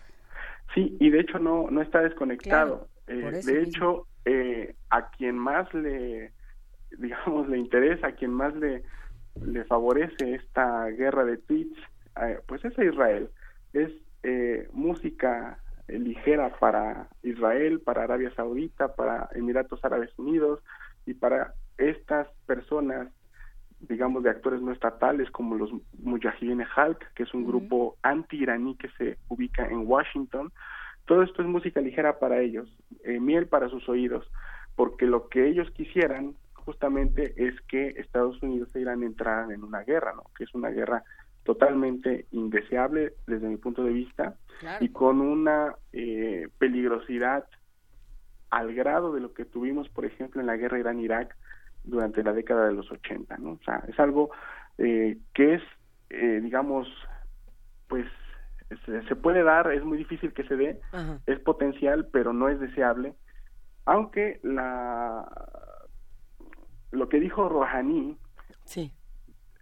Sí, y de hecho no, no está desconectado. Claro, Eh, de mismo. hecho, eh, a quien más le, digamos, le interesa, a quien más le, le favorece esta guerra de tweets, eh, pues es a Israel. Es eh, música eh, ligera para Israel, para Arabia Saudita, para Emiratos Árabes Unidos y para estas personas digamos, de actores no estatales como los Mujahideen Halk, que es un grupo anti-iraní que se ubica en Washington. Todo esto es música ligera para ellos, eh, miel para sus oídos, porque lo que ellos quisieran justamente es que Estados Unidos e Irán entraran en una guerra, ¿no? Que es una guerra totalmente indeseable desde mi punto de vista Claro. y con una eh, peligrosidad al grado de lo que tuvimos, por ejemplo, en la guerra Irán-Irak durante la década de los 80, ¿no? O sea, es algo eh, que es, eh, digamos, pues se, se puede dar, es muy difícil que se dé, Ajá. es potencial, pero no es deseable, aunque la lo que dijo Rouhani Sí.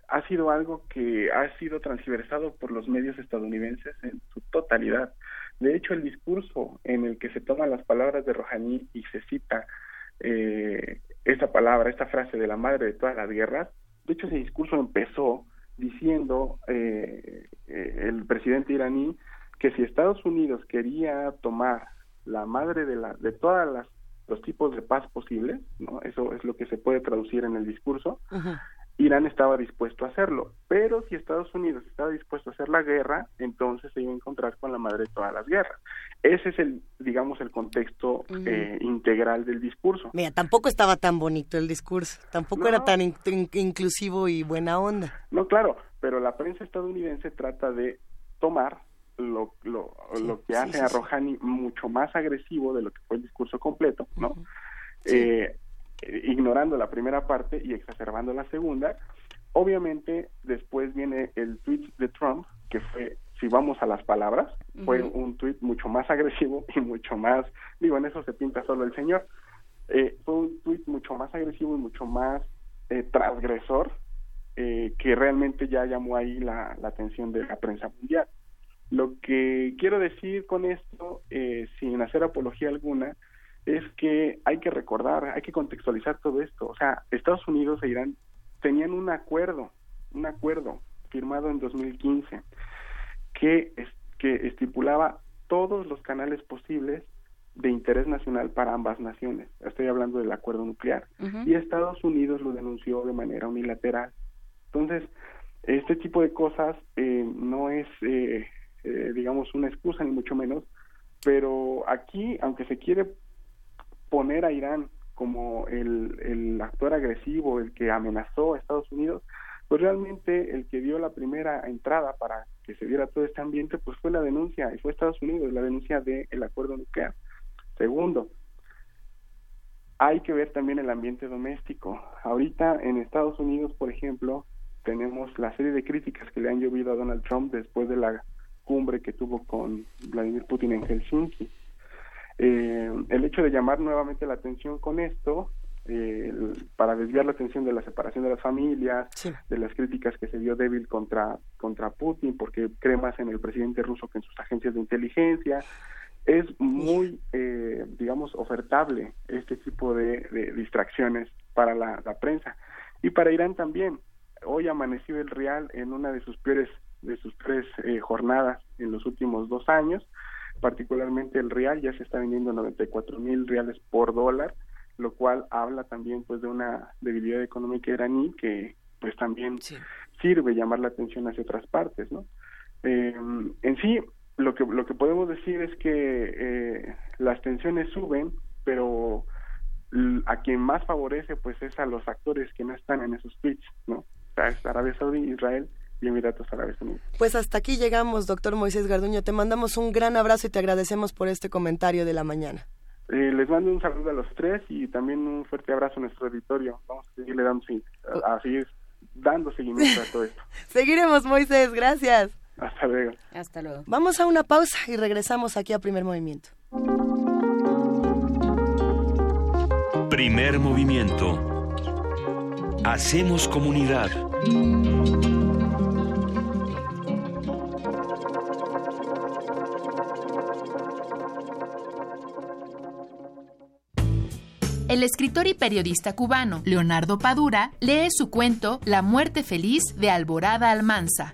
Ha sido algo que ha sido transversado por los medios estadounidenses en su totalidad. De hecho, el discurso en el que se toman las palabras de Rouhani y se cita eh, esta palabra, esta frase de la madre de todas las guerras, de hecho ese discurso empezó diciendo eh, el presidente iraní que si Estados Unidos quería tomar la madre de la de todas las los tipos de paz posibles, ¿no? Eso es lo que se puede traducir en el discurso. Irán estaba dispuesto a hacerlo, pero si Estados Unidos estaba dispuesto a hacer la guerra, entonces se iba a encontrar con la madre de todas las guerras. Ese es el, digamos, el contexto eh, integral del discurso. Mira, tampoco estaba tan bonito el discurso, tampoco No. era tan in- in- inclusivo y buena onda. No, claro, pero la prensa estadounidense trata de tomar lo, lo, lo que hace sí, a. Rouhani mucho más agresivo de lo que fue el discurso completo, ¿no? Eh, eh, ignorando la primera parte y exacerbando la segunda. Obviamente, después viene el tweet de Trump, que fue, si vamos a las palabras, fue un tweet mucho más [laughs] agresivo y mucho más, digo, en eso se pinta solo el señor. Eh, fue un tweet mucho más agresivo y mucho más eh, transgresor eh, que realmente ya llamó ahí la, la atención de la prensa mundial. Lo que quiero decir con esto, sin hacer apología alguna, es que hay que recordar, hay que contextualizar todo esto. O sea, Estados Unidos e Irán tenían un acuerdo, un acuerdo firmado en 2015 que, es- que estipulaba todos los canales posibles de interés nacional para ambas naciones. Estoy hablando del acuerdo nuclear. Y Estados Unidos lo denunció de manera unilateral. Entonces, este tipo de cosas eh, no es, eh, eh, digamos, una excusa, ni mucho menos, pero aquí, aunque se quiere poner a Irán como el, el actor agresivo, el que amenazó a Estados Unidos, pues realmente el que dio la primera entrada para que se diera todo este ambiente, pues fue la denuncia, y fue Estados Unidos, la denuncia del acuerdo nuclear. Segundo, hay que ver también el ambiente doméstico. Ahorita en Estados Unidos, por ejemplo, tenemos la serie de críticas que le han llovido a Donald Trump después de la cumbre que tuvo con Vladimir Putin en Helsinki. Eh, el hecho de llamar nuevamente la atención con esto, eh, para desviar la atención de la separación de las familias, de las críticas que se dio débil contra, contra Putin, porque cree más en el presidente ruso que en sus agencias de inteligencia, es muy, eh, digamos, ofertable este tipo de, de distracciones para la, la prensa. Y para Irán también. Hoy amaneció el real en una de sus peores, de sus tres eh, jornadas en los últimos dos años. Particularmente el real ya se está vendiendo 94 mil reales por dólar, lo cual habla también pues de una debilidad económica iraní que pues también sirve llamar la atención hacia otras partes, ¿no? Eh, en sí, lo que lo que podemos decir es que eh, las tensiones suben, pero a quien más favorece pues es a los actores que no están en esos tweets, ¿no? O sea, es Arabia Saudí, Israel y Emiratos Árabes Unidos. Pues hasta aquí llegamos, doctor Moisés Garduño. Te mandamos un gran abrazo y te agradecemos por este comentario de la mañana. Eh, les mando un saludo a los tres y también un fuerte abrazo a nuestro auditorio. Vamos a seguirle dando, a, a seguir dando seguimiento a todo esto. [laughs] Seguiremos, Moisés. Gracias. Hasta luego. Hasta luego. Vamos a una pausa y regresamos aquí a Primer Movimiento. Primer movimiento. Hacemos comunidad. El escritor y periodista cubano Leonardo Padura lee su cuento La muerte feliz de Alborada Almanza.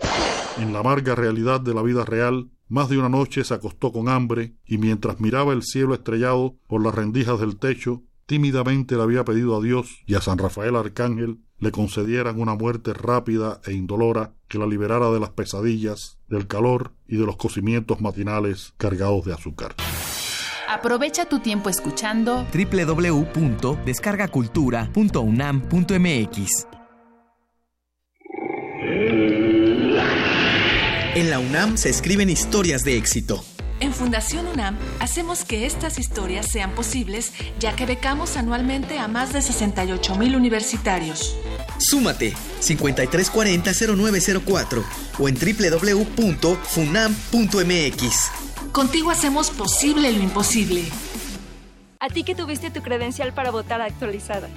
En la amarga realidad de la vida real, más de una noche se acostó con hambre y mientras miraba el cielo estrellado por las rendijas del techo, tímidamente le había pedido a Dios y a San Rafael Arcángel le concedieran una muerte rápida e indolora que la liberara de las pesadillas, del calor y de los cocimientos matinales cargados de azúcar. Aprovecha tu tiempo escuchando www.descargacultura.unam.mx. En la UNAM se escriben historias de éxito. En Fundación UNAM hacemos que estas historias sean posibles ya que becamos anualmente a más de 68 mil universitarios. Súmate 5340-0904 o en www.funam.mx. Contigo hacemos posible lo imposible. A ti que tuviste tu credencial para votar actualizada.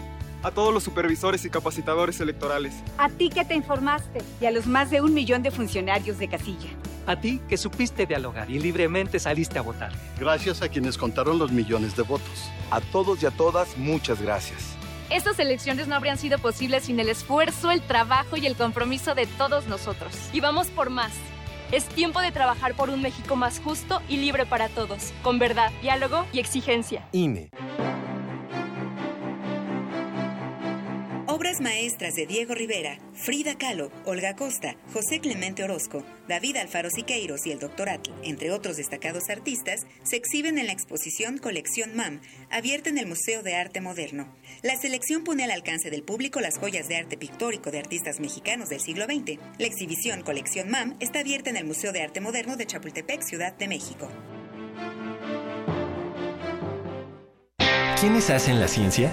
A todos los supervisores y capacitadores electorales. A ti que te informaste y a los más de un millón de funcionarios de casilla. A ti que supiste dialogar y libremente saliste a votar. Gracias a quienes contaron los millones de votos. A todos y a todas, muchas gracias. Estas elecciones no habrían sido posibles sin el esfuerzo, el trabajo y el compromiso de todos nosotros. Y vamos por más. Es tiempo de trabajar por un México más justo y libre para todos, con verdad, diálogo y exigencia. INE. Obras maestras de Diego Rivera, Frida Kahlo, Olga Costa, José Clemente Orozco, David Alfaro Siqueiros y el Dr. Atl, entre otros destacados artistas, se exhiben en la exposición Colección MAM, abierta en el Museo de Arte Moderno. La selección pone al alcance del público las joyas de arte pictórico de artistas mexicanos del siglo XX. La exhibición Colección MAM está abierta en el Museo de Arte Moderno de Chapultepec, Ciudad de México. ¿Quiénes hacen la ciencia?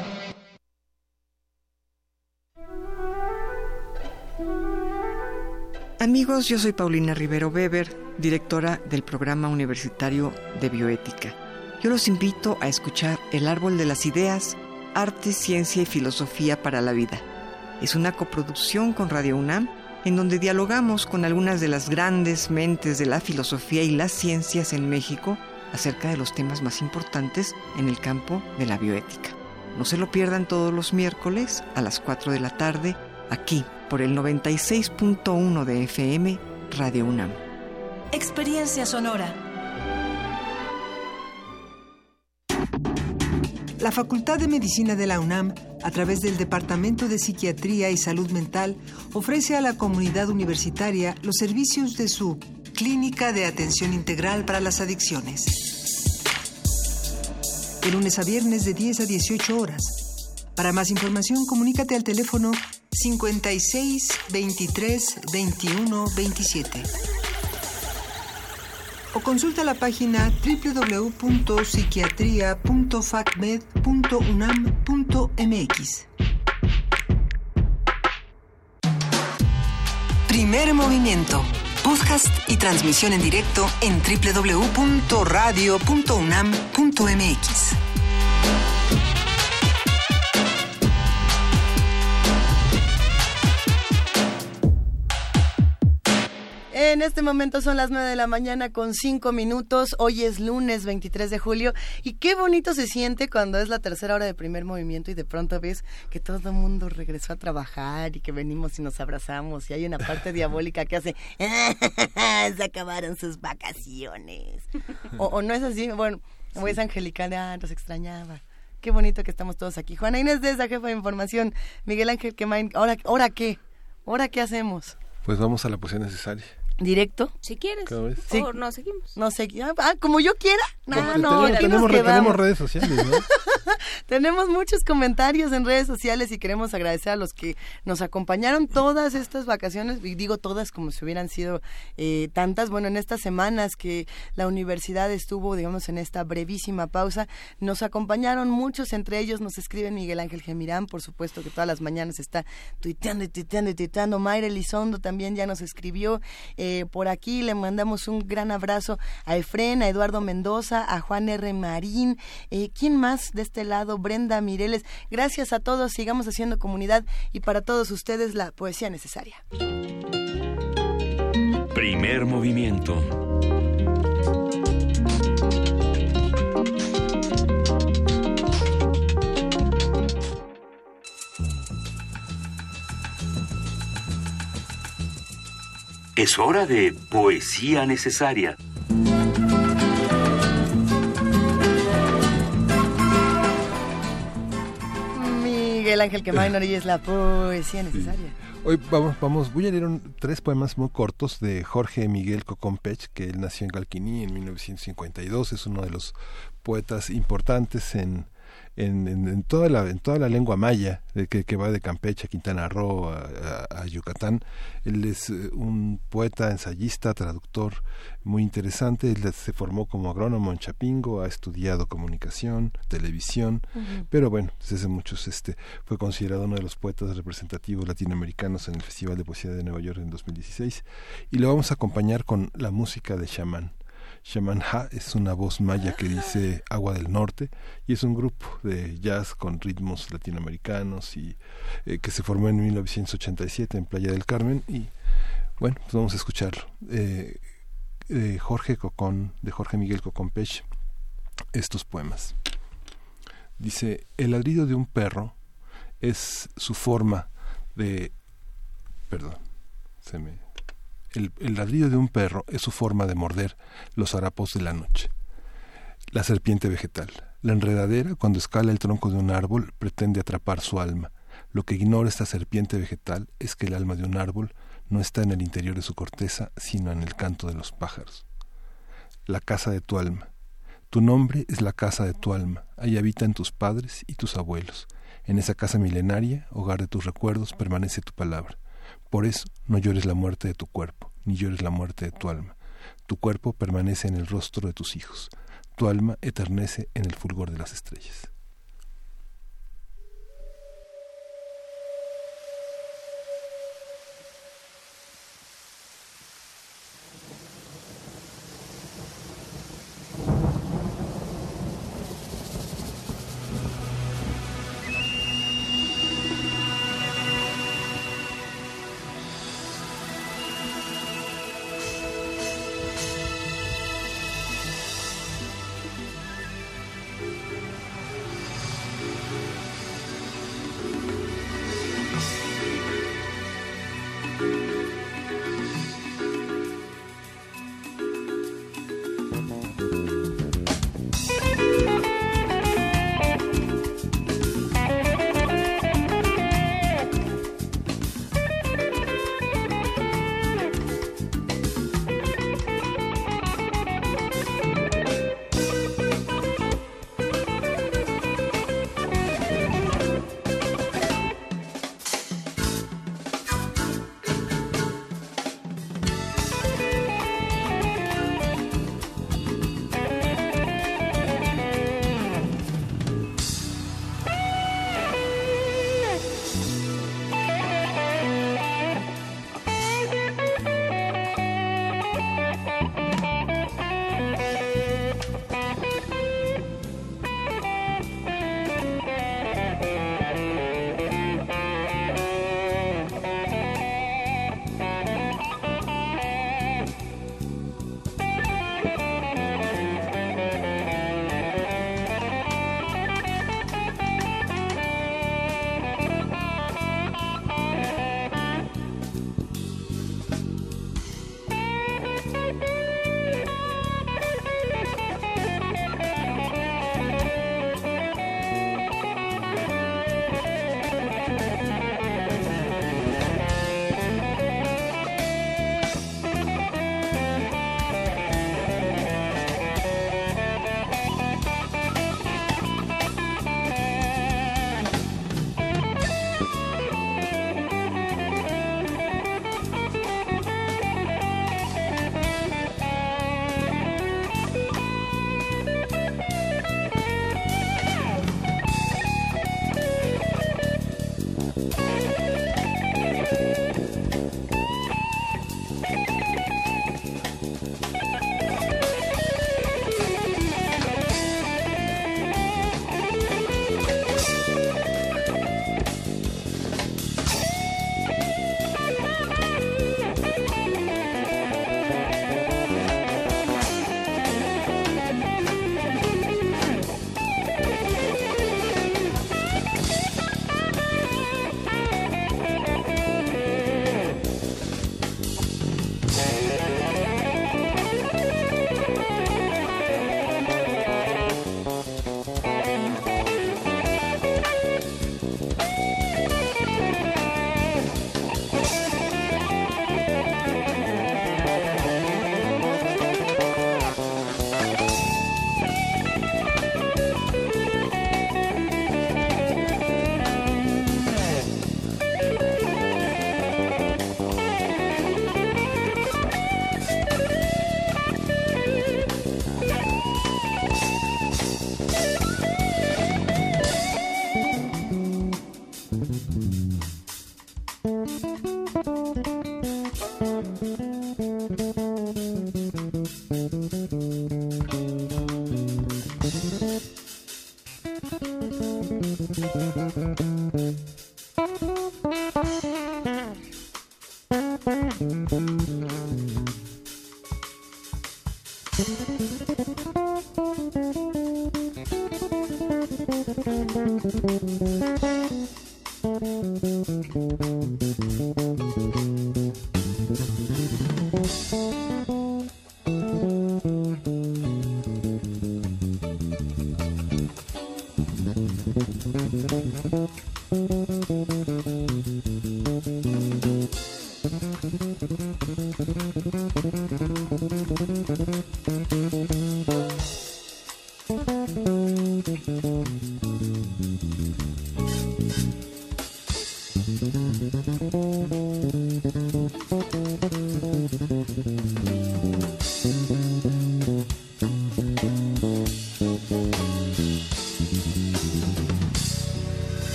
Amigos, yo soy Paulina Rivero Weber, directora del programa universitario de bioética. Yo los invito a escuchar El Árbol de las Ideas, Arte, Ciencia y Filosofía para la Vida. Es una coproducción con Radio UNAM en donde dialogamos con algunas de las grandes mentes de la filosofía y las ciencias en México acerca de los temas más importantes en el campo de la bioética. No se lo pierdan todos los miércoles a las 4 de la tarde aquí por el 96.1 de FM Radio UNAM. Experiencia sonora. La Facultad de Medicina de la UNAM, a través del Departamento de Psiquiatría y Salud Mental, ofrece a la comunidad universitaria los servicios de su Clínica de Atención Integral para las Adicciones. De lunes a viernes de 10 a 18 horas. Para más información, comunícate al teléfono 56 23 21 27 o consulta la página www.psiquiatria.facmed.unam.mx. Primer movimiento. Podcast y transmisión en directo en www.radio.unam.mx. En este momento son las 9 de la mañana con 5 minutos. Hoy es lunes 23 de julio. Y qué bonito se siente cuando es la tercera hora de primer movimiento y de pronto ves que todo el mundo regresó a trabajar y que venimos y nos abrazamos. Y hay una parte [laughs] diabólica que hace, [laughs] se acabaron sus vacaciones. O, no es así. Bueno, o es angelical, ah, nos extrañaba. Qué bonito que estamos todos aquí. Juana Inés de esa jefa de información. Miguel Ángel Quemain, ¿ahora, ¿ahora qué? ¿Ahora qué hacemos? Pues vamos a la posición necesaria. ¿Directo? Si quieres. Sí. O no seguimos. No sé. Ah, como yo quiera. No, no, tenemos, tenemos, redes sociales, ¿no? [laughs] tenemos muchos comentarios en redes sociales y queremos agradecer a los que nos acompañaron todas estas vacaciones, y digo todas como si hubieran sido eh, tantas. Bueno, en estas semanas que la universidad estuvo, digamos, en esta brevísima pausa, nos acompañaron muchos, entre ellos nos escribe Miguel Ángel Gemirán, por supuesto que todas las mañanas está tuiteando y tuiteando y tuiteando. Mayra Elizondo también ya nos escribió. Eh, por aquí le mandamos un gran abrazo a Efren, a Eduardo Mendoza, a Juan R. Marín. Eh, ¿Quién más de este lado? Brenda Mireles. Gracias a todos, sigamos haciendo comunidad y para todos ustedes la poesía necesaria. Primer movimiento. Es hora de poesía necesaria. Miguel Ángel Quemain y es la poesía necesaria. Hoy vamos, vamos, voy a leer tres poemas muy cortos de Jorge Miguel Cocompech, que él nació en Galquiní en 1952, es uno de los poetas importantes en, en, en, toda la en toda la lengua maya que, que va de Campeche a Quintana Roo a, Yucatán. Él es eh, un poeta ensayista traductor muy interesante. Él se formó como agrónomo en Chapingo ha estudiado comunicación televisión pero bueno desde muchos este fue considerado uno de los poetas representativos latinoamericanos en el Festival de Poesía de Nueva York en 2016 y lo vamos a acompañar con la música de Shaman Shaman Ha es una voz maya que dice agua del norte y es un grupo de jazz con ritmos latinoamericanos y eh, que se formó en 1987 en Playa del Carmen y bueno, pues vamos a escucharlo. Eh, eh, Jorge Cocón, de Jorge Miguel Pech estos poemas. Dice, el ladrido de un perro es su forma de... Perdón, se me el, ladrido de un perro es su forma de morder los harapos de la noche. La serpiente vegetal. La enredadera, cuando escala el tronco de un árbol, pretende atrapar su alma. Lo que ignora esta serpiente vegetal es que el alma de un árbol no está en el interior de su corteza, sino en el canto de los pájaros. La casa de tu alma. Tu nombre es la casa de tu alma. Ahí habitan tus padres y tus abuelos. En esa casa milenaria, hogar de tus recuerdos, permanece tu palabra. Por eso no llores la muerte de tu cuerpo, ni llores la muerte de tu alma. Tu cuerpo permanece en el rostro de tus hijos, tu alma eternece en el fulgor de las estrellas.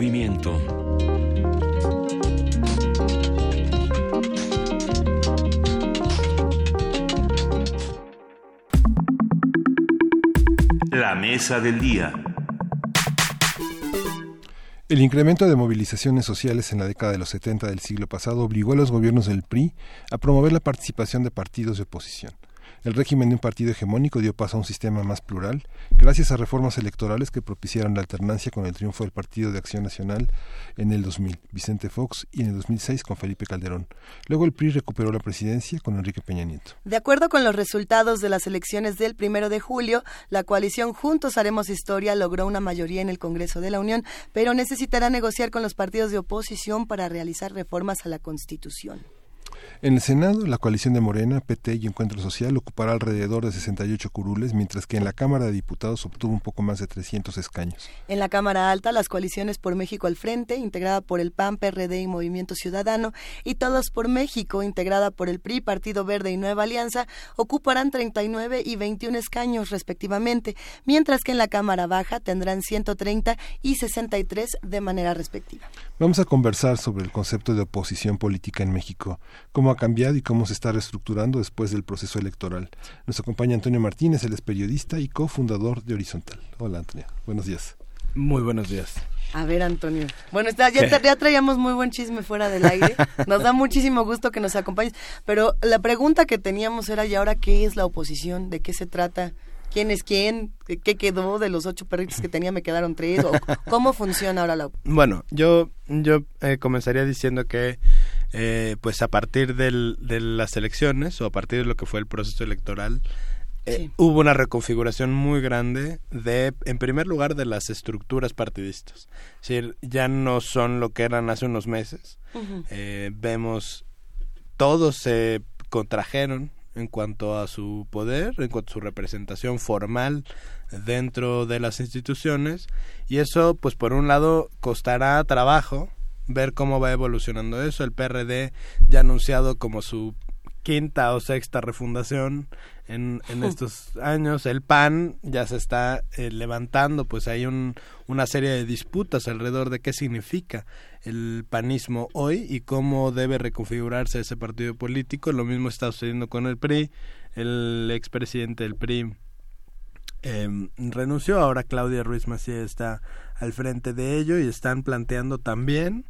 Movimiento. La mesa del día. El incremento de movilizaciones sociales en la década de los 70 del siglo pasado obligó a los gobiernos del PRI a promover la participación de partidos de oposición. El régimen de un partido hegemónico dio paso a un sistema más plural, gracias a reformas electorales que propiciaron la alternancia con el triunfo del Partido de Acción Nacional en el 2000, Vicente Fox, y en el 2006 con Felipe Calderón. Luego el PRI recuperó la presidencia con Enrique Peña Nieto. De acuerdo con los resultados de las elecciones del primero de julio, la coalición Juntos Haremos Historia logró una mayoría en el Congreso de la Unión, pero necesitará negociar con los partidos de oposición para realizar reformas a la Constitución. En el Senado, la coalición de Morena, PT y Encuentro Social ocupará alrededor de 68 curules, mientras que en la Cámara de Diputados obtuvo un poco más de 300 escaños. En la Cámara Alta, las coaliciones por México al Frente, integrada por el PAN, PRD y Movimiento Ciudadano, y Todos por México, integrada por el PRI, Partido Verde y Nueva Alianza, ocuparán 39 y 21 escaños respectivamente, mientras que en la Cámara Baja tendrán 130 y 63 de manera respectiva. Vamos a conversar sobre el concepto de oposición política en México, cómo ha cambiado y cómo se está reestructurando después del proceso electoral. Nos acompaña Antonio Martínez, él es periodista y cofundador de Horizontal. Hola Antonio, buenos días. Muy buenos días. A ver, Antonio. Bueno, ya, ya, traíamos muy buen chisme fuera del aire. Nos da muchísimo gusto que nos acompañes. Pero la pregunta que teníamos era, ¿y ahora qué es la oposición? ¿De qué se trata? ¿Quién es quién? ¿Qué quedó de los ocho perritos que tenía? ¿Me quedaron tres? ¿Cómo funciona ahora la oposición? Bueno, yo, yo eh, comenzaría diciendo que eh, pues a partir del, de las elecciones o a partir de lo que fue el proceso electoral, eh, hubo una reconfiguración muy grande de, en primer lugar, de las estructuras partidistas. Es decir, ya no son lo que eran hace unos meses. Eh, vemos, todos se contrajeron en cuanto a su poder, en cuanto a su representación formal dentro de las instituciones y eso pues por un lado costará trabajo ver cómo va evolucionando eso. El PRD ya ha anunciado como su quinta o sexta refundación en, en estos años. El PAN ya se está eh, levantando, pues hay un, una serie de disputas alrededor de qué significa el panismo hoy y cómo debe reconfigurarse ese partido político. Lo mismo está sucediendo con el PRI. El expresidente del PRI eh, renunció, ahora Claudia Ruiz Macías está al frente de ello y están planteando también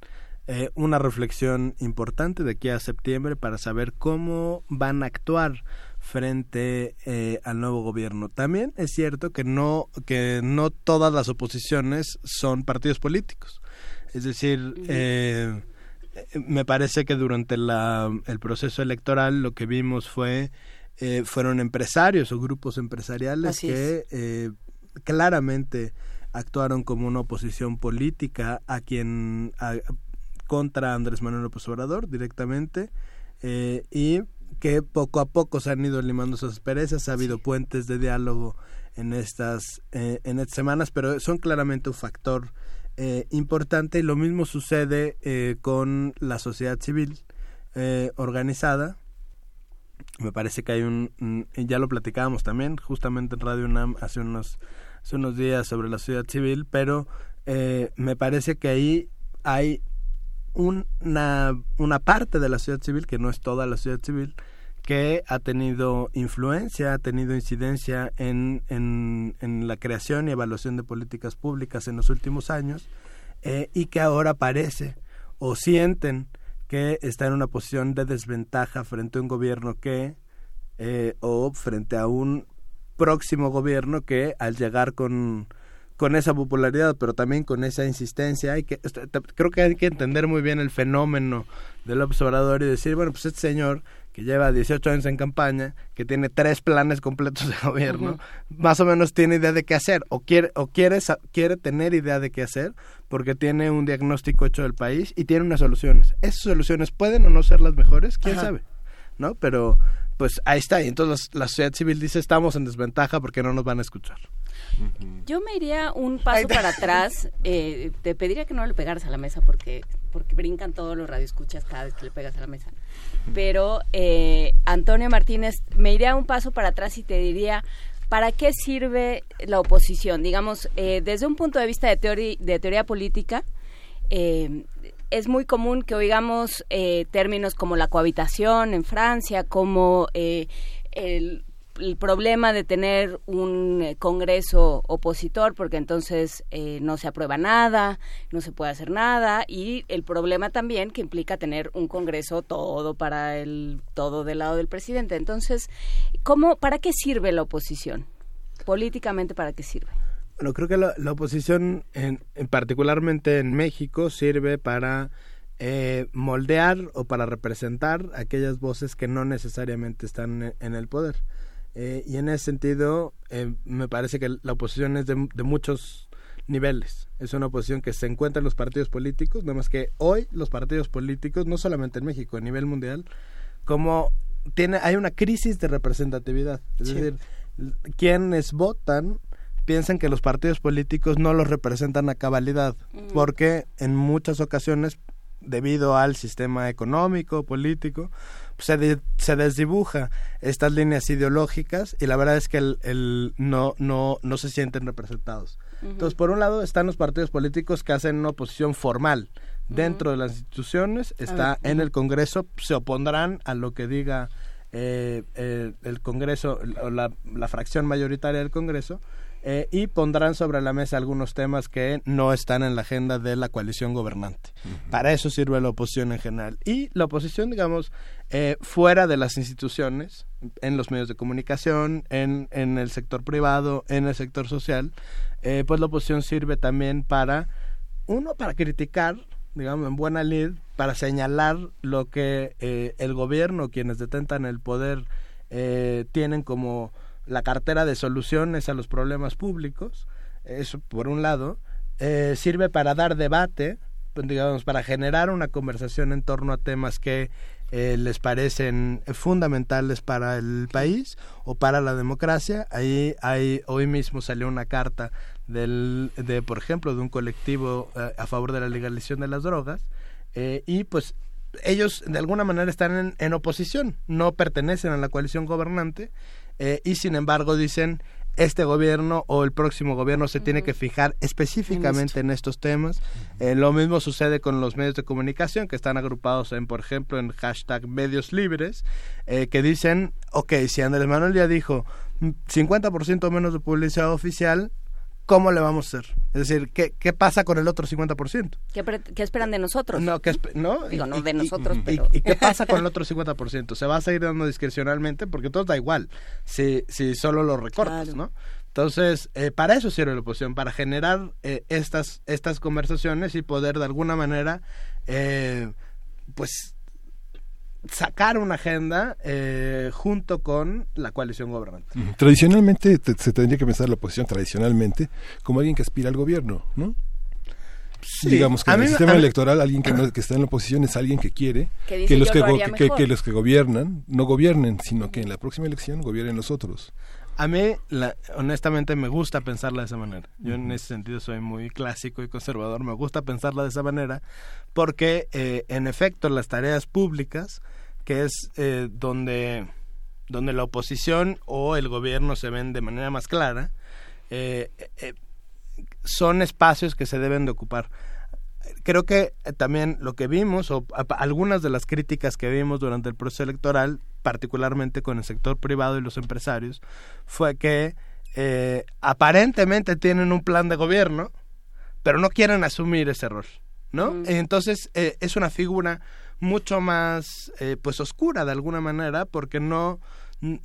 eh, una reflexión importante de aquí a septiembre para saber cómo van a actuar frente eh, al nuevo gobierno. También es cierto que no que no todas las oposiciones son partidos políticos. Es decir, eh, me parece que durante la, el proceso electoral lo que vimos fue eh, fueron empresarios o grupos empresariales que claramente actuaron como una oposición política a quien contra Andrés Manuel López Obrador directamente y que poco a poco se han ido limando sus asperezas, ha habido puentes de diálogo en estas, eh, en estas semanas, pero son claramente un factor eh, importante. Y lo mismo sucede eh, con la sociedad civil organizada. Me parece que hay un, ya lo platicábamos también, justamente en Radio UNAM hace unos, hace unos días sobre la sociedad civil, pero me parece que ahí hay una, una parte de la sociedad civil, que no es toda la sociedad civil, que ha tenido influencia, ha tenido incidencia en, en, la creación y evaluación de políticas públicas en los últimos años eh, y que ahora parece o sienten que está en una posición de desventaja frente a un gobierno que eh, o frente a un próximo gobierno que al llegar con con esa popularidad, pero también con esa insistencia. Hay que, este, creo que hay que entender muy bien el fenómeno del observador y decir, bueno, pues este señor que lleva 18 años en campaña, que tiene tres planes completos de [laughs] gobierno, más o menos tiene idea de qué hacer, o quiere, o quiere, quiere tener idea de qué hacer, porque tiene un diagnóstico hecho del país y tiene unas soluciones. Esas soluciones pueden o no ser las mejores, quién sabe, ¿no? Pero pues ahí está, y entonces la sociedad civil dice estamos en desventaja porque no nos van a escuchar. Yo me iría un paso para atrás. Eh, te pediría que no le pegaras a la mesa porque, porque brincan todos los radioescuchas cada vez que le pegas a la mesa. Pero eh, Antonio Martínez, me iría un paso para atrás y te diría, ¿para qué sirve la oposición? Digamos, eh, desde un punto de vista de, teoría, de teoría política, es muy común que oigamos términos como la cohabitación en Francia, como el el problema de tener un eh, Congreso opositor, porque entonces eh, no se aprueba nada, no se puede hacer nada, y el problema también que implica tener un Congreso todo para el todo del lado del presidente. Entonces, ¿cómo, para qué sirve la oposición? Políticamente, ¿para qué sirve? Bueno, creo que la, oposición, en, particularmente en México, sirve para eh, moldear o para representar aquellas voces que no necesariamente están en el poder. Eh, y en ese sentido, eh, me parece que la oposición es de, muchos niveles. Es una oposición que se encuentra en los partidos políticos, nada más que hoy los partidos políticos, no solamente en México, a nivel mundial, como tiene, hay una crisis de representatividad. Es decir, quienes votan piensan que los partidos políticos no los representan a cabalidad, mm. porque en muchas ocasiones, debido al sistema económico, político, se, se desdibuja estas líneas ideológicas y la verdad es que el, no, no, no se sienten representados. Entonces, por un lado están los partidos políticos que hacen una oposición formal dentro de las instituciones, está en el Congreso, se opondrán a lo que diga eh, el, Congreso, la, la fracción mayoritaria del Congreso, eh, y pondrán sobre la mesa algunos temas que no están en la agenda de la coalición gobernante. Para eso sirve la oposición en general. Y la oposición, digamos, eh, fuera de las instituciones, en los medios de comunicación, en, en el sector privado, en el sector social, eh, pues la oposición sirve también para, uno, para criticar, digamos, en buena lid, para señalar lo que el gobierno, quienes detentan el poder, tienen como la cartera de soluciones a los problemas públicos, eso por un lado, eh, sirve para dar debate, digamos, para generar una conversación en torno a temas que eh, les parecen fundamentales para el país o para la democracia. Ahí hay, hoy mismo salió una carta del, de, por ejemplo, de un colectivo eh, a favor de la legalización de las drogas y pues ellos de alguna manera están en, en, oposición, no pertenecen a la coalición gobernante eh, y sin embargo dicen este gobierno o el próximo gobierno se tiene que fijar específicamente en, estos temas. Eh, lo mismo sucede con los medios de comunicación que están agrupados en, por ejemplo, en hashtag medios libres, eh, que dicen, ok, si Andrés Manuel ya dijo 50% menos de publicidad oficial, ¿cómo le vamos a hacer? Es decir, ¿qué, qué pasa con el otro 50%? ¿Qué, ¿Qué, esperan de nosotros? No, ¿qué no? [laughs] Digo, no de nosotros, y, pero... Y, qué pasa con el otro 50%? ¿Se va a seguir dando discrecionalmente? Porque todo da igual si, si solo lo recortas, ¿no? Entonces, eh, para eso sirve la oposición, para generar eh, estas, estas conversaciones y poder de alguna manera, eh, pues, sacar una agenda eh, junto con la coalición gobernante. Tradicionalmente se tendría que pensar la oposición tradicionalmente como alguien que aspira al gobierno, ¿no? Digamos que en el sistema electoral alguien que, que, está en la oposición es alguien que quiere que, los que, que, los que gobiernan no gobiernen, sino que en la próxima elección gobiernen los otros. A mí, la, honestamente, me gusta pensarla de esa manera. Yo en ese sentido soy muy clásico y conservador. Me gusta pensarla de esa manera porque, eh, en efecto, las tareas públicas, que es eh, donde, donde la oposición o el gobierno se ven de manera más clara, eh, son espacios que se deben de ocupar creo que también lo que vimos, o algunas de las críticas que vimos durante el proceso electoral, particularmente con el sector privado y los empresarios, fue que eh, aparentemente tienen un plan de gobierno, pero no quieren asumir ese rol, ¿no? Entonces eh, es una figura mucho más, eh, pues oscura de alguna manera, porque no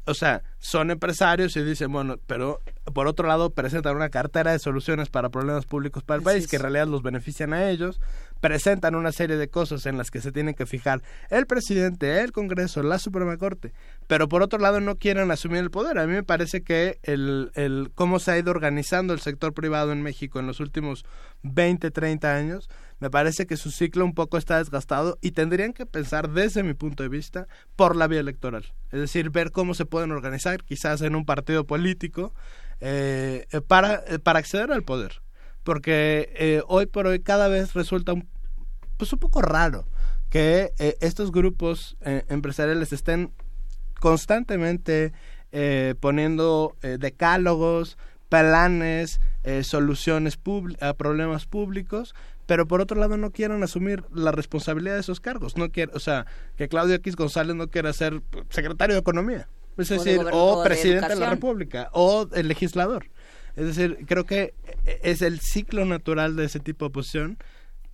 o sea, son empresarios y dicen, bueno, pero por otro lado presentan una cartera de soluciones para problemas públicos para el país que en realidad los benefician a ellos, presentan una serie de cosas en las que se tienen que fijar el presidente, el Congreso, la Suprema Corte, pero por otro lado no quieren asumir el poder. A mí me parece que el, el cómo se ha ido organizando el sector privado en México en los últimos 20, 30 años, me parece que su ciclo un poco está desgastado y tendrían que pensar desde mi punto de vista por la vía electoral. Es decir, ver cómo se pueden organizar quizás en un partido político eh, para, eh, para acceder al poder. Porque eh, hoy por hoy cada vez resulta un, pues un poco raro que estos grupos empresariales estén constantemente poniendo decálogos, planes, soluciones a problemas públicos pero por otro lado no quieran asumir la responsabilidad de esos cargos. No quiere, o sea, que Claudio X González no quiera ser secretario de Economía, es decir, o, presidente de, la República, o el legislador. Es decir, creo que es el ciclo natural de ese tipo de oposición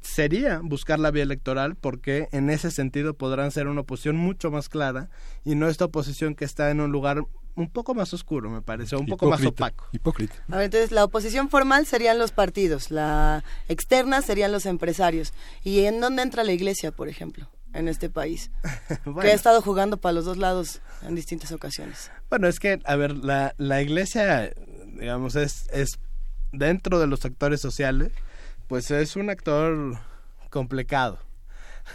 sería buscar la vía electoral porque en ese sentido podrán ser una oposición mucho más clara y no esta oposición que está en un lugar un poco más oscuro, me parece, un poco más opaco. Hipócrita. entonces la oposición formal serían los partidos, la externa serían los empresarios. ¿Y en dónde entra la iglesia, por ejemplo? En este país, [laughs] que ha estado jugando para los dos lados en distintas ocasiones. Bueno, es que, a ver, la, la iglesia, digamos, es, es dentro de los actores sociales, pues es un actor complicado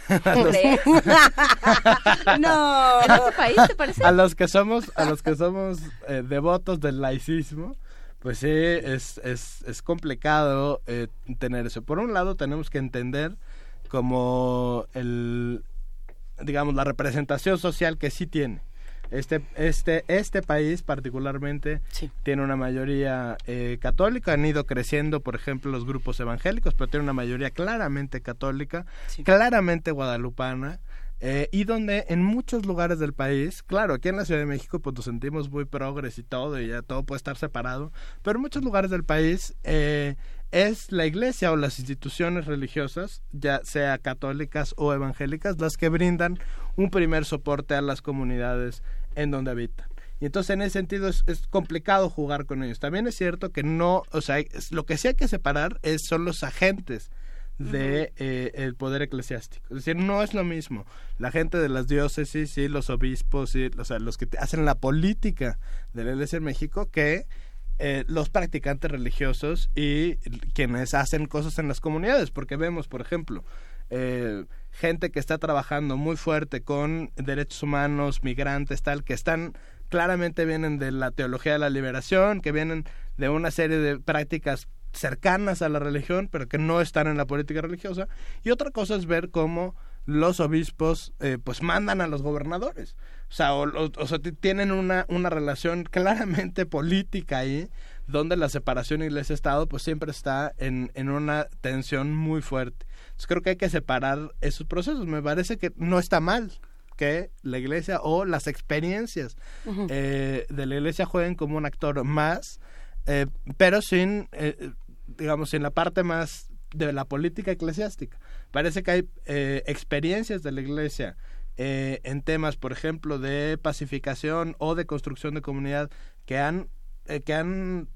[laughs] [laughs] no. ¿En otro país te parece? A los que somos, a los que somos eh, devotos del laicismo, pues sí, es, es, es complicado eh, tener eso. Por un lado, tenemos que entender como el, digamos, la representación social que sí tiene. Este, este, este país particularmente tiene una mayoría eh, católica, han ido creciendo, por ejemplo, los grupos evangélicos, pero tiene una mayoría claramente católica, claramente guadalupana, eh, y donde en muchos lugares del país, claro, aquí en la Ciudad de México pues nos sentimos muy progres y todo, y ya todo puede estar separado, pero en muchos lugares del país eh, es la iglesia o las instituciones religiosas, ya sea católicas o evangélicas, las que brindan un primer soporte a las comunidades en donde habitan. Y entonces en ese sentido es, complicado jugar con ellos. También es cierto que no, o sea, lo que sí hay que separar es, son los agentes de eh, el poder eclesiástico. Es decir, no es lo mismo la gente de las diócesis y los obispos y o sea, los que hacen la política de la Iglesia en México que eh, los practicantes religiosos y quienes hacen cosas en las comunidades, porque vemos, por ejemplo, eh, gente que está trabajando muy fuerte con derechos humanos, migrantes, tal, que están claramente vienen de la teología de la liberación, que vienen de una serie de prácticas cercanas a la religión, pero que no están en la política religiosa. Y otra cosa es ver cómo los obispos eh, pues mandan a los gobernadores. O sea, o, sea, tienen una, una relación [laughs] claramente política ahí, donde la separación iglesia-estado pues siempre está en, en una tensión muy fuerte creo que hay que separar esos procesos. Me parece que no está mal que la iglesia o las experiencias eh, de la iglesia jueguen como un actor más eh, pero sin, eh, digamos, sin la parte más de la política eclesiástica. Parece que hay eh, experiencias de la iglesia en temas, por ejemplo, de pacificación o de construcción de comunidad que han, que han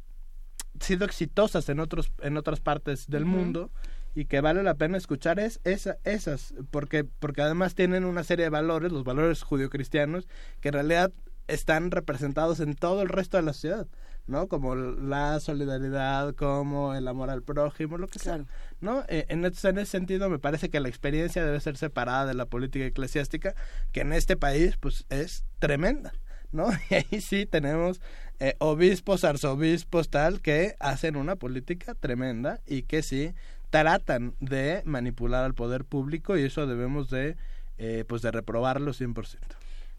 sido exitosas en, otros, en otras partes del mundo y que vale la pena escuchar es esa, esas, porque, porque además tienen una serie de valores, los valores judio-cristianos, que en realidad están representados en todo el resto de la sociedad, ¿no? Como la solidaridad, como el amor al prójimo, lo que sea, ¿no? Eh, en, ese, en ese sentido me parece que la experiencia debe ser separada de la política eclesiástica, que en este país, pues, es tremenda. ¿no? [laughs] Y ahí sí tenemos eh, obispos, arzobispos, tal, que hacen una política tremenda y que sí tratan de manipular al poder público y eso debemos de, eh, pues de reprobarlo 100%.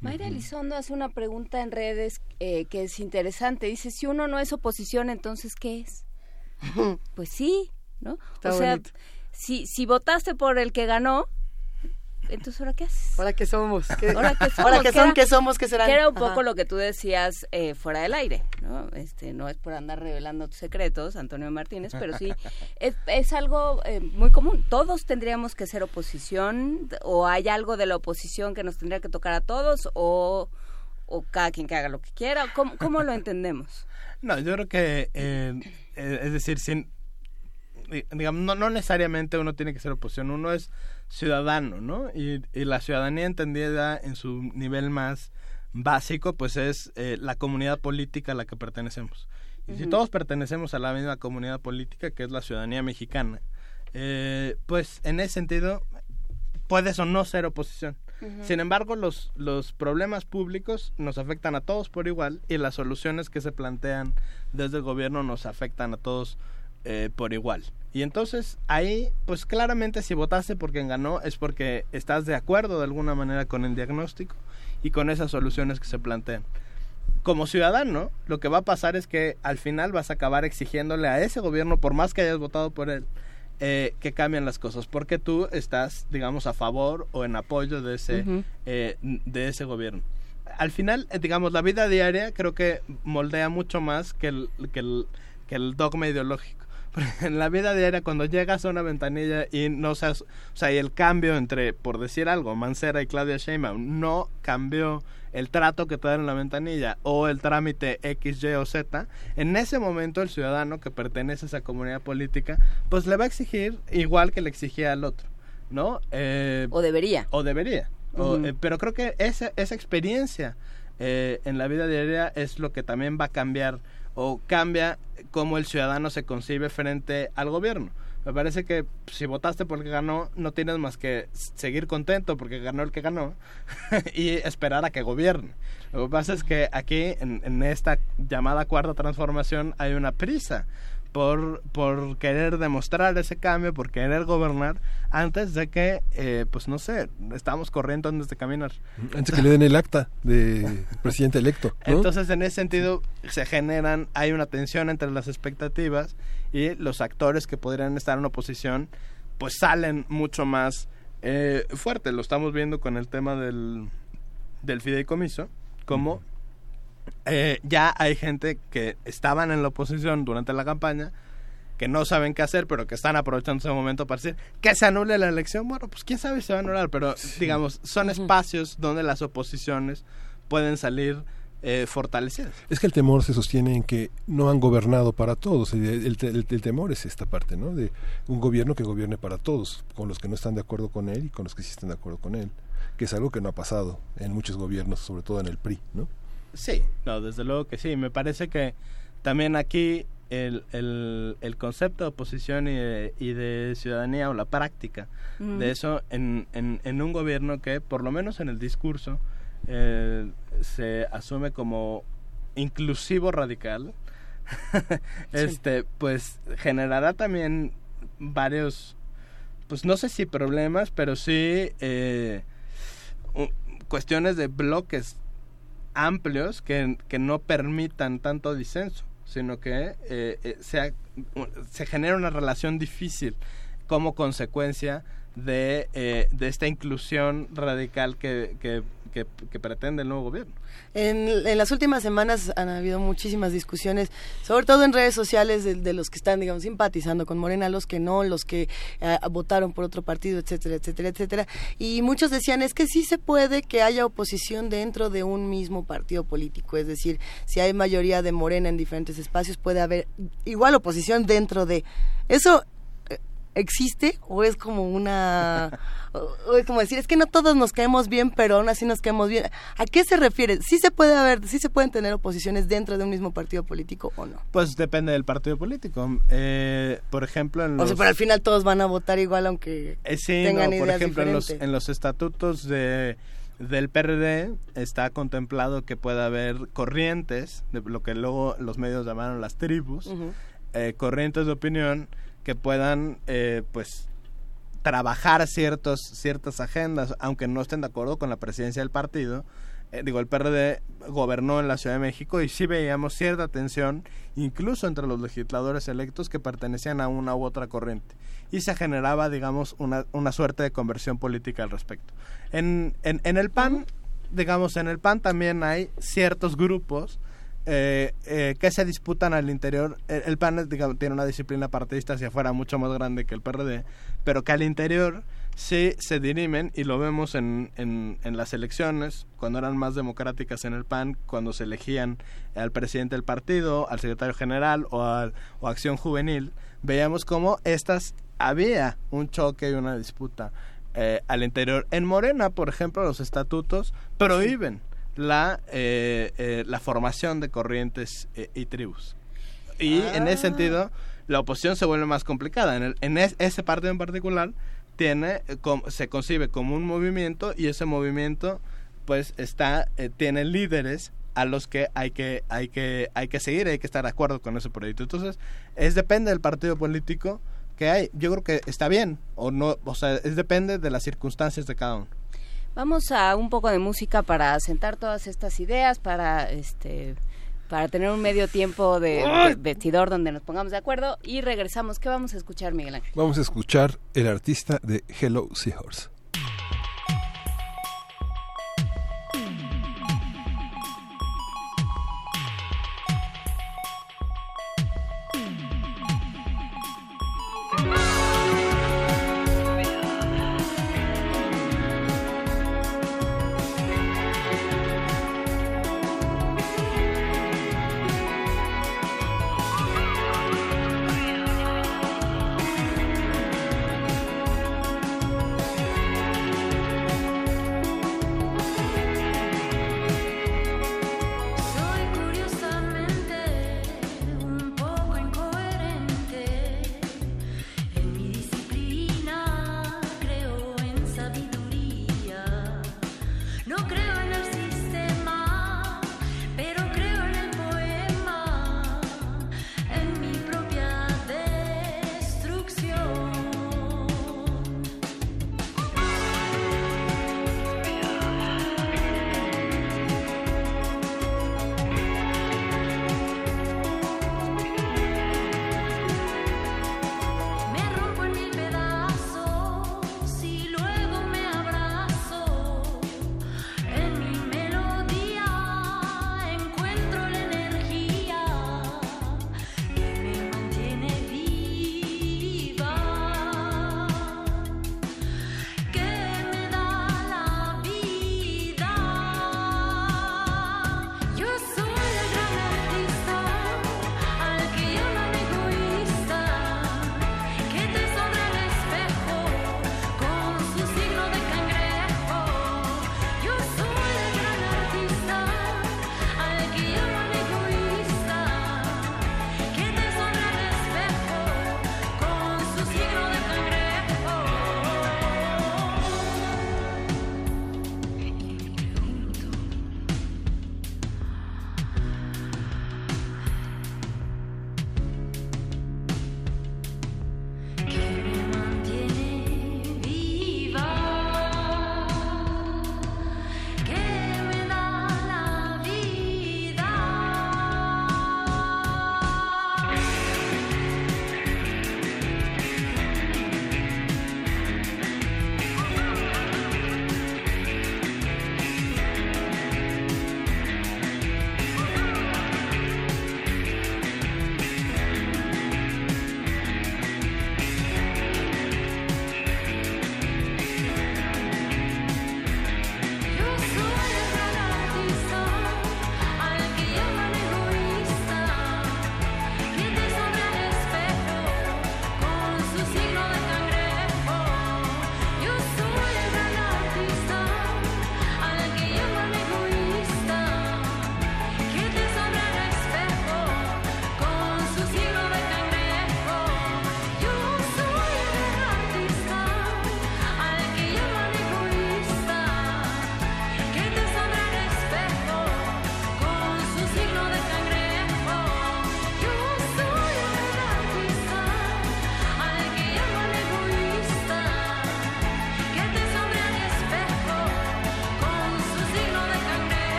Mayra Elizondo hace una pregunta en redes eh, que es interesante. Dice, si uno no es oposición, entonces ¿qué es? [laughs] pues sí, ¿no? o sea, si, si votaste por el que ganó, entonces, ¿ahora qué haces? ¿Ahora qué somos? ¿Ahora qué somos? ¿Ahora qué son? ¿Qué somos? ¿Qué serán? Que era un poco lo que tú decías eh, fuera del aire, ¿no? Este, no es por andar revelando tus secretos, Antonio Martínez, pero sí [laughs] es, es algo eh, muy común. Todos tendríamos que ser oposición, o hay algo de la oposición que nos tendría que tocar a todos, o, o cada quien que haga lo que quiera. ¿Cómo, cómo lo entendemos? [laughs] No, yo creo que, eh, es decir, sin, digamos, no, no necesariamente uno tiene que ser oposición, uno es ciudadano, ¿no? Y, y la ciudadanía entendida en su nivel más básico, pues es eh, la comunidad política a la que pertenecemos. Y si todos pertenecemos a la misma comunidad política, que es la ciudadanía mexicana, eh, pues en ese sentido puedes o no ser oposición. Sin embargo, los, los problemas públicos nos afectan a todos por igual y las soluciones que se plantean desde el gobierno nos afectan a todos eh, por igual. Y entonces ahí, pues claramente si votaste por quien ganó es porque estás de acuerdo de alguna manera con el diagnóstico y con esas soluciones que se plantean. Como ciudadano, lo que va a pasar es que al final vas a acabar exigiéndole a ese gobierno, por más que hayas votado por él, eh, que cambien las cosas, porque tú estás, digamos, a favor o en apoyo de ese, eh, de ese gobierno. Al final, eh, digamos, la vida diaria creo que moldea mucho más que el, que el, que el dogma ideológico. [laughs] en la vida diaria cuando llegas a una ventanilla y no seas, o sea, y el cambio entre, por decir algo, Mancera y Claudia Sheinbaum no cambió el trato que te dan en la ventanilla o el trámite X, Y o Z, en ese momento el ciudadano que pertenece a esa comunidad política, pues le va a exigir igual que le exigía al otro, ¿no? Eh, o debería. O debería. Eh, pero creo que esa, esa experiencia eh, en la vida diaria es lo que también va a cambiar o cambia cómo el ciudadano se concibe frente al gobierno. Me parece que si votaste por el que ganó, no tienes más que seguir contento porque ganó el que ganó [laughs] y esperar a que gobierne. Lo que pasa es que aquí, en, en esta llamada cuarta transformación, hay una prisa por, por querer demostrar ese cambio, por querer gobernar, antes de que, eh, pues no sé, estamos corriendo antes de caminar. Antes que le den el acta de presidente electo. Entonces, en ese sentido, se generan, hay una tensión entre las expectativas y los actores que podrían estar en oposición, pues salen mucho más eh, fuerte. Lo estamos viendo con el tema del, del fideicomiso, como eh, ya hay gente que estaban en la oposición durante la campaña, que no saben qué hacer, pero que están aprovechando ese momento para decir que se anule la elección. Bueno, pues quién sabe si se va a anular, pero digamos, son espacios donde las oposiciones pueden salir eh, fortalecidas. Es que el temor se sostiene en que no han gobernado para todos. El, temor es esta parte, ¿no? De un gobierno que gobierne para todos, con los que no están de acuerdo con él y con los que sí están de acuerdo con él, que es algo que no ha pasado en muchos gobiernos, sobre todo en el PRI, ¿no? Sí, no, desde luego que sí. Me parece que también aquí el, el, concepto de oposición y de, y de, ciudadanía o la práctica de eso en, en, un gobierno que, por lo menos en el discurso, eh, se asume como inclusivo radical, [laughs] este, pues generará también varios, pues no sé si problemas, pero sí eh, cuestiones de bloques amplios que, que no permitan tanto disenso, sino que eh, eh se genera una relación difícil como consecuencia de, eh, de esta inclusión radical que, que, que, pretende el nuevo gobierno. En, las últimas semanas han habido muchísimas discusiones, sobre todo en redes sociales, de, los que están, digamos, simpatizando con Morena, los que no, los que eh, votaron por otro partido, etcétera, etcétera, etcétera. Y muchos decían, es que sí se puede que haya oposición dentro de un mismo partido político, es decir, si hay mayoría de Morena en diferentes espacios, puede haber igual oposición dentro de... Eso existe o es como una o, es como decir es que no todos nos caemos bien pero aún así nos caemos bien a qué se refiere sí se puede haber sí se pueden tener oposiciones dentro de un mismo partido político o no pues depende del partido político. Eh, por ejemplo en los... o sea pero al final todos van a votar igual aunque eh, sí, tengan no, por ejemplo en los en los estatutos de del PRD está contemplado que pueda haber corrientes de lo que luego los medios llamaron las tribus eh, corrientes de opinión que puedan eh, pues trabajar ciertos ciertas agendas aunque no estén de acuerdo con la presidencia del partido. Eh, digo el PRD gobernó en la Ciudad de México y sí veíamos cierta tensión incluso entre los legisladores electos que pertenecían a una u otra corriente. Y se generaba digamos una, una suerte de conversión política al respecto. En, en, en el PAN digamos en el PAN también hay ciertos grupos eh, eh, que se disputan al interior. El, PAN tiene una disciplina partidista hacia afuera mucho más grande que el PRD, pero que al interior sí se dirimen y lo vemos en, en, las elecciones, cuando eran más democráticas en el PAN, cuando se elegían al presidente del partido, al secretario general o, a Acción Juvenil, veíamos cómo estas había un choque y una disputa. Eh, al interior. En Morena, por ejemplo, los estatutos prohíben la, eh, eh, la formación de corrientes eh, y tribus. Y en ese ah. sentido, la oposición se vuelve más complicada. En, el, en ese partido en particular, tiene, se concibe como un movimiento y ese movimiento pues está tiene líderes a los que hay que hay que hay que seguir hay que estar de acuerdo con ese proyecto entonces es depende del partido político que hay yo creo que está bien o no o sea es depende de las circunstancias de cada uno Vamos a un poco de música para sentar todas estas ideas, para este para tener un medio tiempo de, vestidor donde nos pongamos de acuerdo y regresamos. ¿Qué vamos a escuchar, Miguel Ángel? Vamos a escuchar el artista de Hello Seahorse.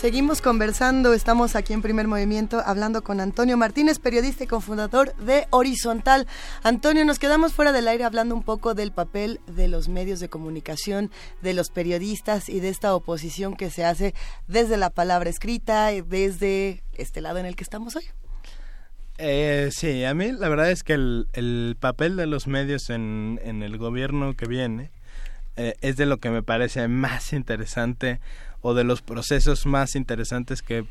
Seguimos conversando, estamos aquí en Primer Movimiento hablando con Antonio Martínez, periodista y cofundador de Horizontal. Antonio, nos quedamos fuera del aire hablando un poco del papel de los medios de comunicación, de los periodistas y de esta oposición que se hace desde la palabra escrita, desde este lado en el que estamos hoy. Eh, sí, a mí la verdad es que el, papel de los medios en, el gobierno que viene eh, es de lo que me parece más interesante o de los procesos más interesantes que,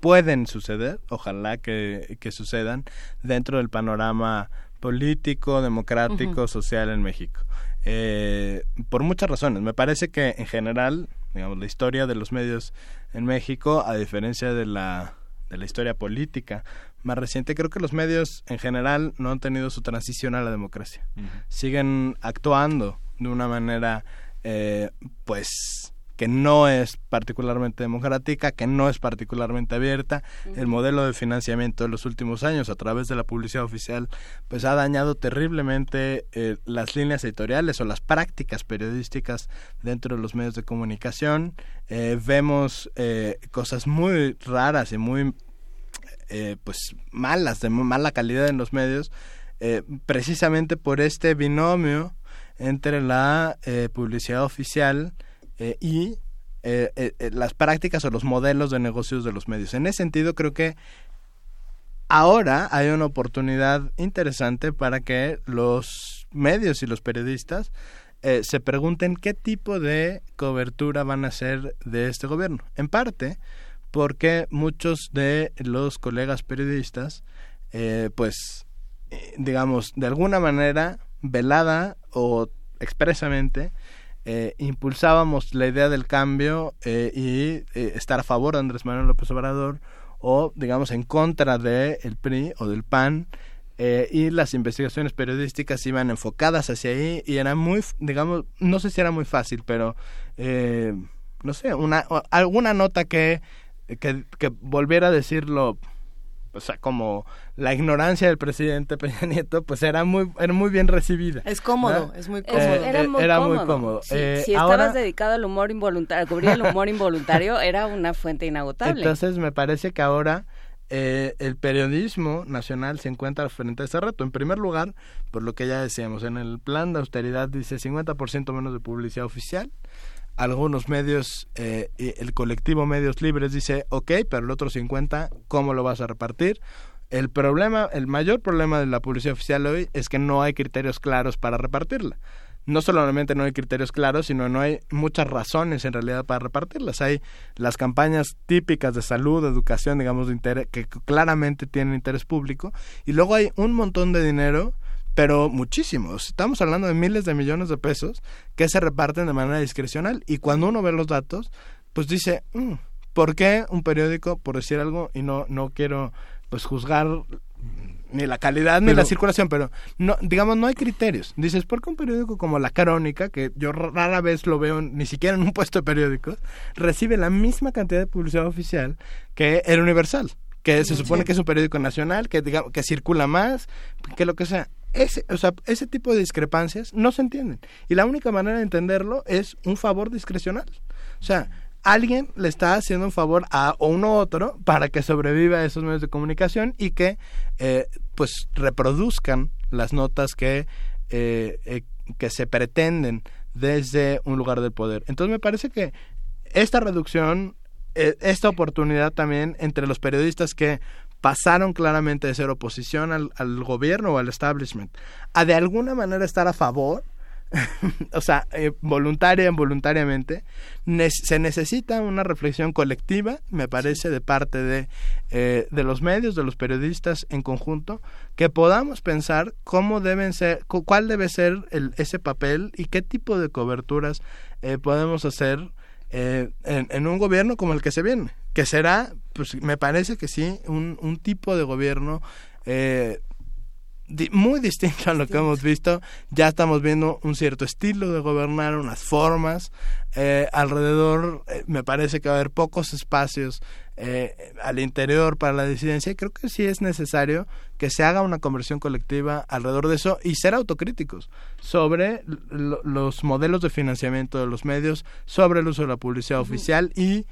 pueden suceder, ojalá que, sucedan, dentro del panorama político, democrático, social en México. Eh, por muchas razones. Me parece que en general, digamos, la historia de los medios en México, a diferencia de la, de la historia política más reciente, creo que los medios en general no han tenido su transición a la democracia. Siguen actuando de una manera, eh, pues, que no es particularmente democrática, que no es particularmente abierta. El modelo de financiamiento de los últimos años a través de la publicidad oficial pues ha dañado terriblemente eh, las líneas editoriales o las prácticas periodísticas dentro de los medios de comunicación. Eh, vemos eh, cosas muy raras y muy pues malas, de mala calidad en los medios, precisamente por este binomio entre la publicidad oficial eh, y eh, eh, las prácticas o los modelos de negocios de los medios. En ese sentido, creo que ahora hay una oportunidad interesante para que los medios y los periodistas se pregunten qué tipo de cobertura van a hacer de este gobierno. En parte porque muchos de los colegas periodistas, pues, digamos, de alguna manera, velada o expresamente, eh, impulsábamos la idea del cambio eh, y eh, estar a favor de Andrés Manuel López Obrador o, digamos, en contra del el PRI o del PAN. y las investigaciones periodísticas iban enfocadas hacia ahí y era muy, digamos, no sé si era muy fácil, pero no sé, una, alguna nota que, que, que volviera a decirlo o sea, como la ignorancia del presidente [laughs] Peña Nieto, pues era muy, era muy bien recibida. Es cómodo, es muy cómodo. era muy era cómodo. Muy cómodo. Eh, si estabas dedicado al humor involuntario, a cubrir el humor involuntario, [laughs] era una fuente inagotable. Entonces me parece que ahora eh, el periodismo nacional se encuentra frente a ese reto. En primer lugar, por lo que ya decíamos, en el plan de austeridad dice 50% menos de publicidad oficial, algunos medios, eh, el colectivo Medios Libres dice, ok, pero el otro 50, ¿cómo lo vas a repartir? El problema, el mayor problema de la publicidad oficial hoy es que no hay criterios claros para repartirla. No solamente no hay criterios claros, sino no hay muchas razones en realidad para repartirlas. Hay las campañas típicas de salud, educación, digamos, de interés, que claramente tienen interés público, y luego hay un montón de dinero pero muchísimos. Estamos hablando de miles de millones de pesos que se reparten de manera discrecional y cuando uno ve los datos, pues dice, mm, ¿por qué un periódico, por decir algo, y no, no quiero pues juzgar ni la calidad ni la circulación, pero no, digamos, no hay criterios. Dices, ¿por qué un periódico como La Crónica, que yo rara vez lo veo ni siquiera en un [laughs] puesto de periódicos, recibe la misma cantidad de publicidad oficial que el Universal? que se supone que es un periódico nacional, que digamos, que circula más, que lo que sea. Ese, o sea, ese tipo de discrepancias no se entienden. Y la única manera de entenderlo es un favor discrecional. O sea, alguien le está haciendo un favor a uno u otro para que sobreviva a esos medios de comunicación y que eh, pues reproduzcan las notas que, eh, eh, que se pretenden desde un lugar del poder. Entonces me parece que esta reducción eh, esta oportunidad también entre los periodistas que pasaron claramente de ser oposición al, al gobierno o al establishment a de alguna manera estar a favor [laughs] o sea, eh, voluntaria involuntariamente, se necesita una reflexión colectiva, me parece, de parte de, eh, de los medios, de los periodistas en conjunto, que podamos pensar cómo deben ser, cuál debe ser el, ese papel y qué tipo de coberturas eh, podemos hacer eh, en, un gobierno como el que se viene, que será, pues me parece que sí, un, un tipo de gobierno eh, muy distinto a lo que hemos visto. Ya estamos viendo un cierto estilo de gobernar, unas formas. Eh, alrededor eh, me parece que va a haber pocos espacios eh, al interior para la disidencia y creo que sí es necesario que se haga una conversión colectiva alrededor de eso y ser autocríticos sobre los modelos de financiamiento de los medios, sobre el uso de la publicidad oficial y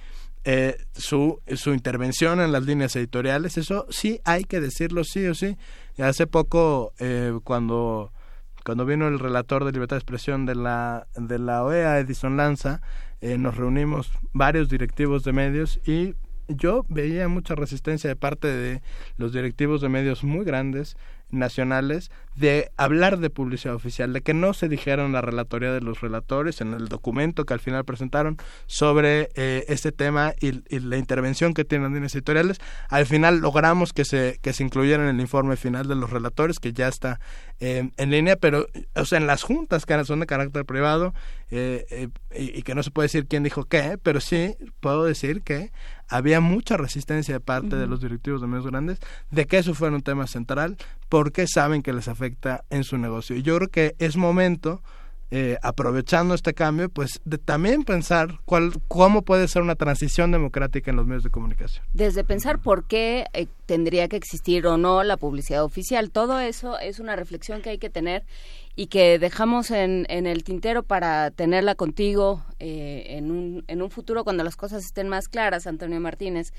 eh, su, su intervención en las líneas editoriales, eso sí hay que decirlo sí o sí. Hace poco, eh, cuando, cuando vino el relator de libertad de expresión de la, de la OEA, Edison Lanza, eh, nos reunimos varios directivos de medios y yo veía mucha resistencia de parte de los directivos de medios muy grandes nacionales de hablar de publicidad oficial, de que no se dijera en la relatoría de los relatores, en el documento que al final presentaron sobre eh, este tema y, la intervención que tienen líneas editoriales. Al final logramos que se, que se incluyera en el informe final de los relatores, que ya está eh, en línea, pero o sea, en las juntas que son de carácter privado eh, y, y, que no se puede decir quién dijo qué, pero sí puedo decir que había mucha resistencia de parte de los directivos de medios grandes de que eso fuera un tema central porque saben que les afecta en su negocio. Yo creo que es momento eh, aprovechando este cambio, pues de también pensar cuál, cómo puede ser una transición democrática en los medios de comunicación. Desde pensar por qué eh, tendría que existir o no la publicidad oficial, todo eso es una reflexión que hay que tener y que dejamos en, en el tintero para tenerla contigo eh, en, un, en un futuro cuando las cosas estén más claras, Antonio Martínez.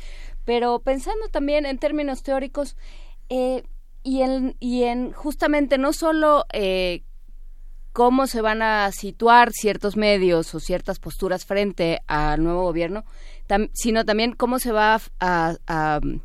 Pero pensando también en términos teóricos y, en, y en justamente no solo cómo se van a situar ciertos medios o ciertas posturas frente al nuevo gobierno, sino también cómo se va a, mm,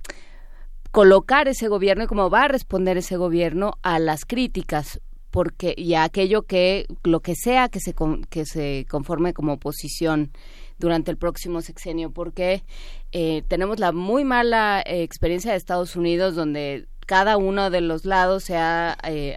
colocar ese gobierno y cómo va a responder ese gobierno a las críticas porque y a aquello que lo que sea que se que se conforme como oposición durante el próximo sexenio porque eh, tenemos la muy mala eh, experiencia de Estados Unidos donde cada uno de los lados se ha eh,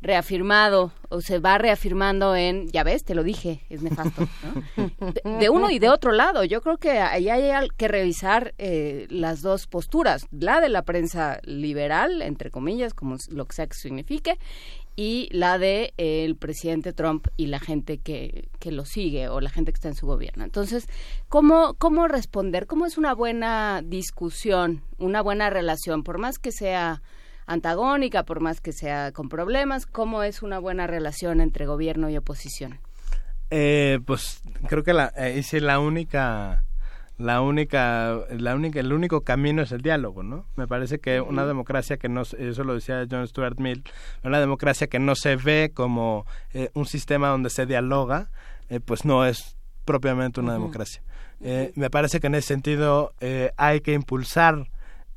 reafirmado o se va reafirmando en, ya ves, te lo dije, es nefasto, [laughs] de, uno y de otro lado. Yo creo que ahí hay que revisar eh, las dos posturas, la de la prensa liberal, entre comillas, como lo que sea que signifique, y la de eh, el presidente Trump y la gente que, que lo sigue o la gente que está en su gobierno. Entonces, ¿cómo, ¿cómo responder? ¿Cómo es una buena discusión, una buena relación, por más que sea antagónica, por más que sea con problemas. ¿Cómo es una buena relación entre gobierno y oposición? Eh, pues creo que la, eh, es la única la única, la única, el único camino es el diálogo, ¿no? Me parece que una democracia que no, eso lo decía John Stuart Mill, una democracia que no se ve como eh, un sistema donde se dialoga, pues no es propiamente una democracia. me parece que en ese sentido hay que impulsar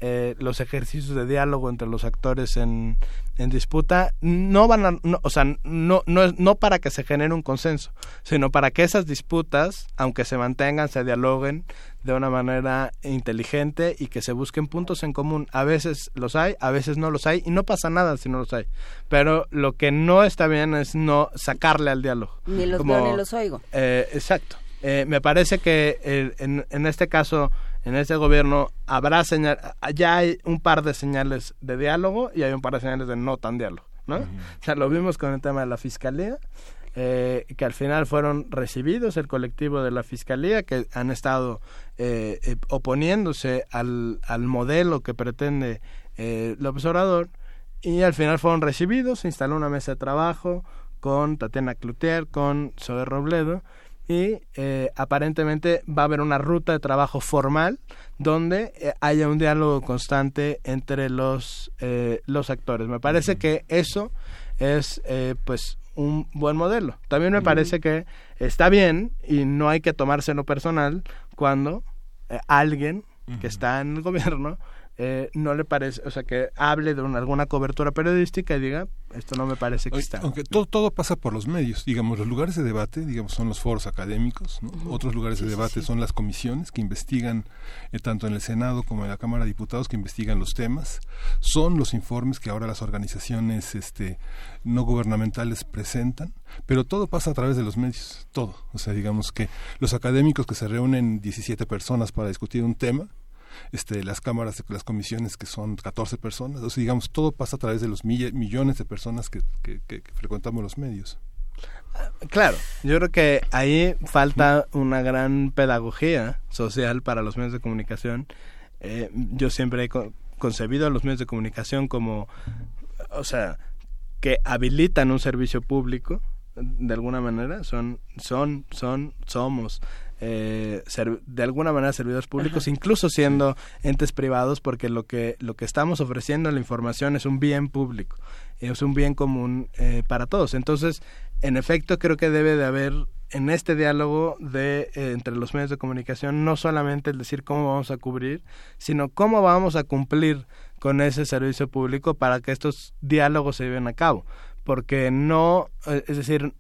eh, los ejercicios de diálogo entre los actores en, en disputa no van a, o sea, no, no, no para que se genere un consenso, sino para que esas disputas, aunque se mantengan, se dialoguen de una manera inteligente y que se busquen puntos en común. A veces los hay, a veces no los hay, y no pasa nada si no los hay. Pero lo que no está bien es no sacarle al diálogo. Ni los veo ni los oigo. Eh, exacto. Eh, me parece que en, en este caso en este gobierno habrá señal, ya hay un par de señales de diálogo y hay un par de señales de no tan diálogo, ¿no? O sea, lo vimos con el tema de la fiscalía, eh, que al final fueron recibidos el colectivo de la fiscalía que han estado eh, eh, oponiéndose al, al modelo que pretende eh, López Obrador y al final fueron recibidos, se instaló una mesa de trabajo con Tatiana Cloutier, con Zoe Robledo y eh, aparentemente va a haber una ruta de trabajo formal donde eh, haya un diálogo constante entre los eh, los actores. Me parece que eso es pues un buen modelo. También me parece que está bien y no hay que tomárselo personal cuando alguien que está en el gobierno eh, no le parece, o sea, que hable de alguna cobertura periodística y diga, esto no me parece que está. Aunque todo, todo pasa por los medios, digamos, los lugares de debate, digamos, son los foros académicos, otros lugares de debate son las comisiones que investigan, eh, tanto en el Senado como en la Cámara de Diputados, que investigan los temas, son los informes que ahora las organizaciones este, no gubernamentales presentan, pero todo pasa a través de los medios, todo. O sea, digamos que los académicos que se reúnen 17 personas para discutir un tema, este, las cámaras, las comisiones que son 14 personas, o sea, digamos, todo pasa a través de los millones de personas que, frecuentamos los medios. Claro, yo creo que ahí falta una gran pedagogía social para los medios de comunicación. Eh, yo siempre he concebido a los medios de comunicación como, o sea, que habilitan un servicio público de alguna manera, son, son, son, somos eh, de alguna manera servidores públicos, incluso siendo entes privados, porque lo que, lo que estamos ofreciendo la información es un bien público, es un bien común eh, para todos. Entonces, en efecto, creo que debe de haber en este diálogo de eh, entre los medios de comunicación no solamente el decir cómo vamos a cubrir, sino cómo vamos a cumplir con ese servicio público para que estos diálogos se lleven a cabo, porque no, es decir,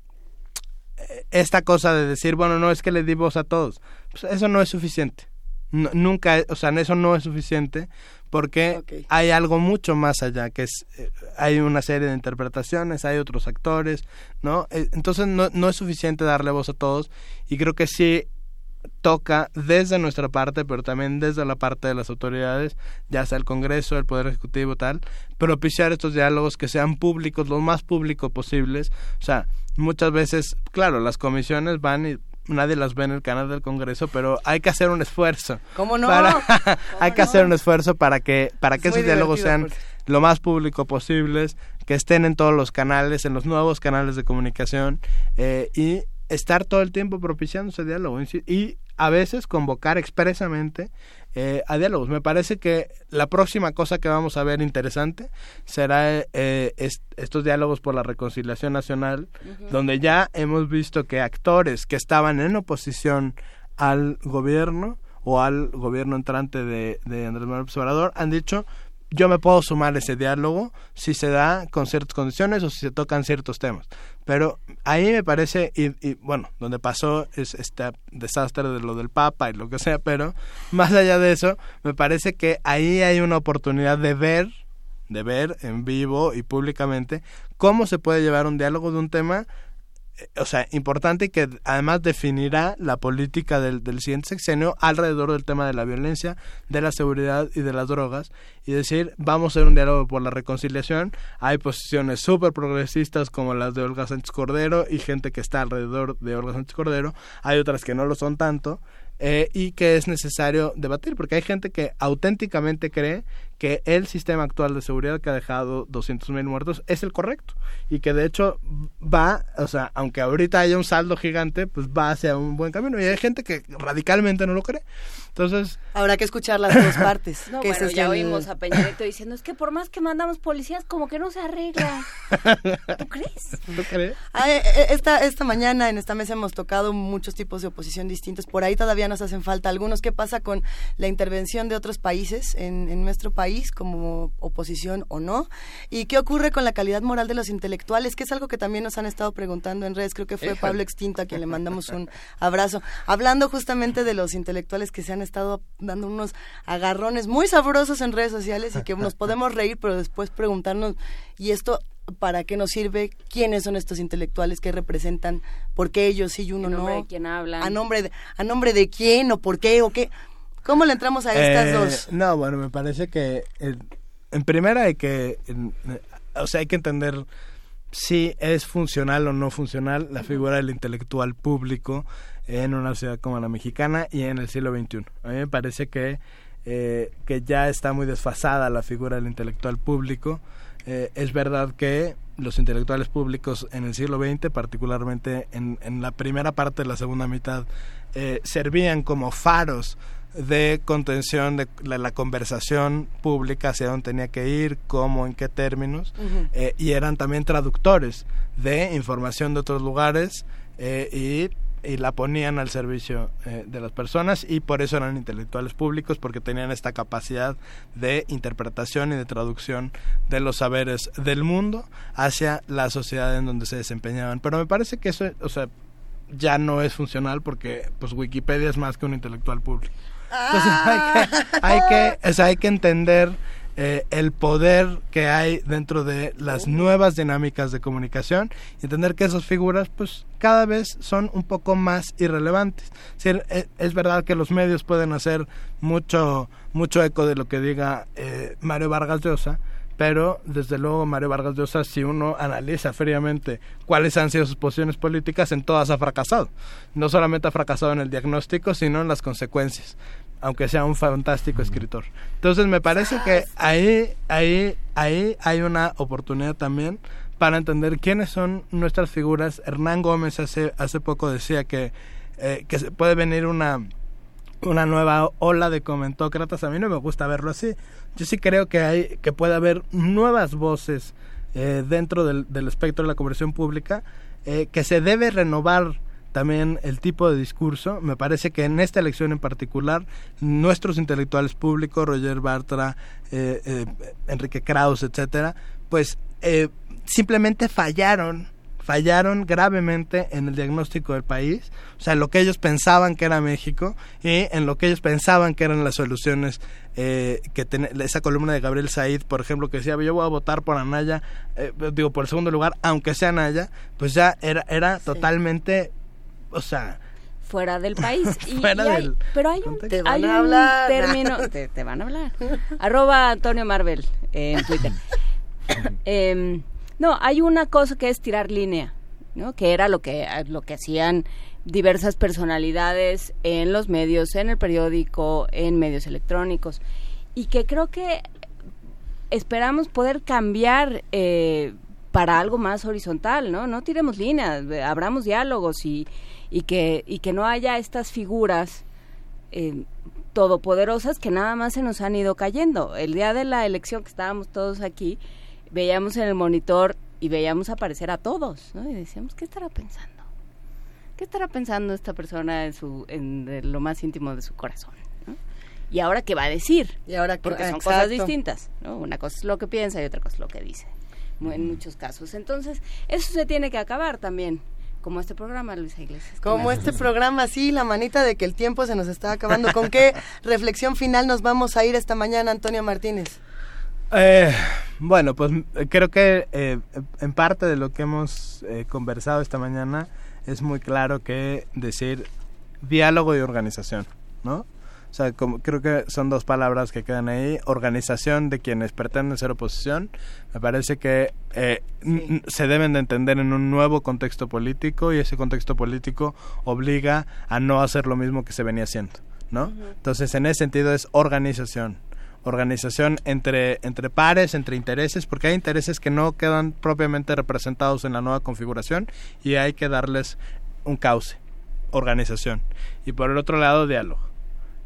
esta cosa de decir, bueno, no es que le di voz a todos, pues eso no es suficiente. nunca, o sea, eso no es suficiente porque hay algo mucho más allá, que es, eh, hay una serie de interpretaciones, hay otros actores, ¿no? Eh, entonces no, no es suficiente darle voz a todos y creo que sí toca desde nuestra parte, pero también desde la parte de las autoridades, ya sea el Congreso, el Poder Ejecutivo, tal, propiciar estos diálogos que sean públicos, lo más públicos posibles. O sea, muchas veces, claro, las comisiones van y nadie las ve en el canal del Congreso, pero hay que hacer un esfuerzo. ¿Cómo no? [laughs] hay que hacer un esfuerzo para que para que esos diálogos sean pues. lo más público posibles, que estén en todos los canales, en los nuevos canales de comunicación eh, y estar todo el tiempo propiciando ese diálogo y a veces convocar expresamente eh, a diálogos. Me parece que la próxima cosa que vamos a ver interesante será eh, estos diálogos por la reconciliación nacional, donde ya hemos visto que actores que estaban en oposición al gobierno o al gobierno entrante de, de Andrés Manuel Obrador han dicho yo me puedo sumar a ese diálogo si se da con ciertas condiciones o si se tocan ciertos temas. Pero ahí me parece, y, bueno, donde pasó es este desastre de lo del Papa y lo que sea, pero [laughs] más allá de eso, me parece que ahí hay una oportunidad de ver, de ver en vivo y públicamente cómo se puede llevar un diálogo de un tema o sea, importante que además definirá la política del, del, siguiente sexenio alrededor del tema de la violencia, de la seguridad y de las drogas, y decir, vamos a hacer un diálogo por la reconciliación. Hay posiciones súper progresistas como las de Olga Sánchez Cordero y gente que está alrededor de Olga Sánchez Cordero, hay otras que no lo son tanto, eh, y que es necesario debatir, porque hay gente que auténticamente cree que el sistema actual de seguridad que ha dejado 200.000 muertos es el correcto y que de hecho va, o sea, aunque ahorita haya un saldo gigante, pues va hacia un buen camino y hay gente que radicalmente no lo cree. Entonces... Habrá que escuchar las dos [laughs] partes. no, bueno, ya oímos a Peñarito diciendo, es que por más que mandamos policías, como que no se arregla. [laughs] ¿Tú crees? ¿Tú crees? Eh, eh, esta, esta mañana en esta mesa hemos tocado muchos tipos de oposición distintos. Por ahí todavía nos hacen falta algunos. ¿Qué pasa con la intervención de otros países en, en nuestro país, como oposición o no? ¿Y qué ocurre con la calidad moral de los intelectuales? Que es algo que también nos han estado preguntando en redes. Creo que fue Pablo Extinto a quien le mandamos un abrazo. Hablando justamente de los intelectuales que se han estado dando unos agarrones muy sabrosos en redes sociales y que nos podemos reír, pero después preguntarnos, ¿y esto para qué nos sirve? ¿Quiénes son estos intelectuales que representan? ¿Por qué ellos sí y uno no? De quién hablan? ¿A nombre de, ¿A nombre de quién o por qué o qué? ¿Cómo le entramos a estas eh, dos? No, bueno, me parece que en primera hay que, o sea, hay que entender si es funcional o no funcional la figura del intelectual público en una ciudad como la mexicana y en el siglo XXI. A mí me parece que, eh, que ya está muy desfasada la figura del intelectual público. Eh, es verdad que los intelectuales públicos en el siglo XX, particularmente en, en la primera parte de la segunda mitad, eh, servían como faros de contención de la, conversación pública hacia dónde tenía que ir, cómo, en qué términos, y eran también traductores de información de otros lugares y y la ponían al servicio eh, de las personas y por eso eran intelectuales públicos porque tenían esta capacidad de interpretación y de traducción de los saberes del mundo hacia la sociedad en donde se desempeñaban. Pero me parece que eso o sea ya no es funcional porque pues Wikipedia es más que un intelectual público entonces hay que hay que, hay que entender eh, el poder que hay dentro de las nuevas dinámicas de comunicación y entender que esas figuras pues cada vez son un poco más irrelevantes. Es, eh, es verdad que los medios pueden hacer mucho, mucho eco de lo que diga eh, Mario Vargas Llosa, pero desde luego Mario Vargas Llosa, si uno analiza fríamente cuáles han sido sus posiciones políticas, en todas ha fracasado. No solamente ha fracasado en el diagnóstico, sino en las consecuencias aunque sea un fantástico escritor. Entonces me parece que ahí, ahí, ahí hay una oportunidad también para entender quiénes son nuestras figuras. Hernán Gómez hace, hace poco decía que eh, que puede venir una una nueva ola de comentócratas. A mí no me gusta verlo así. Yo sí creo que hay que puede haber nuevas voces eh, dentro del, del, espectro de la conversión pública eh, que se debe renovar también el tipo de discurso. Me parece que en esta elección en particular, nuestros intelectuales públicos, Roger Bartra, eh, Enrique Kraus, etcétera, pues simplemente fallaron fallaron gravemente en el diagnóstico del país, o sea, lo que ellos pensaban que era México y en lo que ellos pensaban que eran las soluciones eh, que esa columna de Gabriel Said, por ejemplo, que decía, yo voy a votar por Anaya, eh, digo, por el segundo lugar, aunque sea Anaya, pues ya era, era totalmente, o sea... Fuera del país. [laughs] Y, fuera del pero hay un, te van hay a hablar. término... [laughs] Te, te, van a hablar. Arroba Antonio Marvel en Twitter. [coughs] eh, no, hay una cosa que es tirar línea, ¿no? Que era lo que, lo que hacían diversas personalidades en los medios, en el periódico, en medios electrónicos. Y que creo que esperamos poder cambiar eh, para algo más horizontal, ¿no? No tiremos líneas, abramos diálogos y, y, que, y que no haya estas figuras eh, todopoderosas que nada más se nos han ido cayendo. El día de la elección que estábamos todos aquí, veíamos en el monitor y veíamos aparecer a todos, ¿no? Y decíamos, ¿qué estará pensando? ¿Qué estará pensando esta persona en, su, en lo más íntimo de su corazón? Y ahora qué va a decir, y ahora porque son cosas distintas, ¿no? Una cosa es lo que piensa y otra cosa es lo que dice, en muchos casos. Entonces, eso se tiene que acabar también. Como este programa, Luisa Iglesias. Como este programa, sí, la manita de que el tiempo se nos está acabando. ¿Con qué [laughs] reflexión final nos vamos a ir esta mañana, Antonio Martínez? Eh, bueno, pues creo que eh, en parte de lo que hemos eh, conversado esta mañana es muy claro que decir diálogo y organización, ¿no? O sea, como, creo que son dos palabras que quedan ahí. Organización de quienes pretenden ser oposición. Me parece que eh, se deben de entender en un nuevo contexto político y ese contexto político obliga a no hacer lo mismo que se venía haciendo, ¿no? Entonces, en ese sentido es organización organización entre, entre pares, entre intereses, porque hay intereses que no quedan propiamente representados en la nueva configuración y hay que darles un cauce, organización. Y por el otro lado, diálogo.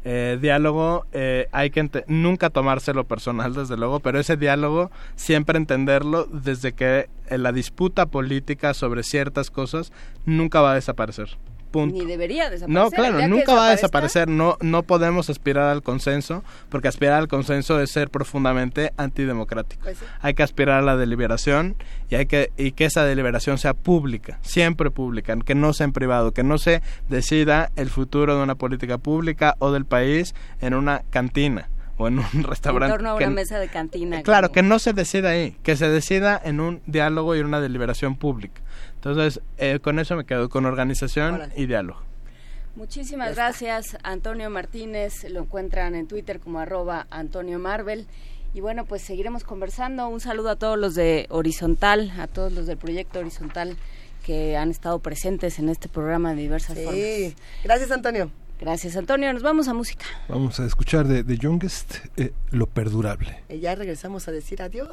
Eh, diálogo eh, hay que nunca tomárselo personal desde luego pero ese diálogo siempre entenderlo desde que la disputa política sobre ciertas cosas nunca va a desaparecer ni debería desaparecer. No, claro, nunca va a desaparecer. No, no podemos aspirar al consenso, porque aspirar al consenso es ser profundamente antidemocrático. Pues hay que aspirar a la deliberación y hay que y que esa deliberación sea pública, siempre pública, que no sea en privado, que no se decida el futuro de una política pública o del país en una cantina o en un [laughs] restaurante. En torno a una mesa de cantina. Claro, que no se decida ahí, que se decida en un diálogo y en una deliberación pública. Entonces, eh, con eso me quedo, con organización y diálogo. Muchísimas gracias, Antonio Martínez. Lo encuentran en Twitter como arroba Antonio Marvel. Y bueno, pues seguiremos conversando. Un saludo a todos los de Horizontal, a todos los del proyecto Horizontal que han estado presentes en este programa de diversas sí. Gracias, Antonio. Gracias, Antonio. Nos vamos a música. Vamos a escuchar de, The Youngest eh, Lo Perdurable. Y ya regresamos a decir adiós.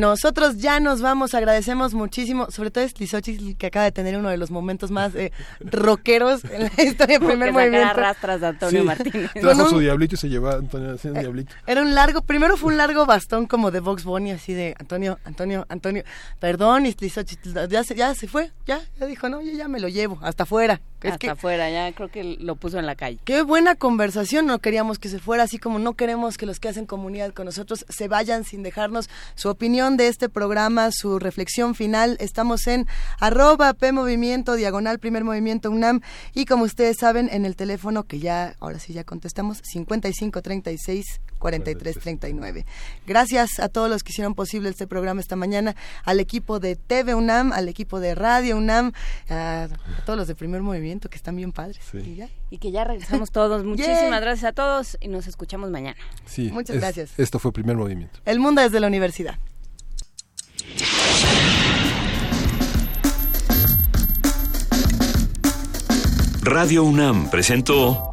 Nosotros ya nos vamos, agradecemos muchísimo, sobre todo es Lizochitl que acaba de tener uno de los momentos más eh, rockeros en la historia del primer movimiento. rastras de Antonio Martínez. Trajo su diablito y se llevó a Antonio un eh, diablito. Era un largo, primero fue un largo bastón como de Vox Bunny, así de Antonio, Antonio, Antonio, perdón, y Lizochitl, ya se, ya se fue, ya, ya dijo, no, yo ya me lo llevo, hasta afuera. Hasta afuera, ya creo que lo puso en la calle. Qué buena conversación, no queríamos que se fuera, así como no queremos que los que hacen comunidad con nosotros se vayan sin dejarnos su opinión de este programa su reflexión final. Estamos en arroba P Movimiento, diagonal Primer Movimiento UNAM y como ustedes saben en el teléfono que ya, ahora sí ya contestamos, 5536 4339. Gracias a todos los que hicieron posible este programa esta mañana, al equipo de TV UNAM, al equipo de Radio UNAM, a, todos los de Primer Movimiento que están bien padres. Y, que ya regresamos todos. [laughs] Muchísimas gracias a todos y nos escuchamos mañana. Sí, muchas gracias. Esto fue Primer Movimiento. El mundo desde la universidad. Radio UNAM presentó